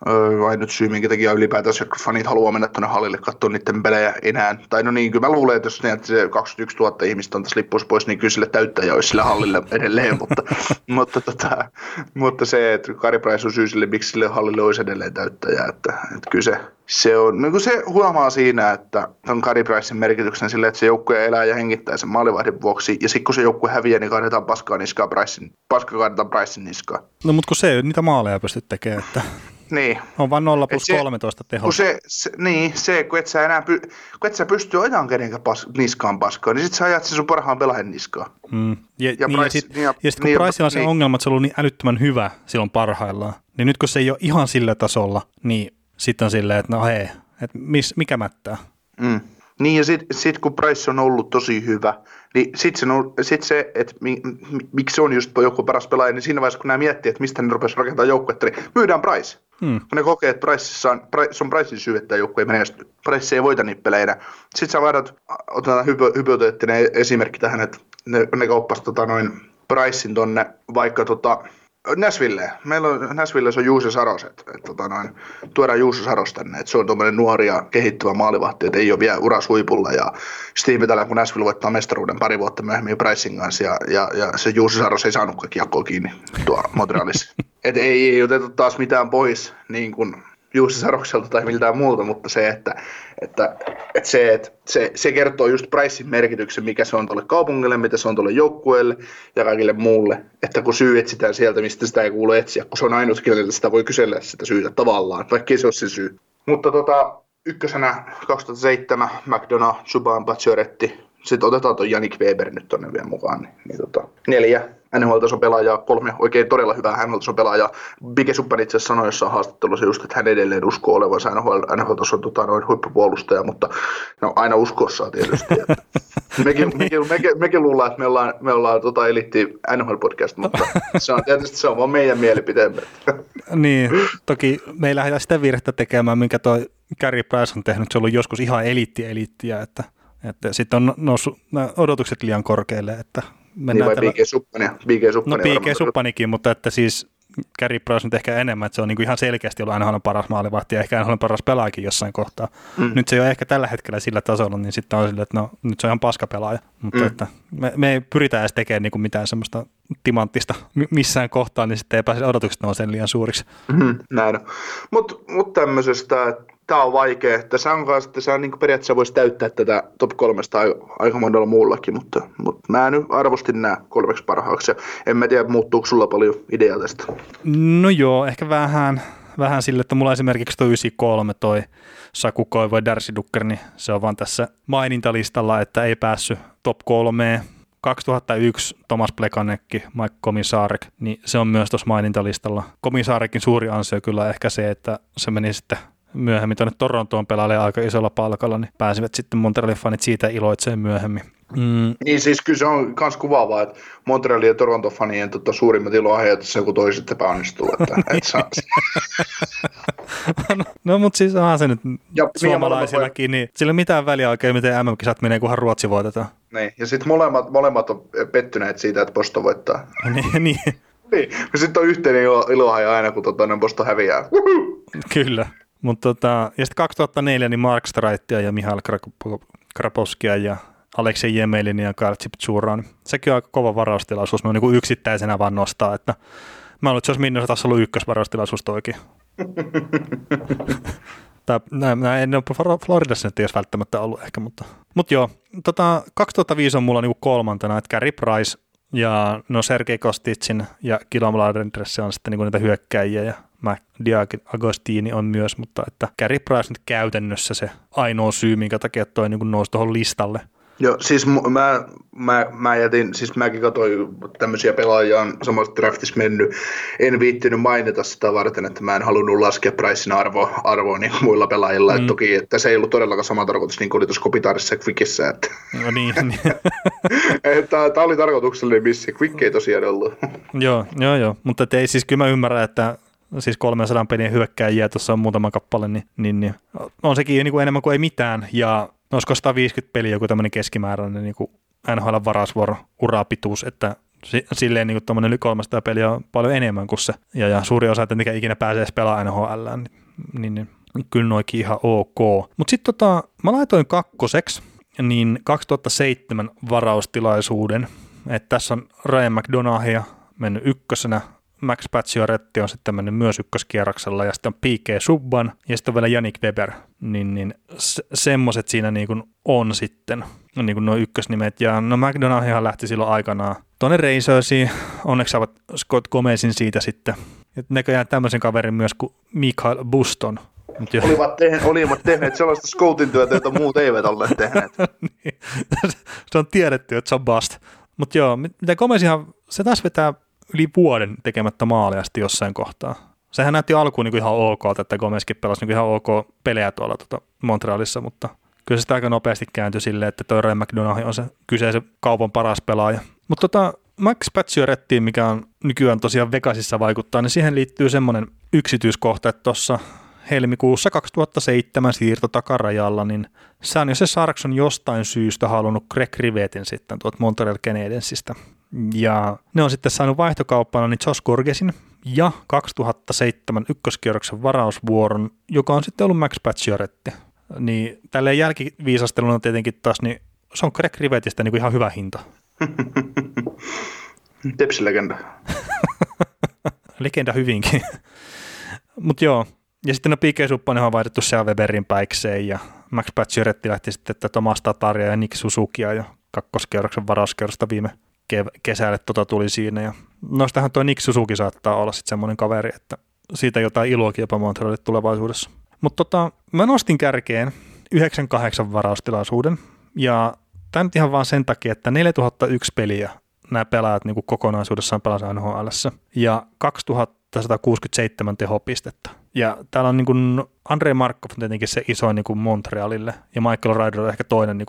öö, ainut syy, minkä takia ylipäätään se fanit haluaa mennä tuonne hallille katsoa niiden pelejä enää. Tai no niin, kyllä mä luulen, että jos ne, että se 21 000 ihmistä on tässä lippuissa pois, niin kyllä sille täyttäjä olisi sille hallille edelleen, mutta, mutta, tota, mutta se, että Gary Price on syy sille, miksi sille hallille olisi edelleen täyttäjä, että, että kyllä se, se on, niin kuin se huomaa siinä, että on Gary Pricein merkityksen sille, että se joukkue elää ja hengittää sen maalivahdin vuoksi, ja sitten kun se joukkue häviää, niin kaadetaan paskaa niskaa Pricein, paska kaadetaan Pricein niskaa. No mutta kun se ei niitä maaleja pysty tekemään, että Niin, on vain 0 plus se- 13 teho. kun se, se, niin, se, kun et sä enää py, kun et sä pysty ajan kenenkään pas, niskaan paskaa, niin sit sä ajat sen sun parhaan pelaajan niskaan. Mm. Ja, Ja niin, Price- ja, sit, niin ja- ja sit kun niin Priceilla on se niin. ongelma, että se on ollut niin älyttömän hyvä silloin parhaillaan, niin nyt kun se ei ole ihan sillä tasolla, niin sitten on silleen, että no hei, että mis, mikä mättää? Mm. Niin ja sit, sit kun Price on ollut tosi hyvä, niin sit se, sit se että mi, mi, miksi se on just joku paras pelaaja, niin siinä vaiheessa kun nämä miettii, että mistä ne rupesi rakentamaan joukkuetta, niin myydään Price. Hmm. Kun ne kokee, että Priceissa on, Price, on Pricein syy, että joukkue ei menesty. Price ei voita niitä pelejä enää. Sitten sä vaihdat, otetaan hypo, hypoteettinen esimerkki tähän, että ne, ne kauppasi tota noin Pricein tonne vaikka tota, Näsville. Meillä on Näsville on Juuse Saros, että, että tota noin, tuodaan Juuse Saros tänne, että se on tuommoinen nuori ja kehittyvä maalivahti, että ei ole vielä uras huipulla ja sitten ihmetellään, kun Näsville voittaa mestaruuden pari vuotta myöhemmin Pricein kanssa ja, ja, ja se Juuse Saros ei saanut kiekkoa kiinni tuo Montrealissa. Et ei, ei oteta taas mitään pois niin kuin Juuse Sarokselta tai miltään muulta, mutta se, että, että, että, se, että se, se kertoo just Pricein merkityksen, mikä se on tuolle kaupungille, mitä se on tuolle joukkueelle ja kaikille muulle. Että kun syy etsitään sieltä, mistä sitä ei kuulu etsiä, kun se on ainut, kenelle sitä voi kysellä sitä syytä tavallaan, vaikka se ole se syy. Mutta tota, ykkösenä 2007 McDonough, Subban, Pacioretti. Sitten otetaan tuon Janik Weber nyt tonne vielä mukaan. Niin, niin tota, neljä NHL-tason pelaajaa, kolme oikein todella hyvää NHL-tason pelaajaa. Bige Suppan itse sanoi jossain haastattelussa just, että hän edelleen uskoo olevansa NHL, NHL-tason tota, noin huippupuolustaja, mutta no, aina uskossa tietysti. Mekin, mekin, mekin, mekin, luullaan, että me ollaan, me ollaan tota, elitti NHL-podcast, mutta se on tietysti se on vaan meidän mielipiteemme. Niin, toki me ei lähdetä sitä virhettä tekemään, minkä toi Gary Price on tehnyt. Se on ollut joskus ihan eliitti-eliittiä, että, että sitten on noussut nämä odotukset liian korkealle, että Niin mennään vai tällä... Bige Suppania? Bige No varmaan- Suppanikin, mutta että siis Gary Price nyt ehkä enemmän, että se on niin kuin ihan selkeästi ollut aina paras maalivahti ja ehkä aina paras pelaajakin jossain kohtaa. Mm. Nyt se ei ole ehkä tällä hetkellä sillä tasolla, niin sitten on silleen, että no nyt se on ihan paska pelaaja. Mutta mm. että me, me ei pyritä edes tekemään niin kuin mitään semmoista timanttista mi- missään kohtaa, niin sitten ei pääse odotukset nousee liian suuriksi. Mm, näin on. Mutta mut tämmöisestä, tämä on vaikea. Tässä on kanssa, että sä niin periaatteessa voisi täyttää tätä top kolmesta ai- aika monella muullakin, mutta, mutta mä nyt arvostin nämä kolmeksi parhaaksi. En mä tiedä, muuttuuko sulla paljon ideaa tästä. No joo, ehkä vähän, vähän sille, että mulla esimerkiksi toi 93 toi Saku Koivu ja Darcy Ducker, niin se on vaan tässä mainintalistalla, että ei päässyt top kolmeen. 2001 Thomas Plekanekki, Mike Komisarek, niin se on myös tuossa mainintalistalla. Komisarekin suuri ansio kyllä ehkä se, että se meni sitten myöhemmin tuonne Torontoon pelaalle aika isolla palkalla, niin pääsivät sitten Montrealin fanit siitä iloitseen myöhemmin. Mm, Niin siis kyllä se on myös kuvaavaa, että Montrealin ja Toronto fanien tota, suurimmat iloaiheet se, kun toiset epäonnistuu. Että, et saa, no, no mutta siis onhan se nyt Ja- suomalaisillakin, niin sillä ei ole mitään väliä oikein, miten MM-kisat menee, kunhan Ruotsi voitetaan. niin. Ja sitten molemmat, molemmat on pettyneet siitä, että Posto voittaa. niin, niin, Niin. Sitten on yhteinen ilo, iloaihe aina, kun tota, Posto häviää. Uhuh. kyllä. Mutta tota, ja sitten 2004 niin Mark Straittia ja Mihail Krap- Kraposkia ja Aleksei Jemelin ja Karl Chipchura, niin sekin on aika kova varaustilaisuus, no niin yksittäisenä vaan nostaa, että mä luulen, että se olisi Minnesota taas ollut ykkösvaraustilaisuus toikin. tai nämä en ole Floridassa nyt olisi välttämättä ollut ehkä, mutta, mutta joo, tota, 2005 on mulla niinku kolmantena, että Gary Price ja no Sergei Kostitsin ja Kilom Laudendresse on sitten niinku niitä hyökkäjiä ja Mac Agostini on myös, mutta että Gary Price nyt käytännössä se ainoa syy, minkä takia toi niinku nousi tuohon listalle. Joo, siis mä, mä, mä jätin, siis mäkin katsoin tämmöisiä pelaajia on samassa draftissa mennyt. En viittinyt mainita sitä varten, että mä en halunnut laskea Pricein arvo, arvoa niin muilla pelaajilla. Mm. Et toki, että se ei ollut todellakaan sama tarkoitus, niin kuin oli tuossa Kopitaarissa ja Quickissä. Että. No niin, niin. Tämä oli tarkoituksellinen missi, Quick ei tosiaan ollut. joo, joo, joo, mutta ei siis kyllä mä ymmärrän, että siis 300 pelin hyökkääjiä, tuossa on muutama kappale, niin, niin, niin on sekin niin kuin enemmän kuin ei mitään, ja olisiko 150 peliä joku tämmöinen keskimääräinen niin kuin NHL-varausvuoro urapituus, että silleen niin kuin yli 300 peliä on paljon enemmän kuin se, ja, ja suuri osa, että mikä ikinä pääsee pelaamaan NHL, niin, niin, niin kyllä noikin ihan ok. Mutta sitten tota, mä laitoin kakkoseksi, niin 2007 varaustilaisuuden, että tässä on Ryan McDonahia mennyt ykkösenä, Max Pacioretti on sitten mennyt myös ykköskierroksella ja sitten on P.K. Subban ja sitten on vielä Janik Weber, niin, niin se, semmoset siinä niin kuin on sitten, niin kuin nuo ykkösnimet. Ja no McDonaldhan lähti silloin aikanaan tuonne Razorsiin, onneksi saavat Scott Gomezin siitä sitten. Et näköjään tämmöisen kaverin myös kuin Mikael Buston. Mut jo. Olivat, tehneet, olivat tehneet sellaista scoutin työtä, jota muut eivät ole tehneet. niin. se on tiedetty, että se on bust. Mutta joo, mitä Gomezihan, se taas vetää yli vuoden tekemättä maalia sitten jossain kohtaa. Sehän näytti alkuun niin kuin ihan ok, että Gomezkin pelasi niin ihan ok pelejä tuolla tuota Montrealissa, mutta kyllä se aika nopeasti kääntyi silleen, että toi Ray McDonough on se kyseisen kaupan paras pelaaja. Mutta tota, Max Paciorettiin, mikä on nykyään tosiaan Vegasissa vaikuttaa, niin siihen liittyy semmoinen yksityiskohta, että tuossa helmikuussa 2007 siirto takarajalla, niin San se Sarks on jostain syystä halunnut Greg Rivetin sitten tuot Montreal Canadiensista. Ja ne on sitten saanut vaihtokauppana niin Josh Gorgesin ja 2007 ykköskierroksen varausvuoron, joka on sitten ollut Max Pacioretti. Niin tälleen jälkiviisasteluna tietenkin taas, niin se on Greg Rivetistä niin kuin ihan hyvä hinta. Tepsi-legenda. Legenda hyvinkin. Mutta joo, ja sitten no P.K. Suppanen on vaihdettu Sean Weberin päikseen ja Max Pacioretti lähti sitten että Tomas Tataria ja Nick Suzukia ja kakkoskierroksen varauskierrosta viime kesälle tota tuli siinä. Ja noistahan tuo Nick Suzuki saattaa olla sitten semmoinen kaveri, että siitä jotain iloakin jopa Montrealille tulevaisuudessa. Mutta tota, mä nostin kärkeen 98 varaustilaisuuden ja tämä nyt ihan vaan sen takia, että 4001 peliä nämä pelaajat niin kokonaisuudessaan pelasivat NHL ja 2167 tehopistettä. Ja täällä on niin kuin Andrei Markov tietenkin se iso niin kuin Montrealille ja Michael Ryder ehkä toinen niin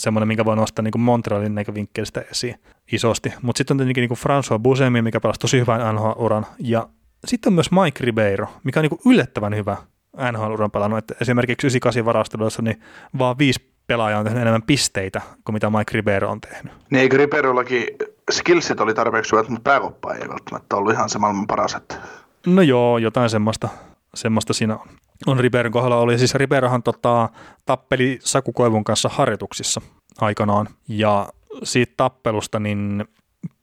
semmoinen, minkä voi nostaa niin kuin Montrealin näkövinkkelistä esiin isosti. Mutta sitten on tietenkin niin François Busemi, mikä pelasi tosi hyvän NHL-uran. Ja sitten on myös Mike Ribeiro, mikä on niin kuin yllättävän hyvä NHL-uran pelannut. Että esimerkiksi 98 varastelussa niin vaan viisi pelaajaa on tehnyt enemmän pisteitä kuin mitä Mike Ribeiro on tehnyt. Niin eikö Ribeirollakin skillsit oli tarpeeksi hyvät, mutta pääkoppa ei välttämättä ollut ihan se maailman paras. Että... No joo, jotain semmoista, semmoista siinä on on Riberon kohdalla oli. Siis Riberohan tota, tappeli Saku Koivun kanssa harjoituksissa aikanaan. Ja siitä tappelusta niin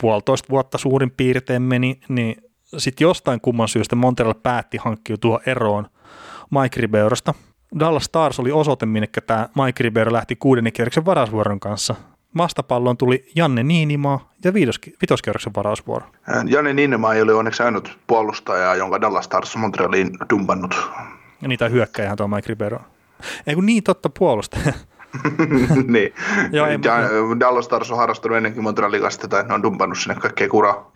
puolitoista vuotta suurin piirtein meni, niin sitten jostain kumman syystä Montreal päätti hankkiutua eroon Mike Riberosta. Dallas Stars oli osoite, minne tämä Mike Ribeiro lähti kuudennen kierroksen varasvuoron kanssa. Vastapalloon tuli Janne Niinimaa ja vitoskierroksen varausvuoro. Janne Niinimaa ei ole onneksi ainut puolustaja, jonka Dallas Stars Montrealiin dumpannut ja niitä hyökkäjähän tuo Mike Ribeiro. Ei kun niin totta puolusta. niin. Joo, ei, ja, Dallas Stars on harrastanut ennenkin Montrealin kanssa tai ne on dumpannut sinne kaikkea kuraa.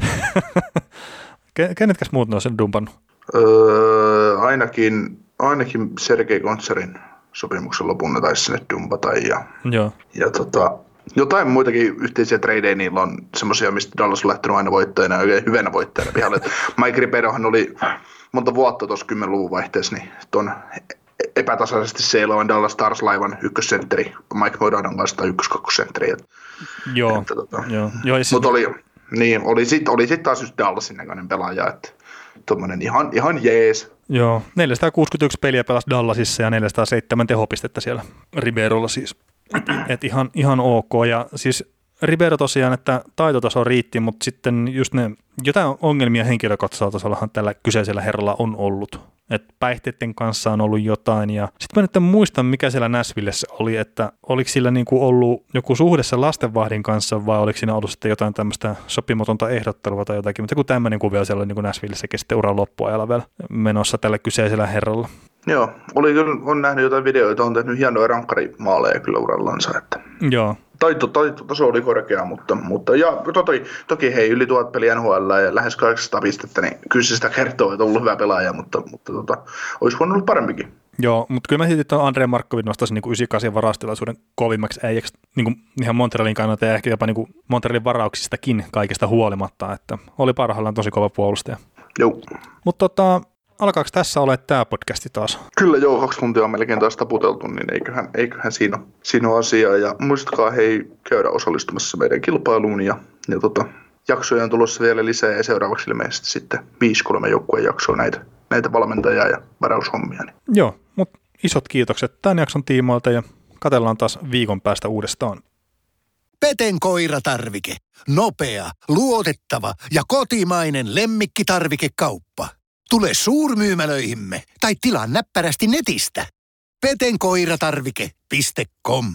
Kenetkäs muut ne on sen dumpannut? Öö, ainakin, ainakin Sergei Kontsarin sopimuksen lopun ne taisi sinne dumpata. Ja, Joo. ja tota, jotain muitakin yhteisiä tradeja niillä on semmoisia, mistä Dallas on lähtenyt aina voittajana ja hyvänä voittajana pihalle. Mike Ribeirohan oli monta vuotta tuossa 10-luvun vaihteessa, niin tuon epätasaisesti seilaavan Dallas Stars-laivan ykkössentteri Mike Modadon kanssa tai ykköskakkosentteri. Joo, että, tota, joo. joo siis... Mutta oli, Niin, oli sitten oli sit taas just Dallasin näköinen pelaaja, että tuommoinen ihan, ihan jees. Joo, 461 peliä pelasi Dallasissa ja 407 tehopistettä siellä Riberolla siis. Et, et ihan, ihan ok. Ja siis Ribeiro tosiaan, että taitotaso riitti, mutta sitten just ne, jotain ongelmia henkilökohtaisella tasollahan tällä kyseisellä herralla on ollut. Että päihteiden kanssa on ollut jotain ja sitten mä nyt en muista, mikä siellä Näsvillessä oli, että oliko sillä niinku ollut joku suhde sen lastenvahdin kanssa vai oliko siinä ollut sitten jotain tämmöistä sopimatonta ehdottelua tai jotakin, mutta joku tämmöinen kuvio siellä niinku Näsvillissäkin sitten uran loppuajalla vielä menossa tällä kyseisellä herralla. Joo, oli kyllä, on nähnyt jotain videoita, on tehnyt hienoja rankkarimaaleja kyllä urallansa, että Joo, taito, taitotaso oli korkea, mutta, mutta ja toki, toki hei, yli tuhat peliä NHL ja lähes 800 pistettä, niin kyllä se sitä kertoo, että on ollut hyvä pelaaja, mutta, mutta tota, olisi voinut olla parempikin. Joo, mutta kyllä mä silti tuon Andrei Markkovin nostaisin niin 98 varastilaisuuden kovimmaksi äijäksi niin kuin ihan Montrealin kannalta ja ehkä jopa niin kuin Montrealin varauksistakin kaikesta huolimatta, että oli parhaillaan tosi kova puolustaja. Joo. Mutta tota, alkaako tässä olla tämä podcasti taas? Kyllä joo, kaksi tuntia on melkein taas taputeltu, niin eiköhän, eiköhän siinä, ole, siinä ole asiaa. Ja muistakaa hei käydä osallistumassa meidän kilpailuun ja, ja tota, jaksoja on tulossa vielä lisää ja seuraavaksi ilmeisesti sitten 5-3 joukkueen jaksoa näitä, näitä valmentajia ja varaushommia. Niin. Joo, mutta isot kiitokset tämän jakson tiimoilta ja katellaan taas viikon päästä uudestaan. Peten koiratarvike. Nopea, luotettava ja kotimainen lemmikkitarvikekauppa. Tule suurmyymälöihimme tai tilaa näppärästi netistä. petenkoiratarvike.com